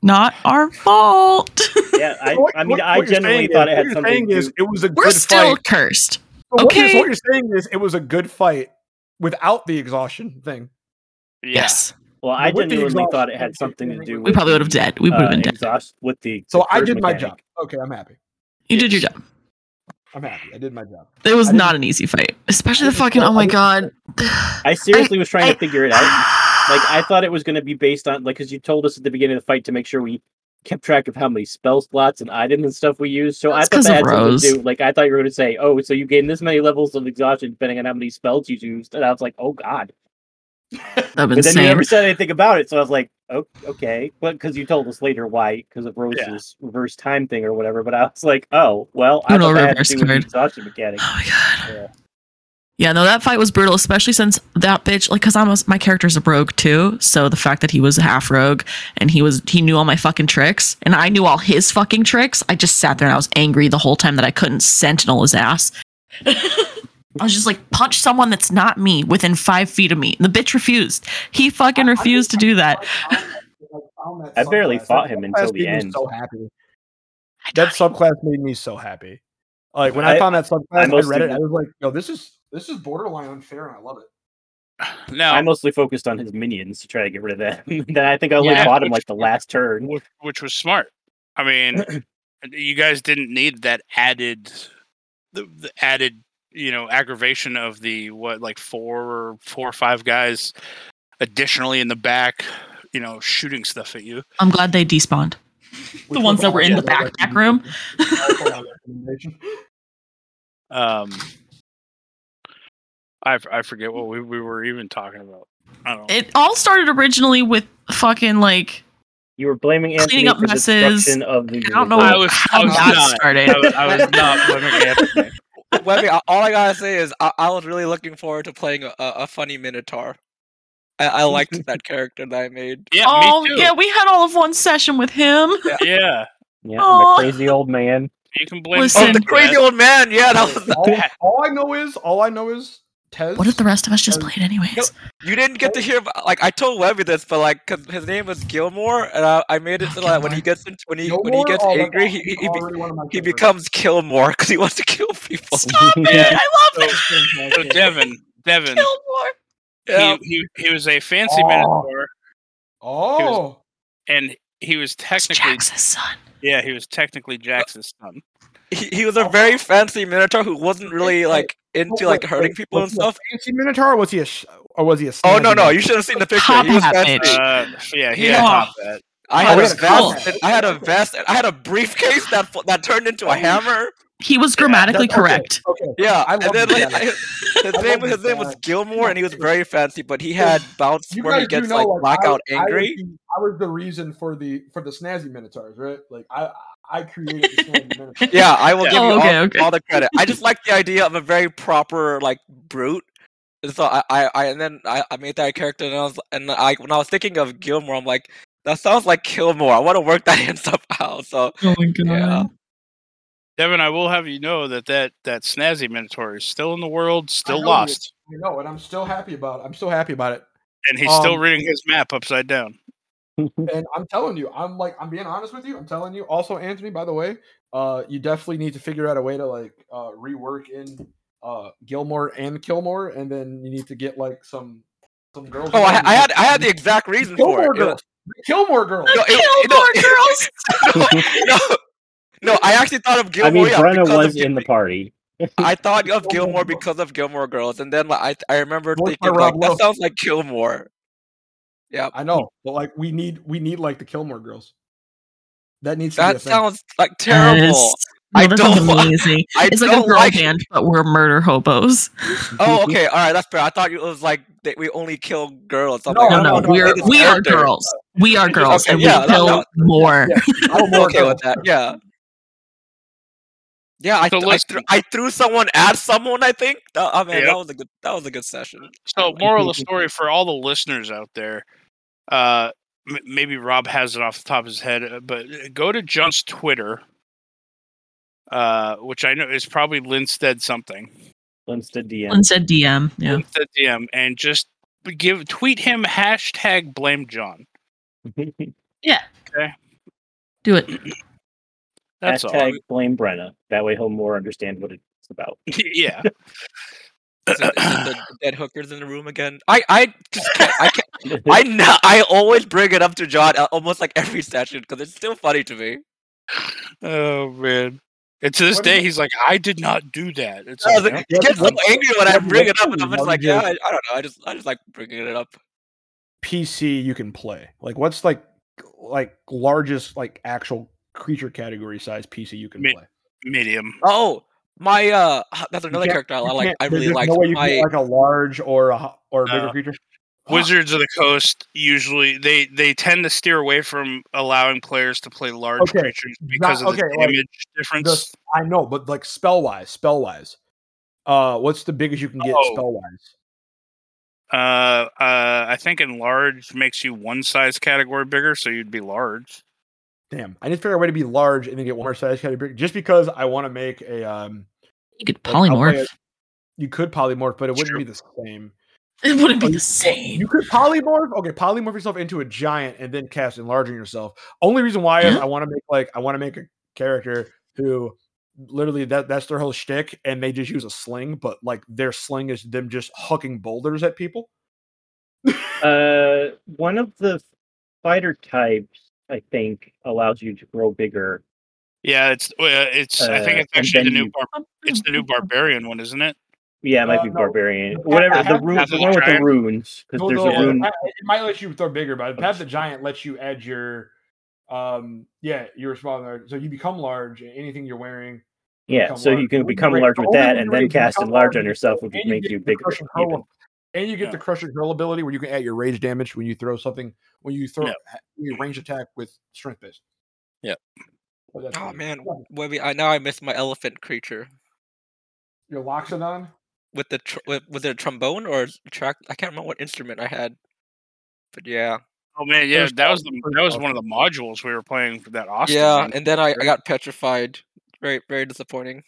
[SPEAKER 5] not our fault.
[SPEAKER 4] Yeah, I, I mean,
[SPEAKER 2] what-
[SPEAKER 4] I
[SPEAKER 2] what you're
[SPEAKER 4] genuinely thought
[SPEAKER 2] is-
[SPEAKER 4] it had
[SPEAKER 2] what you're
[SPEAKER 4] something
[SPEAKER 2] saying
[SPEAKER 4] to
[SPEAKER 2] is it was a
[SPEAKER 5] We're
[SPEAKER 2] good
[SPEAKER 5] still
[SPEAKER 2] fight.
[SPEAKER 5] cursed.
[SPEAKER 2] So what, you're,
[SPEAKER 5] okay.
[SPEAKER 2] what you're saying is it was a good fight without the exhaustion thing.
[SPEAKER 3] Yeah.
[SPEAKER 5] Yes,
[SPEAKER 4] Well, I
[SPEAKER 2] With the
[SPEAKER 4] genuinely thought it had something to do. With we
[SPEAKER 5] probably would have dead. We would have
[SPEAKER 4] uh,
[SPEAKER 5] been dead.
[SPEAKER 4] Exhaust with the.
[SPEAKER 2] So I
[SPEAKER 4] curse
[SPEAKER 2] did my job. Okay, I'm happy.
[SPEAKER 5] You did your job.
[SPEAKER 2] I'm happy. I did my job.
[SPEAKER 5] It was
[SPEAKER 2] didn't-
[SPEAKER 5] an easy fight, especially
[SPEAKER 2] I
[SPEAKER 5] the fucking.
[SPEAKER 2] know-
[SPEAKER 5] Oh my
[SPEAKER 2] didn't-
[SPEAKER 5] god.
[SPEAKER 4] I seriously was trying
[SPEAKER 5] I-
[SPEAKER 4] to figure it out. Like I thought it was going to be based on like because you told us at the beginning of the fight to make sure we kept track of how many spell slots and items and stuff we used. So
[SPEAKER 5] That's
[SPEAKER 4] I
[SPEAKER 5] 'cause
[SPEAKER 4] thought that
[SPEAKER 5] of
[SPEAKER 4] had something
[SPEAKER 5] Rose.
[SPEAKER 4] to do. Like I thought you were going to say, oh, so you gain this many levels of exhaustion depending on how many spells you used, and I was like, oh god.
[SPEAKER 5] That'd been
[SPEAKER 4] But then you never said anything about it, so I was like, oh, okay. But because you told us later why, because of Rose's reverse time thing or whatever. But I was like, oh, well, I
[SPEAKER 5] Uno
[SPEAKER 4] thought that had to
[SPEAKER 5] reverse
[SPEAKER 4] do with the
[SPEAKER 5] card.
[SPEAKER 4] exhaustion mechanic.
[SPEAKER 5] Oh my god.
[SPEAKER 4] Yeah.
[SPEAKER 5] Yeah, no, that fight was brutal, especially since that bitch, like, cause I'm a, my character's a rogue too. So the fact that he was a half rogue and he was, he knew all my fucking tricks and I knew all his fucking tricks. I just sat there and I was angry the whole time that I couldn't sentinel his ass. I was just like, punch someone that's not me within five feet of me. And the bitch refused. He fucking refused to do that.
[SPEAKER 4] I barely fought him until the end.
[SPEAKER 2] So happy. That subclass made me so happy. Like when I,
[SPEAKER 4] I-
[SPEAKER 2] found that subclass, I,
[SPEAKER 4] mostly
[SPEAKER 2] read it. I was like, "Yo, this is this is borderline unfair, and I love it."
[SPEAKER 3] Now,
[SPEAKER 4] I mostly focused on his minions to try to get rid of them. then I think I only
[SPEAKER 3] Yeah,
[SPEAKER 4] fought him
[SPEAKER 3] which-
[SPEAKER 4] like the last turn.
[SPEAKER 3] which, which was smart. I mean, you guys didn't need that added, the, the added, you know, aggravation of the what, like four or four or five guys, additionally in the back, you know, shooting stuff at you.
[SPEAKER 5] I'm glad they despawned.
[SPEAKER 2] the
[SPEAKER 5] ones that were in the
[SPEAKER 2] back
[SPEAKER 5] backpack room.
[SPEAKER 2] recommendation. Also a recommendation.
[SPEAKER 3] Um, I f- I forget what we, we were even talking about. I don't. know.
[SPEAKER 5] It all started originally with fucking like,
[SPEAKER 4] You were blaming Anthony
[SPEAKER 5] Cleaning up
[SPEAKER 4] for the
[SPEAKER 5] messes.
[SPEAKER 4] destruction of the.
[SPEAKER 5] I don't know
[SPEAKER 3] I was-
[SPEAKER 5] how
[SPEAKER 3] I was
[SPEAKER 5] that
[SPEAKER 3] not.
[SPEAKER 5] started.
[SPEAKER 3] I, was, I was not blaming Anthony.
[SPEAKER 6] Webby, all I gotta say is I, I was really looking forward to playing a, a a funny Minotaur. I, I liked that character that I made.
[SPEAKER 3] Yeah,
[SPEAKER 5] oh
[SPEAKER 3] me too.
[SPEAKER 5] yeah, we had all of one session with him.
[SPEAKER 3] yeah.
[SPEAKER 4] Yeah,
[SPEAKER 5] Aw.
[SPEAKER 4] the crazy old man.
[SPEAKER 3] You can blame.
[SPEAKER 5] Listen-
[SPEAKER 6] Oh, the crazy old man! Yeah, that was.
[SPEAKER 2] all, all I know is all I know is Tez.
[SPEAKER 5] What if the rest of us just played anyways?
[SPEAKER 6] No, You didn't get to hear. about- Like I told Webby this, but like, cause his name was Gilmore, and I, I made it so oh, that when he gets into, when he when he gets
[SPEAKER 2] Oh,
[SPEAKER 6] angry, he he, he, be-
[SPEAKER 2] already one of my
[SPEAKER 6] he becomes Killmore because he wants to kill people.
[SPEAKER 5] Stop it!
[SPEAKER 3] Yeah.
[SPEAKER 5] I love
[SPEAKER 3] So,
[SPEAKER 5] it.
[SPEAKER 3] so Devin, Devin,
[SPEAKER 5] Gilmore.
[SPEAKER 6] Yeah.
[SPEAKER 3] he, he he was a fancy
[SPEAKER 2] Oh.
[SPEAKER 3] minotaur,
[SPEAKER 2] Oh,
[SPEAKER 3] and he was
[SPEAKER 5] It's
[SPEAKER 3] technically
[SPEAKER 5] Jax's son.
[SPEAKER 3] yeah, he was technically Jax's son.
[SPEAKER 6] He, he was a oh. very fancy Minotaur who wasn't really like into
[SPEAKER 2] Oh,
[SPEAKER 6] like hurting
[SPEAKER 2] wait,
[SPEAKER 6] people and
[SPEAKER 2] was he
[SPEAKER 6] stuff.
[SPEAKER 2] Fancy Minotaur, or was he a, sh- or was he a?
[SPEAKER 6] Oh no, no,
[SPEAKER 2] Minotaur?
[SPEAKER 6] you should have seen the picture.
[SPEAKER 5] Top
[SPEAKER 6] He was
[SPEAKER 5] hat, bitch.
[SPEAKER 3] Uh, yeah, he
[SPEAKER 5] Yeah.
[SPEAKER 3] had top hat.
[SPEAKER 6] I
[SPEAKER 2] Oh,
[SPEAKER 6] had
[SPEAKER 2] he
[SPEAKER 6] a
[SPEAKER 2] had a cool
[SPEAKER 6] vest. I had a vest. I had a briefcase that that turned into a hammer.
[SPEAKER 5] He was grammatically
[SPEAKER 2] That's- okay,
[SPEAKER 5] correct.
[SPEAKER 2] Okay,
[SPEAKER 6] Yeah,
[SPEAKER 2] I
[SPEAKER 6] and then like,
[SPEAKER 2] guy.
[SPEAKER 6] I, his
[SPEAKER 2] I
[SPEAKER 6] name his name was. Gilmore, and he was very fancy. But he had bouts
[SPEAKER 2] You
[SPEAKER 6] where he
[SPEAKER 2] guys do
[SPEAKER 6] gets
[SPEAKER 2] know,
[SPEAKER 6] like
[SPEAKER 2] like,
[SPEAKER 6] blackout
[SPEAKER 2] I, I was
[SPEAKER 6] angry.
[SPEAKER 2] the- I was the reason for the for the snazzy minotaurs, right? Like I I created the snazzy minotaurs.
[SPEAKER 6] Yeah, I will
[SPEAKER 3] Yeah.
[SPEAKER 6] give you
[SPEAKER 5] Oh, okay,
[SPEAKER 6] all,
[SPEAKER 5] okay.
[SPEAKER 6] all the credit. I just like the idea of a very proper like brute. And so I, I, I and then I, I made that character, and I was and I when I was thinking of Gilmore, I'm like, that sounds like Gilmore. I want to work that in somehow. So
[SPEAKER 5] Oh my god.
[SPEAKER 6] Yeah.
[SPEAKER 3] Devin, I will have you know that that, that snazzy Minotaur is still in the world, still
[SPEAKER 2] know
[SPEAKER 3] lost,
[SPEAKER 2] I know, and I'm still happy about it. I'm still happy about it.
[SPEAKER 3] and he's still
[SPEAKER 2] Um,
[SPEAKER 3] reading his map upside down.
[SPEAKER 2] And I'm telling you, I'm like, I'm being honest with you. I'm telling you. Also, Anthony, by the way, uh, you definitely need to figure out a way to like uh rework in uh Gilmore and Kilmore, and then you need to get like some some girls.
[SPEAKER 6] oh, I. I had I had the exact reason for
[SPEAKER 2] Kilmore
[SPEAKER 6] it. It was-
[SPEAKER 2] girls. Kilmore girls.
[SPEAKER 6] No, it-
[SPEAKER 5] Gilmore
[SPEAKER 6] no,
[SPEAKER 5] girls.
[SPEAKER 6] no, no, I actually thought of Gilmore.
[SPEAKER 4] I mean,
[SPEAKER 6] yeah,
[SPEAKER 4] Brenna
[SPEAKER 6] because
[SPEAKER 4] was in the party.
[SPEAKER 6] I thought of
[SPEAKER 2] Gilmore
[SPEAKER 6] Gilmore because of Gilmore Girls, and then like, I I remember
[SPEAKER 2] Voiced
[SPEAKER 6] thinking like
[SPEAKER 2] Rob
[SPEAKER 6] that
[SPEAKER 2] Lowe.
[SPEAKER 6] sounds like Gilmore. Yeah,
[SPEAKER 2] I know, but like we need we need like the Kilmore girls. That needs to be a
[SPEAKER 6] that
[SPEAKER 2] thing.
[SPEAKER 6] sounds like terrible.
[SPEAKER 5] Yes.
[SPEAKER 6] I
[SPEAKER 5] No, that
[SPEAKER 6] don't li-
[SPEAKER 5] amazing.
[SPEAKER 6] I
[SPEAKER 5] it's like a
[SPEAKER 6] don't
[SPEAKER 5] girl
[SPEAKER 6] like-
[SPEAKER 5] band, but we're murder hobos.
[SPEAKER 6] Oh, okay, all right, that's fair. I thought it was like that we only kill girls. I'm
[SPEAKER 2] No,
[SPEAKER 6] like,
[SPEAKER 5] No,
[SPEAKER 6] I
[SPEAKER 5] no,
[SPEAKER 6] don't
[SPEAKER 5] we're we are girls. We are girls,
[SPEAKER 6] Okay,
[SPEAKER 5] and
[SPEAKER 6] yeah,
[SPEAKER 5] we
[SPEAKER 6] that-
[SPEAKER 5] kill
[SPEAKER 6] that-
[SPEAKER 5] more.
[SPEAKER 2] Yeah,
[SPEAKER 6] I'm
[SPEAKER 2] Kilmore
[SPEAKER 6] okay with that. Yeah. Yeah, I,
[SPEAKER 3] So
[SPEAKER 6] th- I,
[SPEAKER 3] listen.
[SPEAKER 6] threw, I threw someone at someone. I think. That, oh man,
[SPEAKER 3] Yep.
[SPEAKER 6] that was a good. That was a good session.
[SPEAKER 3] So, moral of the story for all the listeners out there, uh, m- maybe Rob has it off the top of his head, uh, but go to Junk's Twitter, uh, which I know is probably Linstead something,
[SPEAKER 4] Linstead DM.
[SPEAKER 5] Instead, DM. Yeah.
[SPEAKER 3] Linstead DM, and just give tweet him hashtag blame John.
[SPEAKER 5] Yeah.
[SPEAKER 3] Okay.
[SPEAKER 5] Do it.
[SPEAKER 3] That's
[SPEAKER 4] Hashtag blame Brenna. That way he'll more understand what it's about.
[SPEAKER 3] yeah.
[SPEAKER 6] Is it, is it the dead hookers in the room again? I I just can't. I can't. I know. I always bring it up to John uh, almost like every session because it's still funny to me.
[SPEAKER 3] Oh man. And to this
[SPEAKER 2] What
[SPEAKER 3] day, he's like, I did not do that. It's
[SPEAKER 6] I was
[SPEAKER 3] like,
[SPEAKER 6] like,
[SPEAKER 2] What-
[SPEAKER 6] he gets so
[SPEAKER 2] what-
[SPEAKER 6] angry when I bring it up, and I'm just like, yeah, I, I don't know. I just I just like bringing it up.
[SPEAKER 2] PC you can play? Like what's like like largest like actual creature category size PC you can
[SPEAKER 3] Mi-
[SPEAKER 2] play?
[SPEAKER 3] medium.
[SPEAKER 6] Oh, my uh, that's another character I like. I really like
[SPEAKER 2] no way you
[SPEAKER 6] my.
[SPEAKER 2] like a large or a or a bigger
[SPEAKER 3] No.
[SPEAKER 2] creature.
[SPEAKER 3] Wizards of the Coast usually they they tend to steer away from allowing players to play large
[SPEAKER 2] Okay,
[SPEAKER 3] creatures because of
[SPEAKER 2] okay,
[SPEAKER 3] the
[SPEAKER 2] like,
[SPEAKER 3] damage
[SPEAKER 2] The,
[SPEAKER 3] difference.
[SPEAKER 2] I know, but like spell wise, spell wise, uh, what's the biggest you can get
[SPEAKER 3] Oh.
[SPEAKER 2] spell wise?
[SPEAKER 3] Uh, uh, I think enlarge makes you one size category bigger, so you'd be large.
[SPEAKER 2] Damn, I need to figure out a way to be large and then get one more size category. Just because I want to make a um,
[SPEAKER 5] You could
[SPEAKER 2] like, I'll
[SPEAKER 5] polymorph.
[SPEAKER 2] it- you could polymorph, but it wouldn't
[SPEAKER 3] True.
[SPEAKER 2] be the same.
[SPEAKER 5] It wouldn't
[SPEAKER 2] Oh,
[SPEAKER 5] be
[SPEAKER 2] you-
[SPEAKER 5] the same.
[SPEAKER 2] You could polymorph. Okay, polymorph yourself into a giant and then cast enlarging yourself. Only reason why is I want to make like I want to make a character who literally that that's their whole shtick, and they just use a sling, but like their sling is them just hucking boulders at people.
[SPEAKER 4] Uh, one of the fighter types, I think, allows you to grow bigger.
[SPEAKER 3] Yeah, it's uh, it's. I think
[SPEAKER 4] Uh,
[SPEAKER 3] it's actually the new
[SPEAKER 4] you-
[SPEAKER 3] bar- it's the new barbarian one, isn't it?
[SPEAKER 4] Yeah, it might
[SPEAKER 2] Uh,
[SPEAKER 4] be
[SPEAKER 2] no.
[SPEAKER 4] barbarian.
[SPEAKER 2] The
[SPEAKER 4] Whatever
[SPEAKER 2] the
[SPEAKER 4] the rune,
[SPEAKER 3] path
[SPEAKER 4] the one with the runes, because
[SPEAKER 2] No,
[SPEAKER 4] there's
[SPEAKER 2] no,
[SPEAKER 4] a rune.
[SPEAKER 2] It it might let you throw bigger, but Path the Giant lets you add your, um, yeah, you're smaller, so you become large. Anything you're wearing,
[SPEAKER 4] Yeah, so
[SPEAKER 2] large.
[SPEAKER 4] you can become large with that, and then cast enlarge on yourself, which
[SPEAKER 2] and
[SPEAKER 4] would make you
[SPEAKER 2] the
[SPEAKER 4] bigger.
[SPEAKER 2] Crush and
[SPEAKER 4] even.
[SPEAKER 2] hurl- and you get
[SPEAKER 3] Yeah.
[SPEAKER 2] the Crusher Drill ability where you can add your rage damage when you throw something when you throw
[SPEAKER 3] Yeah.
[SPEAKER 2] ha- you range attack with strength based.
[SPEAKER 3] Yeah.
[SPEAKER 2] But that's
[SPEAKER 6] Oh man,
[SPEAKER 2] Yeah.
[SPEAKER 6] Webby, I now I miss my elephant creature
[SPEAKER 2] your Loxodon.
[SPEAKER 6] with the tr- with, was it a trombone or track? I can't remember what instrument I had, but yeah,
[SPEAKER 3] Oh man, yeah, that was the that was one of the modules we were playing for that Austin.
[SPEAKER 6] yeah. And then I, I got petrified. Very very disappointing.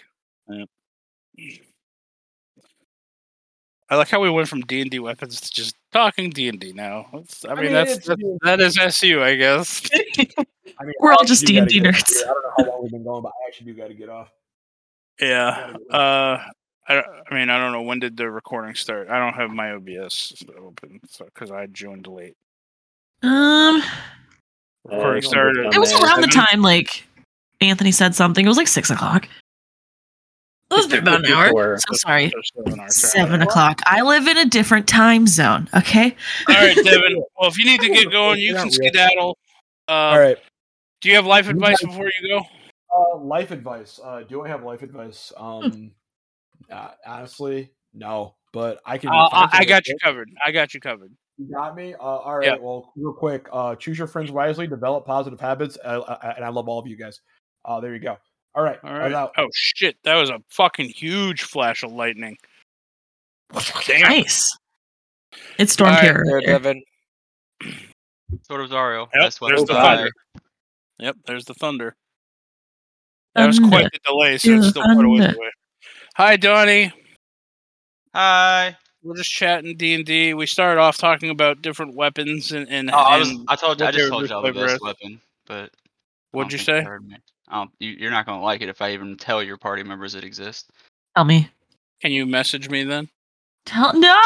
[SPEAKER 3] I like how we went from D and D weapons to just talking D and D now. That's, I, mean,
[SPEAKER 2] mean,
[SPEAKER 3] that's,
[SPEAKER 2] it's-
[SPEAKER 3] that's that is SU, I guess.
[SPEAKER 2] I mean,
[SPEAKER 5] We're
[SPEAKER 2] I
[SPEAKER 5] all just D&D nerds.
[SPEAKER 2] here. I don't know how long we've been going, but I actually do got to get off.
[SPEAKER 3] yeah. Uh, I, I mean, I don't know when did the recording start. I don't have my OBS open because I joined late.
[SPEAKER 5] Um,
[SPEAKER 3] Recording started.
[SPEAKER 5] it was around the time like Anthony said something. It was like six o'clock. It's been about an hour.
[SPEAKER 4] Before-
[SPEAKER 5] So sorry.
[SPEAKER 3] Seven hours, sorry.
[SPEAKER 5] Seven o'clock. I live in a different time zone. Okay.
[SPEAKER 3] All right, Devin. Well, if you need to get going, you can skedaddle. Uh,
[SPEAKER 2] All right.
[SPEAKER 3] Do you have life advice before you go?
[SPEAKER 2] Uh, life advice. Uh, do I have life advice? Um, uh, honestly, no. But I can.
[SPEAKER 3] Uh, I, I got you
[SPEAKER 2] quick.
[SPEAKER 3] covered. I got you covered.
[SPEAKER 2] You got me. Uh, all right.
[SPEAKER 3] Yeah.
[SPEAKER 2] Well, real quick. Uh, choose your friends wisely. Develop positive habits. And I love all of you guys. Uh, there you go. All right.
[SPEAKER 3] All
[SPEAKER 2] out.
[SPEAKER 3] Oh shit! That was a fucking huge flash of lightning. Damn.
[SPEAKER 5] Nice. It's Storm
[SPEAKER 3] All right,
[SPEAKER 5] Terror.
[SPEAKER 6] There,
[SPEAKER 5] here.
[SPEAKER 6] Devin.
[SPEAKER 7] Sort of Zario.
[SPEAKER 3] Yep, there's the
[SPEAKER 7] to
[SPEAKER 3] thunder. Yep, there's the thunder. That was quite
[SPEAKER 5] Thunder.
[SPEAKER 3] the delay, so
[SPEAKER 5] Yeah,
[SPEAKER 3] it's still quite a ways
[SPEAKER 5] thunder.
[SPEAKER 3] away. Hi, Donnie.
[SPEAKER 7] Hi.
[SPEAKER 3] We're just chatting D and D. We started off talking about different weapons and and,
[SPEAKER 7] Oh, I was.
[SPEAKER 3] and
[SPEAKER 7] I told.
[SPEAKER 3] what
[SPEAKER 7] I just told y'all
[SPEAKER 3] by
[SPEAKER 7] the best weapon, but.
[SPEAKER 3] What'd
[SPEAKER 7] don't
[SPEAKER 3] you
[SPEAKER 7] think
[SPEAKER 3] say?
[SPEAKER 7] Heard me. I don't, you, you're not going to like it if I even tell your party members it exists.
[SPEAKER 5] Tell me.
[SPEAKER 3] Can you message me then?
[SPEAKER 5] Tell no.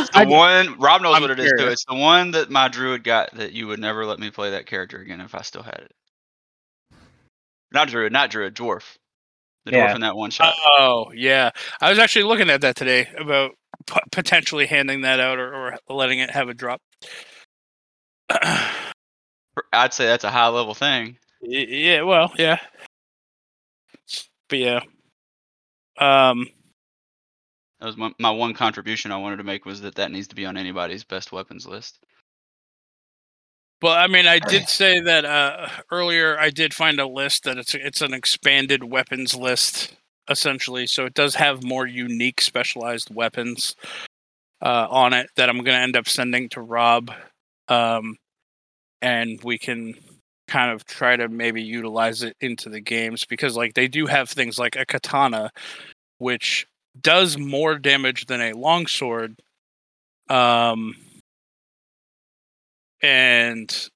[SPEAKER 7] it's the one. Rob knows
[SPEAKER 3] I'm
[SPEAKER 7] what it is too. It's the one that my druid got that you would never let me play that character again if I still had it. Not druid, not druid, dwarf. The dwarf in that one shot.
[SPEAKER 3] Oh yeah, I was actually looking at that today about p- potentially handing that out or, or letting it have a drop.
[SPEAKER 7] I'd say that's a high level thing.
[SPEAKER 3] Yeah, well, yeah, but yeah, um,
[SPEAKER 7] That was my, my one contribution I wanted to make was that that needs to be on anybody's best weapons list.
[SPEAKER 3] Well, I mean, I did say that uh, earlier. I did find a list that it's it's an expanded weapons list essentially, so it does have more unique specialized weapons uh, on it that I'm going to end up sending to Rob, um, and we can kind of try to maybe utilize it into the games because like they do have things like a katana, which does more damage than a longsword. Um, and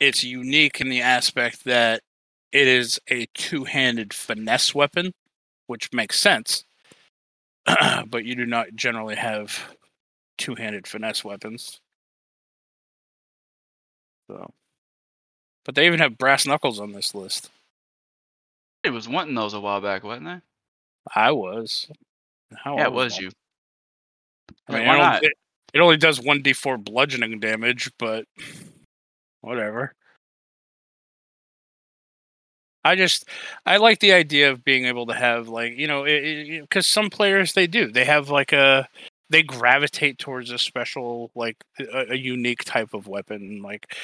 [SPEAKER 3] it's unique in the aspect that it is a two-handed finesse weapon, which makes sense. but you do not generally have two-handed finesse weapons. So, but they even have brass knuckles on this list.
[SPEAKER 7] It was wanting those a while back, wasn't it?
[SPEAKER 3] I was. How
[SPEAKER 7] old?
[SPEAKER 3] yeah,
[SPEAKER 7] it was
[SPEAKER 3] not.
[SPEAKER 7] you.
[SPEAKER 3] I mean,
[SPEAKER 7] why
[SPEAKER 3] it, only,
[SPEAKER 7] not?
[SPEAKER 3] it, it only does one d four bludgeoning damage, but whatever. I just I like the idea of being able to have like you know because some players they do they have like a they gravitate towards a special like a, a unique type of weapon like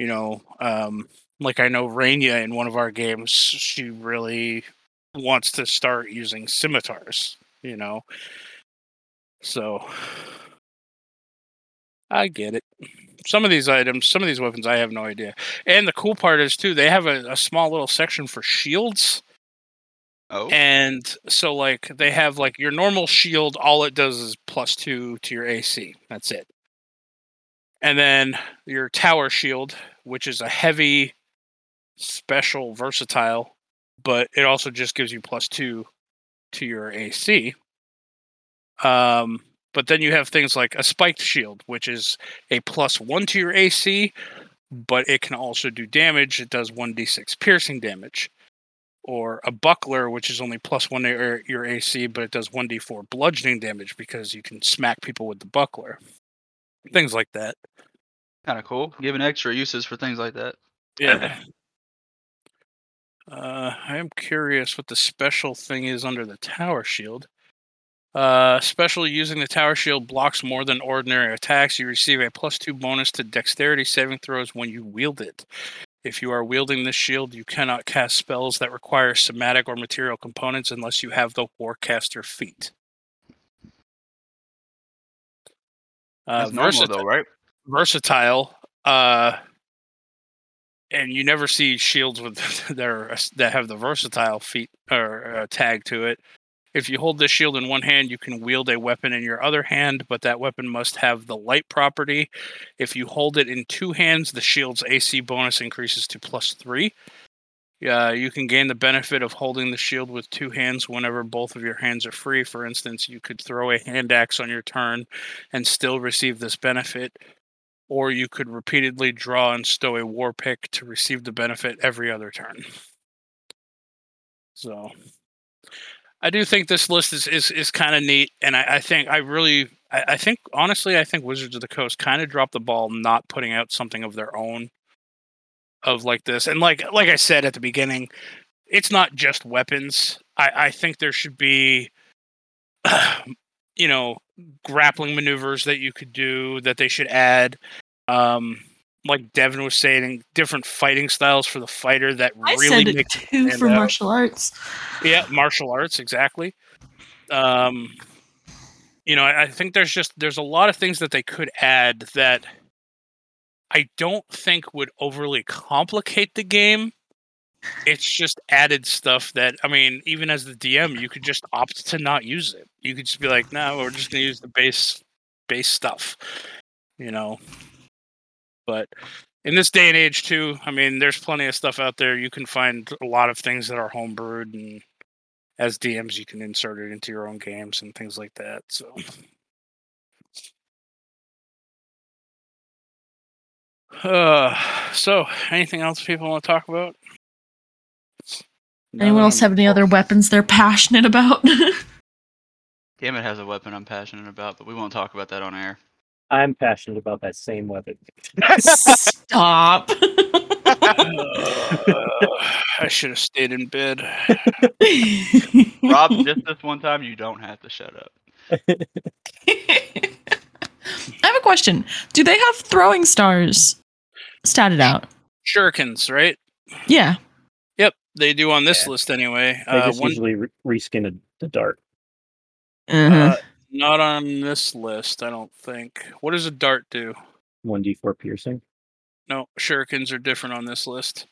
[SPEAKER 3] you know um like I know Raina in one of our games she really wants to start using scimitars you know so I get it. Some of these items, some of these weapons, I have no idea. And the cool part is too, they have a, a small little section for shields.
[SPEAKER 7] Oh,
[SPEAKER 3] And so, like, they have like your normal shield. All it does is plus two to your AC. That's it. And then your tower shield, which is a heavy, special, versatile, but it also just gives you plus two to your AC. Um, but then you have things like a spiked shield, which is a plus one to your AC, but it can also do damage. It does 1d6 piercing damage. Or a buckler, which is only plus one to your- AC, but it does 1d4 bludgeoning damage because you can smack people with the buckler. Things like that.
[SPEAKER 7] kind of cool. Giving extra uses for things like that.
[SPEAKER 3] Yeah. Uh, I am curious what the special thing is under the tower shield. Uh, special using the tower shield blocks more than ordinary attacks. You receive a plus two bonus to dexterity saving throws when you wield it. If you are wielding this shield, you cannot cast spells that require somatic or material components unless you have the Warcaster feat. Uh,
[SPEAKER 7] That's normal
[SPEAKER 3] versati-
[SPEAKER 7] though, right?
[SPEAKER 3] versatile uh and you never see shields with their that have the versatile feat or uh, tag to it. If you hold this shield in one hand you can wield a weapon in your other hand but that weapon must have the light property. If you hold it in two hands the shield's ac bonus increases to plus three uh, you can gain the benefit of holding the shield with two hands whenever both of your hands are free. For instance, you could throw a hand axe on your turn and still receive this benefit, or you could repeatedly draw and stow a war pick to receive the benefit every other turn. So I do think this list is is, is kind of neat, and I, I think I really, I, I think honestly, I think Wizards of the Coast kind of dropped the ball not putting out something of their own, of like this, and like like I said at the beginning, it's not just weapons. I I think there should be, you know, grappling maneuvers that you could do that they should add. Um, like Devin was saying, different fighting styles for the fighter that
[SPEAKER 5] I
[SPEAKER 3] really
[SPEAKER 5] said it
[SPEAKER 3] make
[SPEAKER 5] too
[SPEAKER 3] stand
[SPEAKER 5] for
[SPEAKER 3] out.
[SPEAKER 5] martial arts.
[SPEAKER 3] Yeah, martial arts, exactly. Um, you know, I, I think there's just there's a lot of things that they could add that I don't think would overly complicate the game. It's just added stuff that I mean, even as the DM, you could just opt to not use it. You could just be like, no, we're just gonna use the base base stuff. You know. But in this day and age too, I mean, there's plenty of stuff out there. You can find a lot of things that are homebrewed and as DMs you can insert it into your own games and things like that. So uh so anything else people want to talk about? Now
[SPEAKER 5] Anyone
[SPEAKER 3] that
[SPEAKER 5] else have any other weapons they're passionate about?
[SPEAKER 7] Gambit has a weapon I'm passionate about, but we won't talk about that on air.
[SPEAKER 4] I'm passionate about that same weapon.
[SPEAKER 5] Stop.
[SPEAKER 3] Uh, I should have stayed in bed.
[SPEAKER 7] Rob, just this one time, you don't have to shut up.
[SPEAKER 5] I have a question. Do they have throwing stars statted out?
[SPEAKER 3] Shurikens, right?
[SPEAKER 5] Yeah.
[SPEAKER 3] Yep, they do on this
[SPEAKER 4] Yeah.
[SPEAKER 3] list anyway.
[SPEAKER 4] They
[SPEAKER 3] Uh,
[SPEAKER 4] just
[SPEAKER 3] one,
[SPEAKER 4] usually re- reskin a, the dart.
[SPEAKER 5] Uh-huh.
[SPEAKER 3] uh, not on this list, I don't think. What does a dart do?
[SPEAKER 4] One d four piercing.
[SPEAKER 3] No, shurikens are different on this list.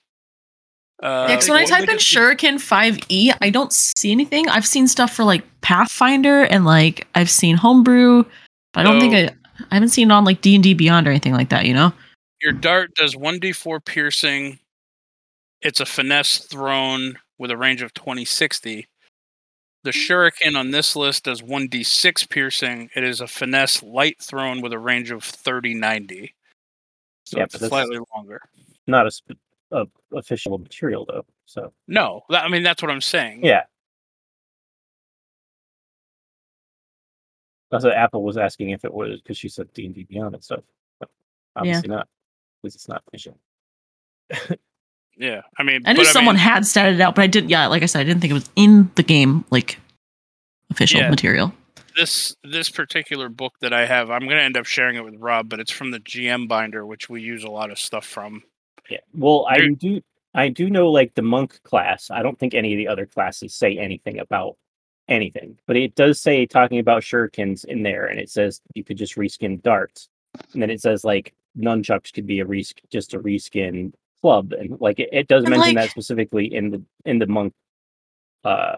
[SPEAKER 3] Uh,
[SPEAKER 5] Yeah, 'cause when I type in Shuriken 5e, I don't see anything. I've seen stuff for like Pathfinder and like I've seen Homebrew, but I don't think I, I haven't seen it on like D and D Beyond or anything like that. You know?
[SPEAKER 3] Your dart does 1d4 piercing. It's a finesse thrown with a range of 2060. The shuriken on this list does 1d6 piercing. It is a finesse light thrown with a range of 3090. So
[SPEAKER 4] Yeah,
[SPEAKER 3] it's slightly longer.
[SPEAKER 4] Not a, sp- a official material though. So
[SPEAKER 3] No, that, I mean that's what I'm saying.
[SPEAKER 4] yeah. That's what Apple was asking if it was because she said D and D Beyond and stuff. But obviously not, because it's not official.
[SPEAKER 3] Yeah, I mean,
[SPEAKER 5] I knew
[SPEAKER 3] but
[SPEAKER 5] someone
[SPEAKER 3] mean,
[SPEAKER 5] had statted it out, but I didn't. Yeah, like I said, I didn't think it was in the game like official
[SPEAKER 3] Yeah.
[SPEAKER 5] material.
[SPEAKER 3] this this particular book that I have, I'm gonna end up sharing it with Rob, but it's from the GM binder, which we use a lot of stuff from.
[SPEAKER 4] Yeah. Well, I do. I do know like the monk class. I don't think any of the other classes say anything about anything, but it does say talking about shurikens in there, and it says you could just reskin darts, and then it says like nunchucks could be a res just a reskin club, and like it, it does
[SPEAKER 5] And,
[SPEAKER 4] mention
[SPEAKER 5] like-
[SPEAKER 4] that specifically in the in the monk. Uh,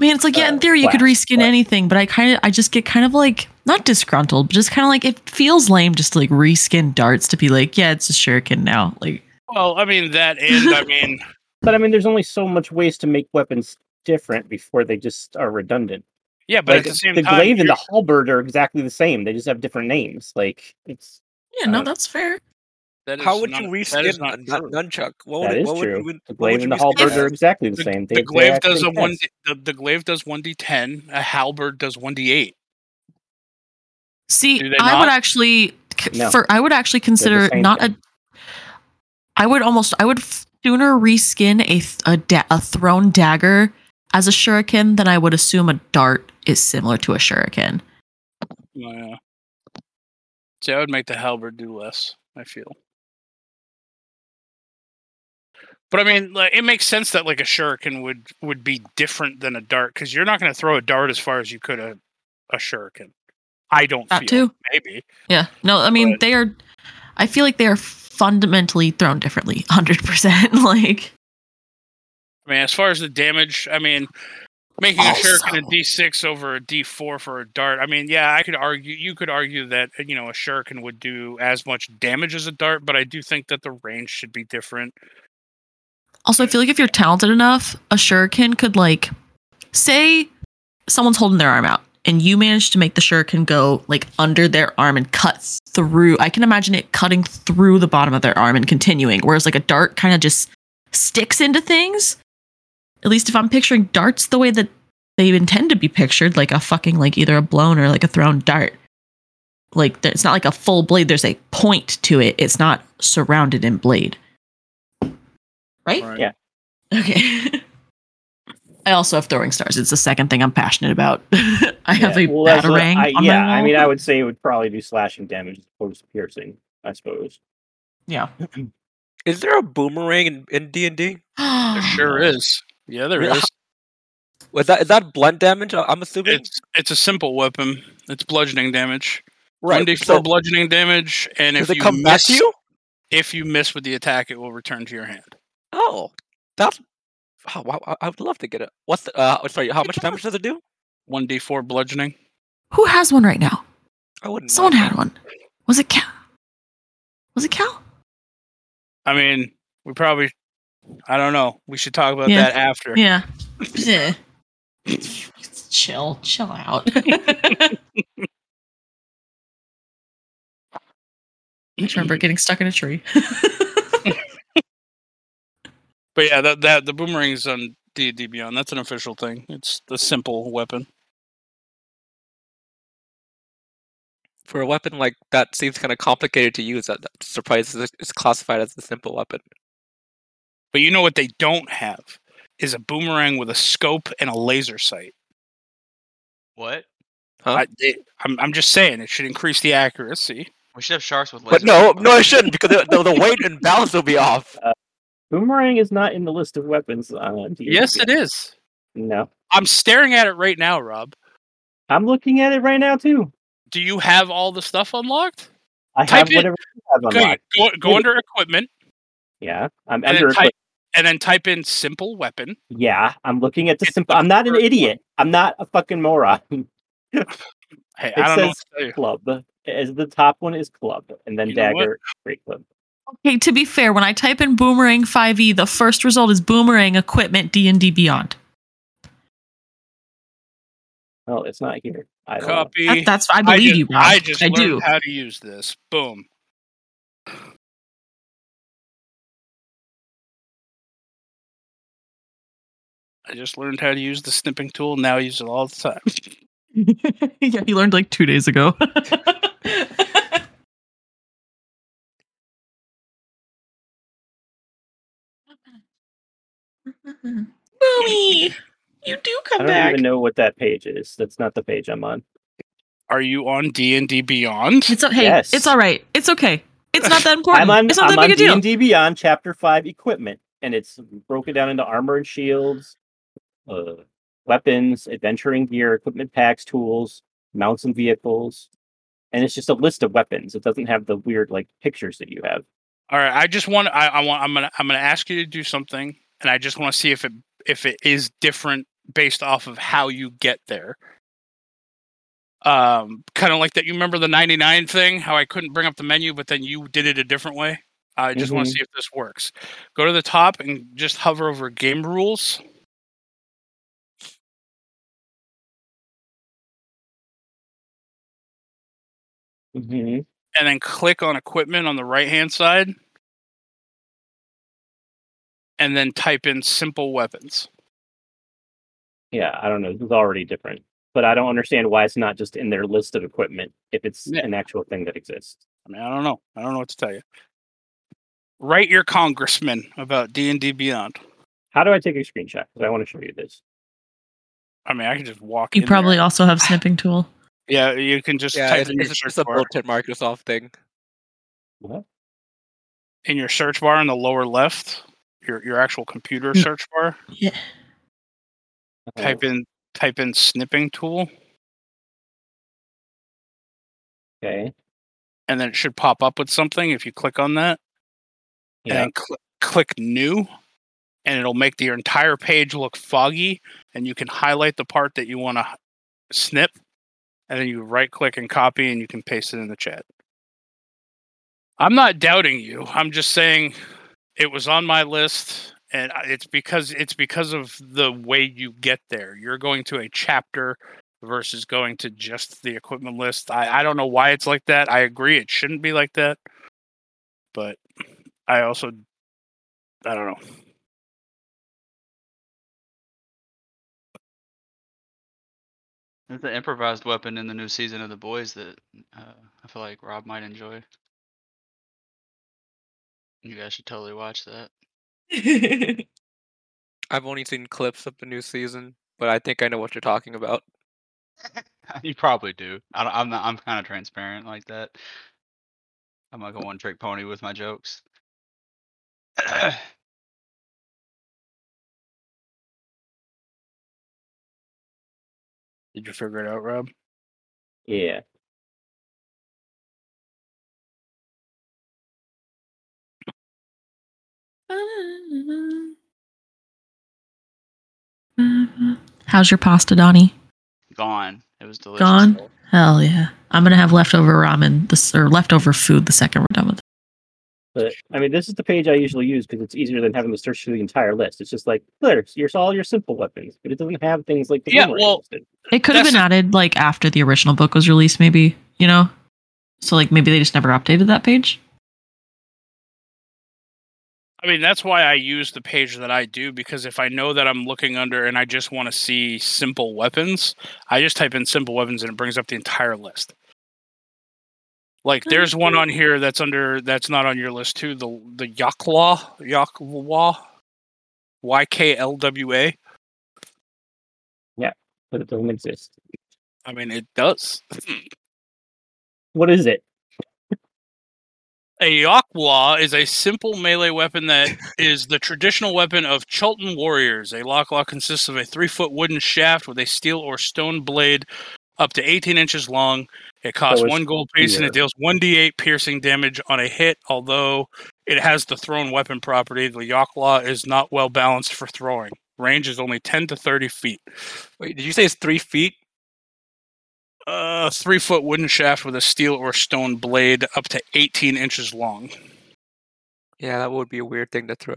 [SPEAKER 5] I mean, it's like yeah, in
[SPEAKER 4] uh,
[SPEAKER 5] theory you could reskin
[SPEAKER 4] but-
[SPEAKER 5] anything, but I kind of, I just get kind of like not disgruntled, but just kind of like it feels lame just to like reskin darts to be like, yeah, it's a shuriken now. Like,
[SPEAKER 3] Well, I mean that, and I mean,
[SPEAKER 4] but I mean, there's only so much ways to make weapons different before they just are redundant.
[SPEAKER 3] yeah, but
[SPEAKER 4] like
[SPEAKER 3] at the same
[SPEAKER 4] the
[SPEAKER 3] time,
[SPEAKER 4] glaive and the halberd are exactly the same. They just have different names. Like it's
[SPEAKER 5] yeah, no,
[SPEAKER 4] Uh,
[SPEAKER 5] that's fair.
[SPEAKER 3] that
[SPEAKER 6] How
[SPEAKER 3] is
[SPEAKER 6] would
[SPEAKER 3] not-
[SPEAKER 6] you
[SPEAKER 3] that is
[SPEAKER 6] reskin
[SPEAKER 3] not
[SPEAKER 6] a nun- nunchuck? What would
[SPEAKER 4] that
[SPEAKER 6] it,
[SPEAKER 4] is
[SPEAKER 6] what would
[SPEAKER 4] true.
[SPEAKER 6] you,
[SPEAKER 4] the
[SPEAKER 6] what
[SPEAKER 4] glaive and the halberd are exactly the,
[SPEAKER 3] The,
[SPEAKER 4] same. They,
[SPEAKER 3] the
[SPEAKER 4] they
[SPEAKER 3] glaive does a one. D, the, the glaive does one d ten. A halberd does one d8.
[SPEAKER 5] See,
[SPEAKER 3] Do they
[SPEAKER 5] I would actually
[SPEAKER 4] No.
[SPEAKER 5] for I would actually consider
[SPEAKER 4] same
[SPEAKER 5] not
[SPEAKER 4] thing.
[SPEAKER 5] a. I would almost I would sooner reskin a a, da- a thrown dagger as a shuriken then I would assume a dart is similar to a shuriken.
[SPEAKER 3] Yeah. See, I would make the halberd do less. I feel. But I mean, like, it makes sense that like a shuriken would would be different than a dart because you're not going to throw a dart as far as you could a a shuriken. I don't
[SPEAKER 5] That
[SPEAKER 3] feel
[SPEAKER 5] too.
[SPEAKER 3] maybe.
[SPEAKER 5] Yeah, no, I mean
[SPEAKER 3] But-
[SPEAKER 5] they are. I feel like they are fundamentally thrown differently, hundred percent. Like
[SPEAKER 3] I mean, as far as the damage, I mean, making a
[SPEAKER 5] Also-
[SPEAKER 3] shuriken a D6 over a D4 for a dart. I mean, yeah, I could argue. You could argue that you know a shuriken would do as much damage as a dart, but I do think that the range should be different.
[SPEAKER 5] Also, I feel like if you're talented enough, a shuriken could like say someone's holding their arm out and you manage to make the shuriken go like under their arm and cut through. I can imagine it cutting through the bottom of their arm and continuing, whereas like a dart kind of just sticks into things. At least if I'm picturing darts the way that they intend to be pictured, like a fucking like either a blown or like a thrown dart. Like it's not like a full blade. There's a point to it. It's not surrounded in blade. Right?
[SPEAKER 3] Right.
[SPEAKER 4] Yeah.
[SPEAKER 5] Okay. I also have throwing stars. It's the second thing I'm passionate about. I have a
[SPEAKER 4] well,
[SPEAKER 5] batarang.
[SPEAKER 4] I, yeah, I mean, I would say it would probably do slashing damage as opposed to piercing. I suppose.
[SPEAKER 5] yeah.
[SPEAKER 6] Is there a boomerang in in D and D?
[SPEAKER 3] There sure is. Yeah, there
[SPEAKER 6] Really?
[SPEAKER 3] is.
[SPEAKER 6] Was that is that blunt damage? I- I'm assuming.
[SPEAKER 3] It's it's a simple weapon. It's bludgeoning damage.
[SPEAKER 6] right.
[SPEAKER 3] One d
[SPEAKER 6] so
[SPEAKER 3] bludgeoning damage, and
[SPEAKER 6] does
[SPEAKER 3] if
[SPEAKER 6] it
[SPEAKER 3] you
[SPEAKER 6] come back
[SPEAKER 3] miss,
[SPEAKER 6] to you?
[SPEAKER 3] if you miss with the attack, it will return to your hand.
[SPEAKER 6] Oh, that's. Oh, wow, I- I would love to get it. What's the? Uh, sorry, how much damage does it do?
[SPEAKER 3] One d four bludgeoning.
[SPEAKER 5] Who has one right now?
[SPEAKER 6] I wouldn't.
[SPEAKER 5] Someone
[SPEAKER 6] mind
[SPEAKER 5] had one. Was it Cal? Was it Cal?
[SPEAKER 3] I mean, we probably. I don't know. We should talk about
[SPEAKER 5] Yeah.
[SPEAKER 3] that after.
[SPEAKER 5] Yeah. Yeah. chill, chill out. I just remember getting stuck in a tree.
[SPEAKER 3] But yeah, that that the boomerang is on D D Beyond. That's an official thing. It's the simple weapon.
[SPEAKER 6] For a weapon like that, seems kind of complicated to use. That, that surprises it- it's classified as a simple weapon.
[SPEAKER 3] But you know what they don't have is a boomerang with a scope and a laser sight.
[SPEAKER 7] What?
[SPEAKER 6] Huh?
[SPEAKER 3] I, it, I'm I'm just saying it should increase the accuracy.
[SPEAKER 7] We should have sharks with lasers.
[SPEAKER 6] But no, no, I shouldn't because the, the, the weight and balance will be off.
[SPEAKER 4] Uh, boomerang is not in the list of weapons uh, on
[SPEAKER 3] Yes, it is.
[SPEAKER 4] No,
[SPEAKER 3] I'm staring at it right now, Rob.
[SPEAKER 4] I'm looking at it right now too.
[SPEAKER 3] Do you have all the stuff unlocked?
[SPEAKER 4] I
[SPEAKER 3] Type
[SPEAKER 4] have
[SPEAKER 3] it.
[SPEAKER 4] whatever you have
[SPEAKER 3] Okay,
[SPEAKER 4] unlocked.
[SPEAKER 3] go, go
[SPEAKER 4] Maybe.
[SPEAKER 3] under equipment
[SPEAKER 4] Yeah, I'm
[SPEAKER 3] and
[SPEAKER 4] under.
[SPEAKER 3] then type and then type in simple weapon.
[SPEAKER 4] Yeah, I'm looking at the
[SPEAKER 3] It's
[SPEAKER 4] simple.
[SPEAKER 3] the
[SPEAKER 4] I'm not an idiot. I'm not a fucking moron.
[SPEAKER 3] Hey,
[SPEAKER 4] It
[SPEAKER 3] I don't know what
[SPEAKER 4] says
[SPEAKER 3] to tell you.
[SPEAKER 4] club. As the top one is club, and then
[SPEAKER 3] You
[SPEAKER 4] dagger, great club.
[SPEAKER 5] okay, to be fair, when I type in boomerang 5e, the first result is boomerang equipment D&D Beyond.
[SPEAKER 4] Oh, it's not here. I don't know.
[SPEAKER 3] Copy.
[SPEAKER 5] That, that's I believe
[SPEAKER 3] just,
[SPEAKER 5] you, Rob.
[SPEAKER 3] I just
[SPEAKER 5] I
[SPEAKER 3] learned
[SPEAKER 5] do.
[SPEAKER 3] how to use this. Boom. I just learned how to use the snipping tool. Now I use it all the time.
[SPEAKER 5] yeah, he learned like two days ago. Boomy, you do come back.
[SPEAKER 4] I
[SPEAKER 5] come
[SPEAKER 4] don't
[SPEAKER 5] back.
[SPEAKER 4] even know what that page is. That's not the page I'm on.
[SPEAKER 3] Are you on D and D Beyond?
[SPEAKER 5] It's o- hey,
[SPEAKER 4] Yes.
[SPEAKER 5] it's all right. It's okay. It's not that important.
[SPEAKER 4] I'm on.
[SPEAKER 5] it's not
[SPEAKER 4] I'm
[SPEAKER 5] that
[SPEAKER 4] on
[SPEAKER 5] big a deal.
[SPEAKER 4] D&D Beyond Chapter Five equipment, and it's broken down into armor and shields, uh, weapons, adventuring gear, equipment packs, tools, mounts and vehicles, and it's just a list of weapons. It doesn't have the weird like pictures that you have.
[SPEAKER 3] All right. I just want. I, I want. I'm gonna. I'm gonna ask you to do something, and I just want to see if it if it is different based off of how you get there. Um, kind of like that. You remember the 99 thing? How I couldn't bring up the menu, but then you did it a different way. I just want
[SPEAKER 4] Mhm.
[SPEAKER 3] to see if this works. Go to the top and just hover over game rules.
[SPEAKER 4] Hmm
[SPEAKER 3] and then click on equipment on the right hand side and then type in simple weapons
[SPEAKER 4] Yeah, I don't know. This is already different, but I don't understand why it's not just in their list of equipment if it's
[SPEAKER 3] Yeah.
[SPEAKER 4] an actual thing that exists.
[SPEAKER 3] i mean i don't know i don't know what to tell you write your congressman about d&d beyond
[SPEAKER 4] How do I take a screenshot? Because I want to show you this.
[SPEAKER 3] i mean i can just walk
[SPEAKER 5] You
[SPEAKER 3] in
[SPEAKER 5] probably
[SPEAKER 3] there.
[SPEAKER 5] also have snipping tool.
[SPEAKER 3] Yeah you can just
[SPEAKER 6] Yeah,
[SPEAKER 3] type
[SPEAKER 6] it's,
[SPEAKER 3] in your
[SPEAKER 6] it's,
[SPEAKER 3] search
[SPEAKER 6] it's a
[SPEAKER 3] bar
[SPEAKER 6] built-in Microsoft thing.
[SPEAKER 4] What?
[SPEAKER 3] in your search bar in the lower left your your actual computer
[SPEAKER 5] Mm.
[SPEAKER 3] search bar
[SPEAKER 5] Yeah.
[SPEAKER 3] type in type in snipping tool
[SPEAKER 4] Okay.
[SPEAKER 3] and then it should pop up with something if you click on that and
[SPEAKER 4] Yeah.
[SPEAKER 3] then cl- click new and it'll make the entire page look foggy and you can highlight the part that you want to snip and then you right click and copy and you can paste it in the chat. I'm not doubting you. I'm just saying it was on my list and it's because it's because of the way you get there. You're going to a chapter versus going to just the equipment list. I, I don't know why it's like that. I agree it shouldn't be like that but i also i don't know
[SPEAKER 7] There's an improvised weapon in the new season of The Boys that uh, I feel like Rob might enjoy. You guys should totally watch that.
[SPEAKER 6] I've only seen clips of the new season, but I think I know what you're talking about.
[SPEAKER 7] you probably do. I, I'm not, I'm kind of transparent like that. I'm like a one trick pony with my jokes.
[SPEAKER 3] Did you figure it out, Rob?
[SPEAKER 4] Yeah.
[SPEAKER 5] How's your pasta, Donnie?
[SPEAKER 7] Gone. It was delicious.
[SPEAKER 5] Gone? Hell yeah. I'm gonna have leftover ramen this or leftover food the second we're done with it.
[SPEAKER 4] But I mean, this is the page I usually use because it's easier than having to search through the entire list. It's just like, there's here's all your simple weapons, but it doesn't have things like the
[SPEAKER 3] Yeah, well-
[SPEAKER 4] listed.
[SPEAKER 5] It could have been added like after the original book was released, maybe, you know? So like maybe they just never updated that page.
[SPEAKER 3] I mean, that's why I use the page that I do because if I know that I'm looking under and I just want to see simple weapons, I just type in simple weapons and it brings up the entire list. Like there's one on here that's under that's not on your list too. The the Yklwa Yklwa Y K L W A.
[SPEAKER 4] Yeah, but it doesn't exist.
[SPEAKER 3] I mean, it does.
[SPEAKER 4] What is it?
[SPEAKER 3] A Yklwa is a simple melee weapon that is the traditional weapon of Chultan warriors. A Yklwa consists of a three foot wooden shaft with a steel or stone blade up to 18 inches long. It costs
[SPEAKER 4] it's
[SPEAKER 3] one gold piece and it deals 1d8 piercing damage on a hit, although it has the thrown weapon property. The Yklwa is not well balanced for throwing. Range is only 10 to 30 feet.
[SPEAKER 6] Wait, did you say it's three feet?
[SPEAKER 3] Uh, three foot wooden shaft with a steel or stone blade up to 18 inches long.
[SPEAKER 6] Yeah, that would be a weird thing to throw.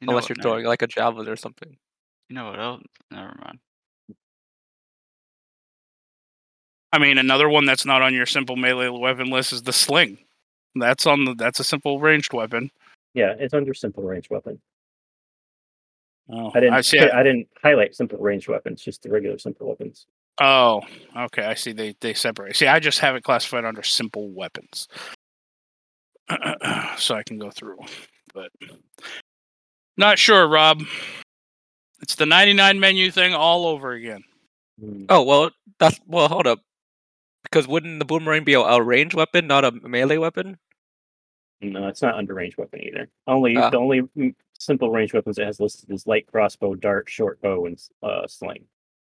[SPEAKER 7] You know
[SPEAKER 6] Unless
[SPEAKER 7] what-
[SPEAKER 6] you're
[SPEAKER 7] no,
[SPEAKER 6] throwing like a javelin or something.
[SPEAKER 7] You know what else? Never mind.
[SPEAKER 3] I mean, another one that's not on your simple melee weapon list is the sling. That's on the that's a simple ranged weapon.
[SPEAKER 4] Yeah, it's under simple ranged weapon.
[SPEAKER 3] Oh,
[SPEAKER 4] I didn't.
[SPEAKER 3] I see.
[SPEAKER 4] I, didn't highlight simple ranged weapons, just the regular simple weapons.
[SPEAKER 3] Oh, okay. I see. They they separate. See, I just have it classified under simple weapons, so I can go through. But not sure, Rob. It's the ninety nine menu thing all over again.
[SPEAKER 6] Oh well, that's well. Hold up, because wouldn't the boomerang be a, a range weapon, not a melee weapon?
[SPEAKER 4] No, it's not under range weapon either. Only
[SPEAKER 6] Ah.
[SPEAKER 4] the only mm, simple range weapons it has listed is light crossbow, dart, short bow, and uh, sling.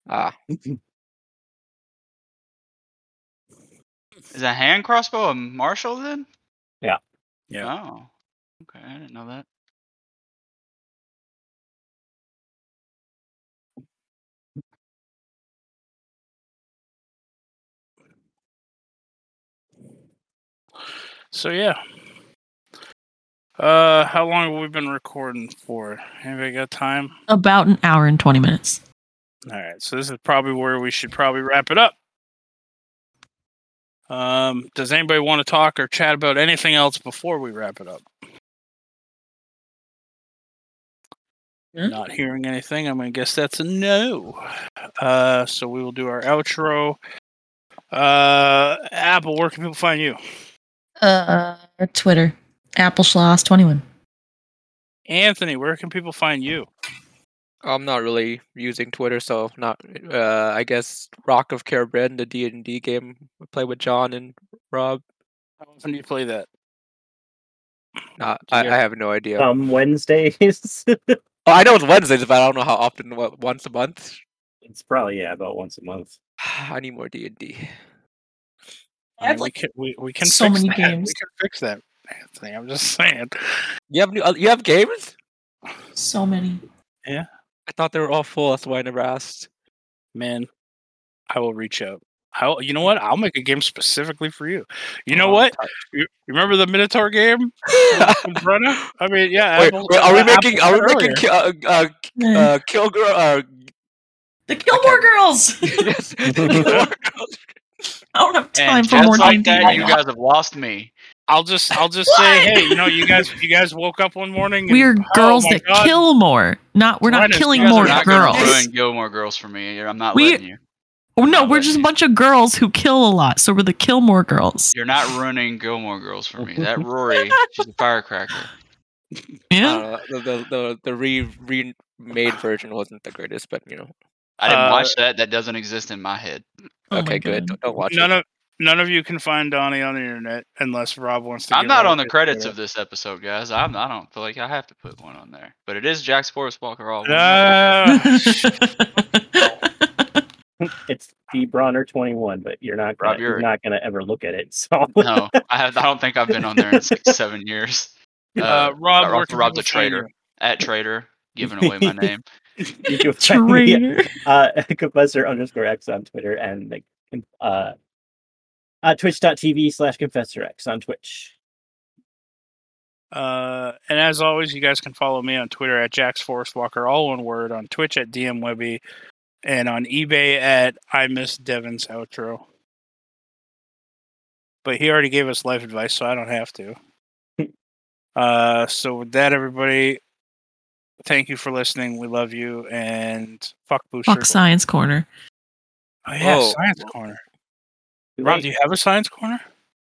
[SPEAKER 6] Ah,
[SPEAKER 7] Is a hand crossbow a martial then?
[SPEAKER 4] Yeah.
[SPEAKER 3] Yeah.
[SPEAKER 7] Oh. Okay, I didn't know that.
[SPEAKER 3] So yeah. Uh, how long have we been recording for? Anybody got time?
[SPEAKER 5] About an hour and 20 minutes.
[SPEAKER 3] All right, so this is probably where we should probably wrap it up. Um, does anybody want to talk or chat about anything else before we wrap it up?
[SPEAKER 5] Hmm?
[SPEAKER 3] Not hearing anything. I'm gonna guess that's a no. Uh, so we will do our outro. Uh, Apple, where can people find you?
[SPEAKER 5] Uh, Twitter, Apple Schloss 21.
[SPEAKER 3] Anthony, where can people find you?
[SPEAKER 6] I'm not really using Twitter, so not. Uh, I guess Rock of Caribbean, the D and D game we play with John and Rob.
[SPEAKER 3] How often do you play that?
[SPEAKER 6] Not, I, I have no idea.
[SPEAKER 4] Um, Wednesdays.
[SPEAKER 6] oh, I know it's Wednesdays, but I don't know how often. What, once a month?
[SPEAKER 4] it's probably yeah, about once a month.
[SPEAKER 6] I need more D and D.
[SPEAKER 5] I
[SPEAKER 3] I mean, we can we, we can
[SPEAKER 5] so
[SPEAKER 3] fix
[SPEAKER 5] many
[SPEAKER 3] that.
[SPEAKER 5] games.
[SPEAKER 3] We can fix that, Anthony. I'm just saying.
[SPEAKER 6] You have new. uh, You have games?
[SPEAKER 5] So many.
[SPEAKER 6] Yeah, I thought they were all full. That's why I never asked.
[SPEAKER 3] man, I will reach out. I'll, you know what? I'll make a game specifically for you. You know
[SPEAKER 6] Oh,
[SPEAKER 3] what? You, you remember the Minotaur game, Brenna? I mean, yeah.
[SPEAKER 6] Wait, wait, are we
[SPEAKER 3] uh,
[SPEAKER 6] making? Are we
[SPEAKER 3] said
[SPEAKER 6] making?
[SPEAKER 3] earlier.
[SPEAKER 6] Ki- uh, uh,
[SPEAKER 5] Eh.
[SPEAKER 6] uh, kill girl? Uh,
[SPEAKER 5] the Gilmore Girls!
[SPEAKER 6] yes.
[SPEAKER 5] I don't have time
[SPEAKER 7] And
[SPEAKER 5] for more
[SPEAKER 7] like
[SPEAKER 5] D&D
[SPEAKER 7] that,
[SPEAKER 5] right
[SPEAKER 7] you guys have lost me.
[SPEAKER 3] I'll just, I'll just say, hey, you know, you guys, you guys woke up one morning.
[SPEAKER 5] We're girls
[SPEAKER 3] oh
[SPEAKER 5] that
[SPEAKER 3] God,
[SPEAKER 5] kill more. Not we're not
[SPEAKER 3] Brenna's
[SPEAKER 5] killing
[SPEAKER 3] You guys
[SPEAKER 7] You
[SPEAKER 3] are
[SPEAKER 5] more
[SPEAKER 7] are
[SPEAKER 3] not
[SPEAKER 7] not
[SPEAKER 3] gonna
[SPEAKER 7] going to
[SPEAKER 5] girls.
[SPEAKER 7] ruin Gilmore Girls for me. I'm not
[SPEAKER 5] We-
[SPEAKER 7] letting you.
[SPEAKER 5] Oh no, we're
[SPEAKER 7] letting
[SPEAKER 5] just a
[SPEAKER 7] you.
[SPEAKER 5] bunch of girls who kill a lot, so we're the Killmore girls.
[SPEAKER 7] You're not ruining Gilmore Girls for me. That Rory, she's a firecracker.
[SPEAKER 5] Yeah.
[SPEAKER 6] Uh, the the the, the re remade version wasn't the greatest, but you know.
[SPEAKER 7] I didn't
[SPEAKER 3] Uh,
[SPEAKER 7] watch that. That doesn't exist in my head.
[SPEAKER 5] Oh my
[SPEAKER 6] okay, good. Don't, don't watch
[SPEAKER 3] None
[SPEAKER 6] it.
[SPEAKER 3] of none of you can find Donnie on the internet unless Rob wants to.
[SPEAKER 7] I'm
[SPEAKER 3] give
[SPEAKER 7] not on the credits
[SPEAKER 3] Twitter.
[SPEAKER 7] of this episode, guys. I'm. I don't feel like I have to put one on there. But it is Jax Forest Walker all. one word.
[SPEAKER 3] Uh,
[SPEAKER 4] it's the Brauner 21, but you're not gonna,
[SPEAKER 7] you're-
[SPEAKER 4] you're not gonna ever look at it. So
[SPEAKER 7] no, I have. I don't think I've been on there in six, seven years.
[SPEAKER 3] uh,
[SPEAKER 7] Uh,
[SPEAKER 3] Rob,
[SPEAKER 7] Rob-
[SPEAKER 3] where can
[SPEAKER 7] Rob's a
[SPEAKER 3] people find
[SPEAKER 7] traitor. At trader, giving away my name.
[SPEAKER 4] You can find me uh, Confessor underscore X on Twitter and like, uh, uh, twitch.tv slash Confessor X on Twitch.
[SPEAKER 3] Uh, and as always, you guys can follow me on Twitter at Jax Forest Walker, all one word, on Twitch at DM Webby, and on eBay at I Miss Devin's Outro. But he already gave us life advice, so I don't have to. uh, so with that, everybody, thank you for listening. We love you, and fuck Booster.
[SPEAKER 5] Fuck Science Corner.
[SPEAKER 3] Oh yeah,
[SPEAKER 6] Whoa.
[SPEAKER 3] Science Corner.
[SPEAKER 4] Too
[SPEAKER 3] Rob, do you have a Science Corner?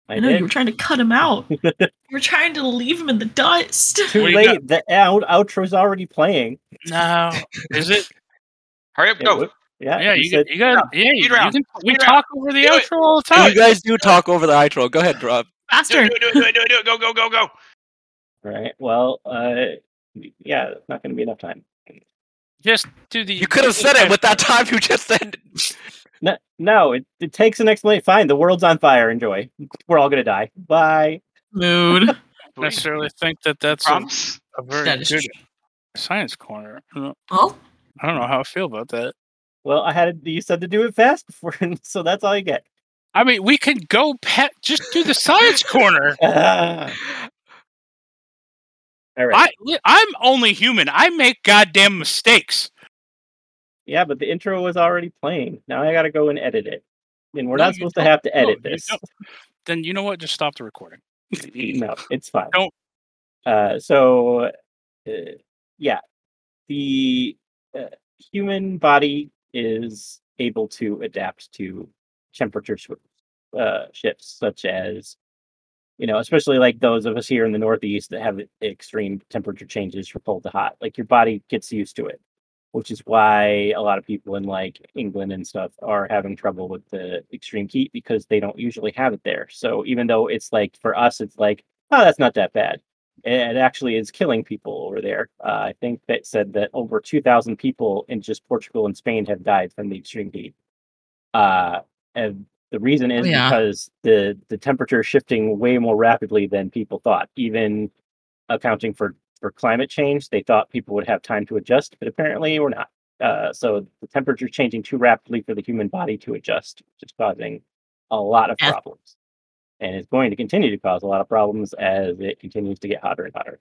[SPEAKER 4] I
[SPEAKER 5] I know
[SPEAKER 4] did.
[SPEAKER 5] you were trying to cut him out. you were trying to leave him in the dust.
[SPEAKER 4] Too
[SPEAKER 3] What do you
[SPEAKER 4] late. The out- outro's already playing.
[SPEAKER 3] No. Is it?
[SPEAKER 7] Hurry up, go.
[SPEAKER 4] Yeah,
[SPEAKER 3] Yeah,
[SPEAKER 4] you
[SPEAKER 3] you,
[SPEAKER 4] said
[SPEAKER 3] got, you got. Yeah, you,
[SPEAKER 7] Speed
[SPEAKER 3] you can. We
[SPEAKER 7] Speed
[SPEAKER 3] talk over the
[SPEAKER 7] Do it.
[SPEAKER 3] outro all the time.
[SPEAKER 6] You guys do talk over the outro. Go ahead, Rob.
[SPEAKER 7] Do
[SPEAKER 5] Faster.
[SPEAKER 7] it, do it, do it, do it, do it. Go, go, go, go.
[SPEAKER 4] right. Well, uh, yeah, it's not going to be enough time.
[SPEAKER 3] Just do the.
[SPEAKER 6] You could have said it with that time you just said.
[SPEAKER 4] No, no it, it takes an explanation. Fine, the world's on fire. Enjoy. We're all going to die. Bye.
[SPEAKER 5] Mood.
[SPEAKER 3] necessarily think that that's a, a very
[SPEAKER 5] That is
[SPEAKER 3] good
[SPEAKER 5] true.
[SPEAKER 3] science corner. I don't-
[SPEAKER 5] Well,
[SPEAKER 3] I don't know how I feel about that.
[SPEAKER 4] Well, I had you said to do it fast before, so that's all you get.
[SPEAKER 3] I mean, we can go pet. Just do the science corner.
[SPEAKER 4] all right.
[SPEAKER 3] I, I'm only human. I make goddamn mistakes.
[SPEAKER 4] Yeah, but the intro was already playing. Now I got to go and edit it, and we're
[SPEAKER 3] No,
[SPEAKER 4] not supposed to have to edit
[SPEAKER 3] you
[SPEAKER 4] this.
[SPEAKER 3] Then you know what? Just stop the recording.
[SPEAKER 4] no, it's fine.
[SPEAKER 3] Don't-
[SPEAKER 4] Uh, so, uh, yeah, the uh, human body is able to adapt to temperature uh, shifts, such as, you know, especially like those of us here in the Northeast that have extreme temperature changes from cold to hot. Like your body gets used to it, which is why a lot of people in like England and stuff are having trouble with the extreme heat because they don't usually have it there. So even though it's like for us, it's like, oh, that's not that bad. It actually is killing people over there. Uh, I think that said that over 2,000 people in just Portugal and Spain have died from the extreme heat. Uh, and the reason is
[SPEAKER 5] yeah.
[SPEAKER 4] because the the temperature is shifting way more rapidly than people thought. Even accounting for for climate change, they thought people would have time to adjust, but apparently we're not. Uh, so the temperature is changing too rapidly for the human body to adjust, which is causing a lot of problems, and it's going to continue to cause a lot of problems as it continues to get hotter and hotter.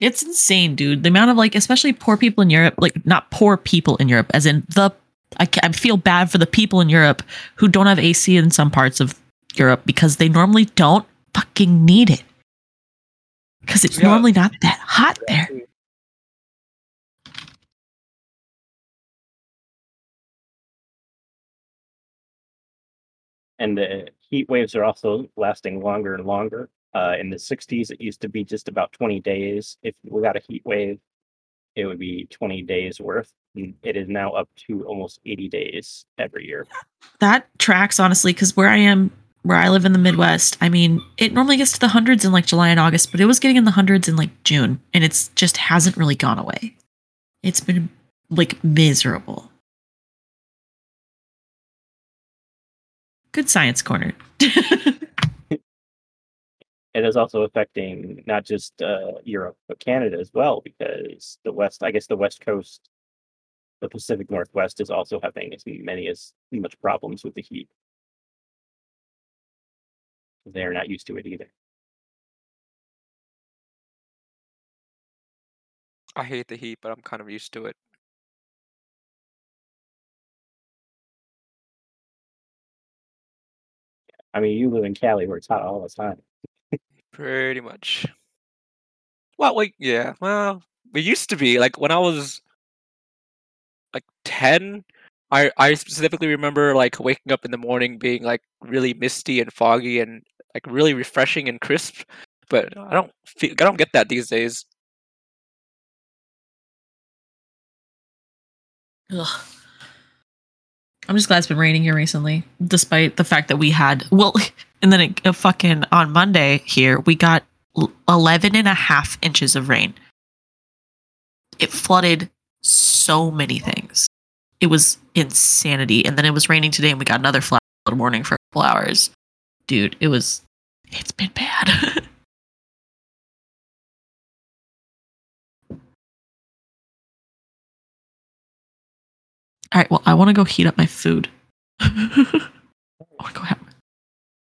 [SPEAKER 5] It's insane, dude. The amount of like, especially poor people in Europe, like not poor people in Europe, as in the, I, I feel bad for the people in Europe who don't have AC in some parts of Europe because they normally don't fucking need it. Because it's
[SPEAKER 6] Yeah.
[SPEAKER 5] normally not that hot there.
[SPEAKER 4] and the heat waves are also lasting longer and longer. Uh, in the 60s, it used to be just about 20 days. If we got a heat wave, it would be 20 days worth. It is now up to almost 80 days every year.
[SPEAKER 5] That tracks honestly, because where I am, where I live in the Midwest, I mean, it normally gets to the hundreds in like July and August, but it was getting in the hundreds in like June, and it's just hasn't really gone away. It's been like miserable. Good science corner.
[SPEAKER 4] It is also affecting not just uh, Europe, but Canada as well, because the West, I guess the West Coast, the Pacific Northwest is also having as many as much problems with the heat. They're not used to it either.
[SPEAKER 6] I hate the heat, but I'm kind of used to it.
[SPEAKER 4] I mean, you live in Cali where it's hot all the time.
[SPEAKER 6] Pretty much. Well, wait, yeah. Well, it used to be like when I was like ten. I I specifically remember like waking up in the morning being like really misty and foggy and like really refreshing and crisp. But I don't feel I don't get that these days.
[SPEAKER 5] Ugh. I'm just glad it's been raining here recently, despite the fact that we had, well, and then it, uh, fucking on Monday here, we got l- 11 and a half inches of rain. It flooded so many things. It was insanity. And then it was raining today and we got another flood warning for a couple hours. Dude, it was, it's been bad. All right, well, I want to go heat up my food. I want to go have.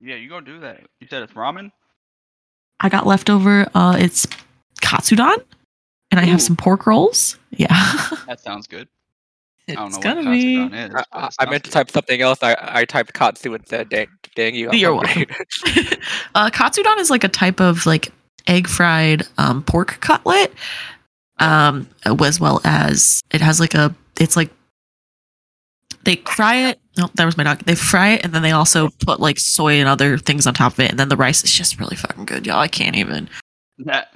[SPEAKER 7] Yeah, you go do that. You said it's ramen.
[SPEAKER 5] I got leftover. Uh, it's katsudon, and I
[SPEAKER 7] Ooh.
[SPEAKER 5] have some pork rolls. Yeah,
[SPEAKER 7] That sounds good. I don't
[SPEAKER 5] it's
[SPEAKER 7] know
[SPEAKER 5] gonna be.
[SPEAKER 7] is.
[SPEAKER 6] I, I, I
[SPEAKER 7] sounds
[SPEAKER 6] meant to type something else. I I typed katsu instead. Dang, dang you! I'm
[SPEAKER 5] You're
[SPEAKER 6] hungry.
[SPEAKER 5] uh, katsudon is like a type of like egg fried um, pork cutlet, um, as well as it has like a. It's like they fry it. No, that was my dog. They fry it and then they also put like soy and other things on top of it, and then the rice is just really fucking good, y'all. I can't even.
[SPEAKER 7] That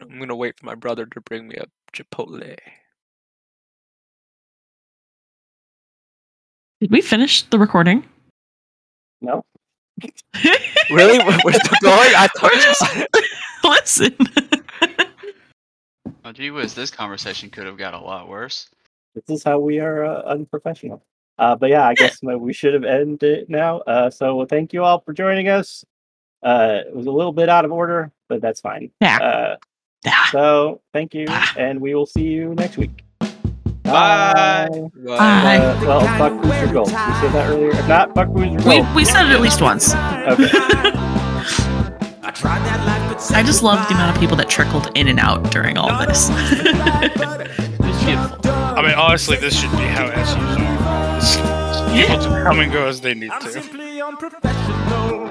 [SPEAKER 6] I'm gonna wait for my brother to bring me a Chipotle.
[SPEAKER 5] Did we finish the recording?
[SPEAKER 4] No.
[SPEAKER 6] Really? We're, we're still going? I thought.
[SPEAKER 5] Listen.
[SPEAKER 7] oh, gee whiz, this conversation could have got a lot worse.
[SPEAKER 4] This is how we are uh, unprofessional. Uh, but yeah, I guess we should have ended it now. Uh, so well, thank you all for joining us. Uh, it was a little bit out of order, but that's fine.
[SPEAKER 5] Yeah.
[SPEAKER 4] Uh, so thank you, and we will see you next week.
[SPEAKER 7] Bye.
[SPEAKER 6] Well,
[SPEAKER 5] Bye.
[SPEAKER 4] Uh, well, fuck Booster Gold. We said that earlier. If not, fuck Booster
[SPEAKER 5] we
[SPEAKER 4] Gold.
[SPEAKER 5] we said it at least once.
[SPEAKER 4] Okay.
[SPEAKER 1] I tried that life, but said
[SPEAKER 5] I just love the amount of people that trickled in and out during all this.
[SPEAKER 1] always polite, but
[SPEAKER 5] it was beautiful.
[SPEAKER 3] I mean, honestly, this should be how SUs are. People just come and go as they need
[SPEAKER 1] I'm
[SPEAKER 3] to.
[SPEAKER 1] simply unprofessional.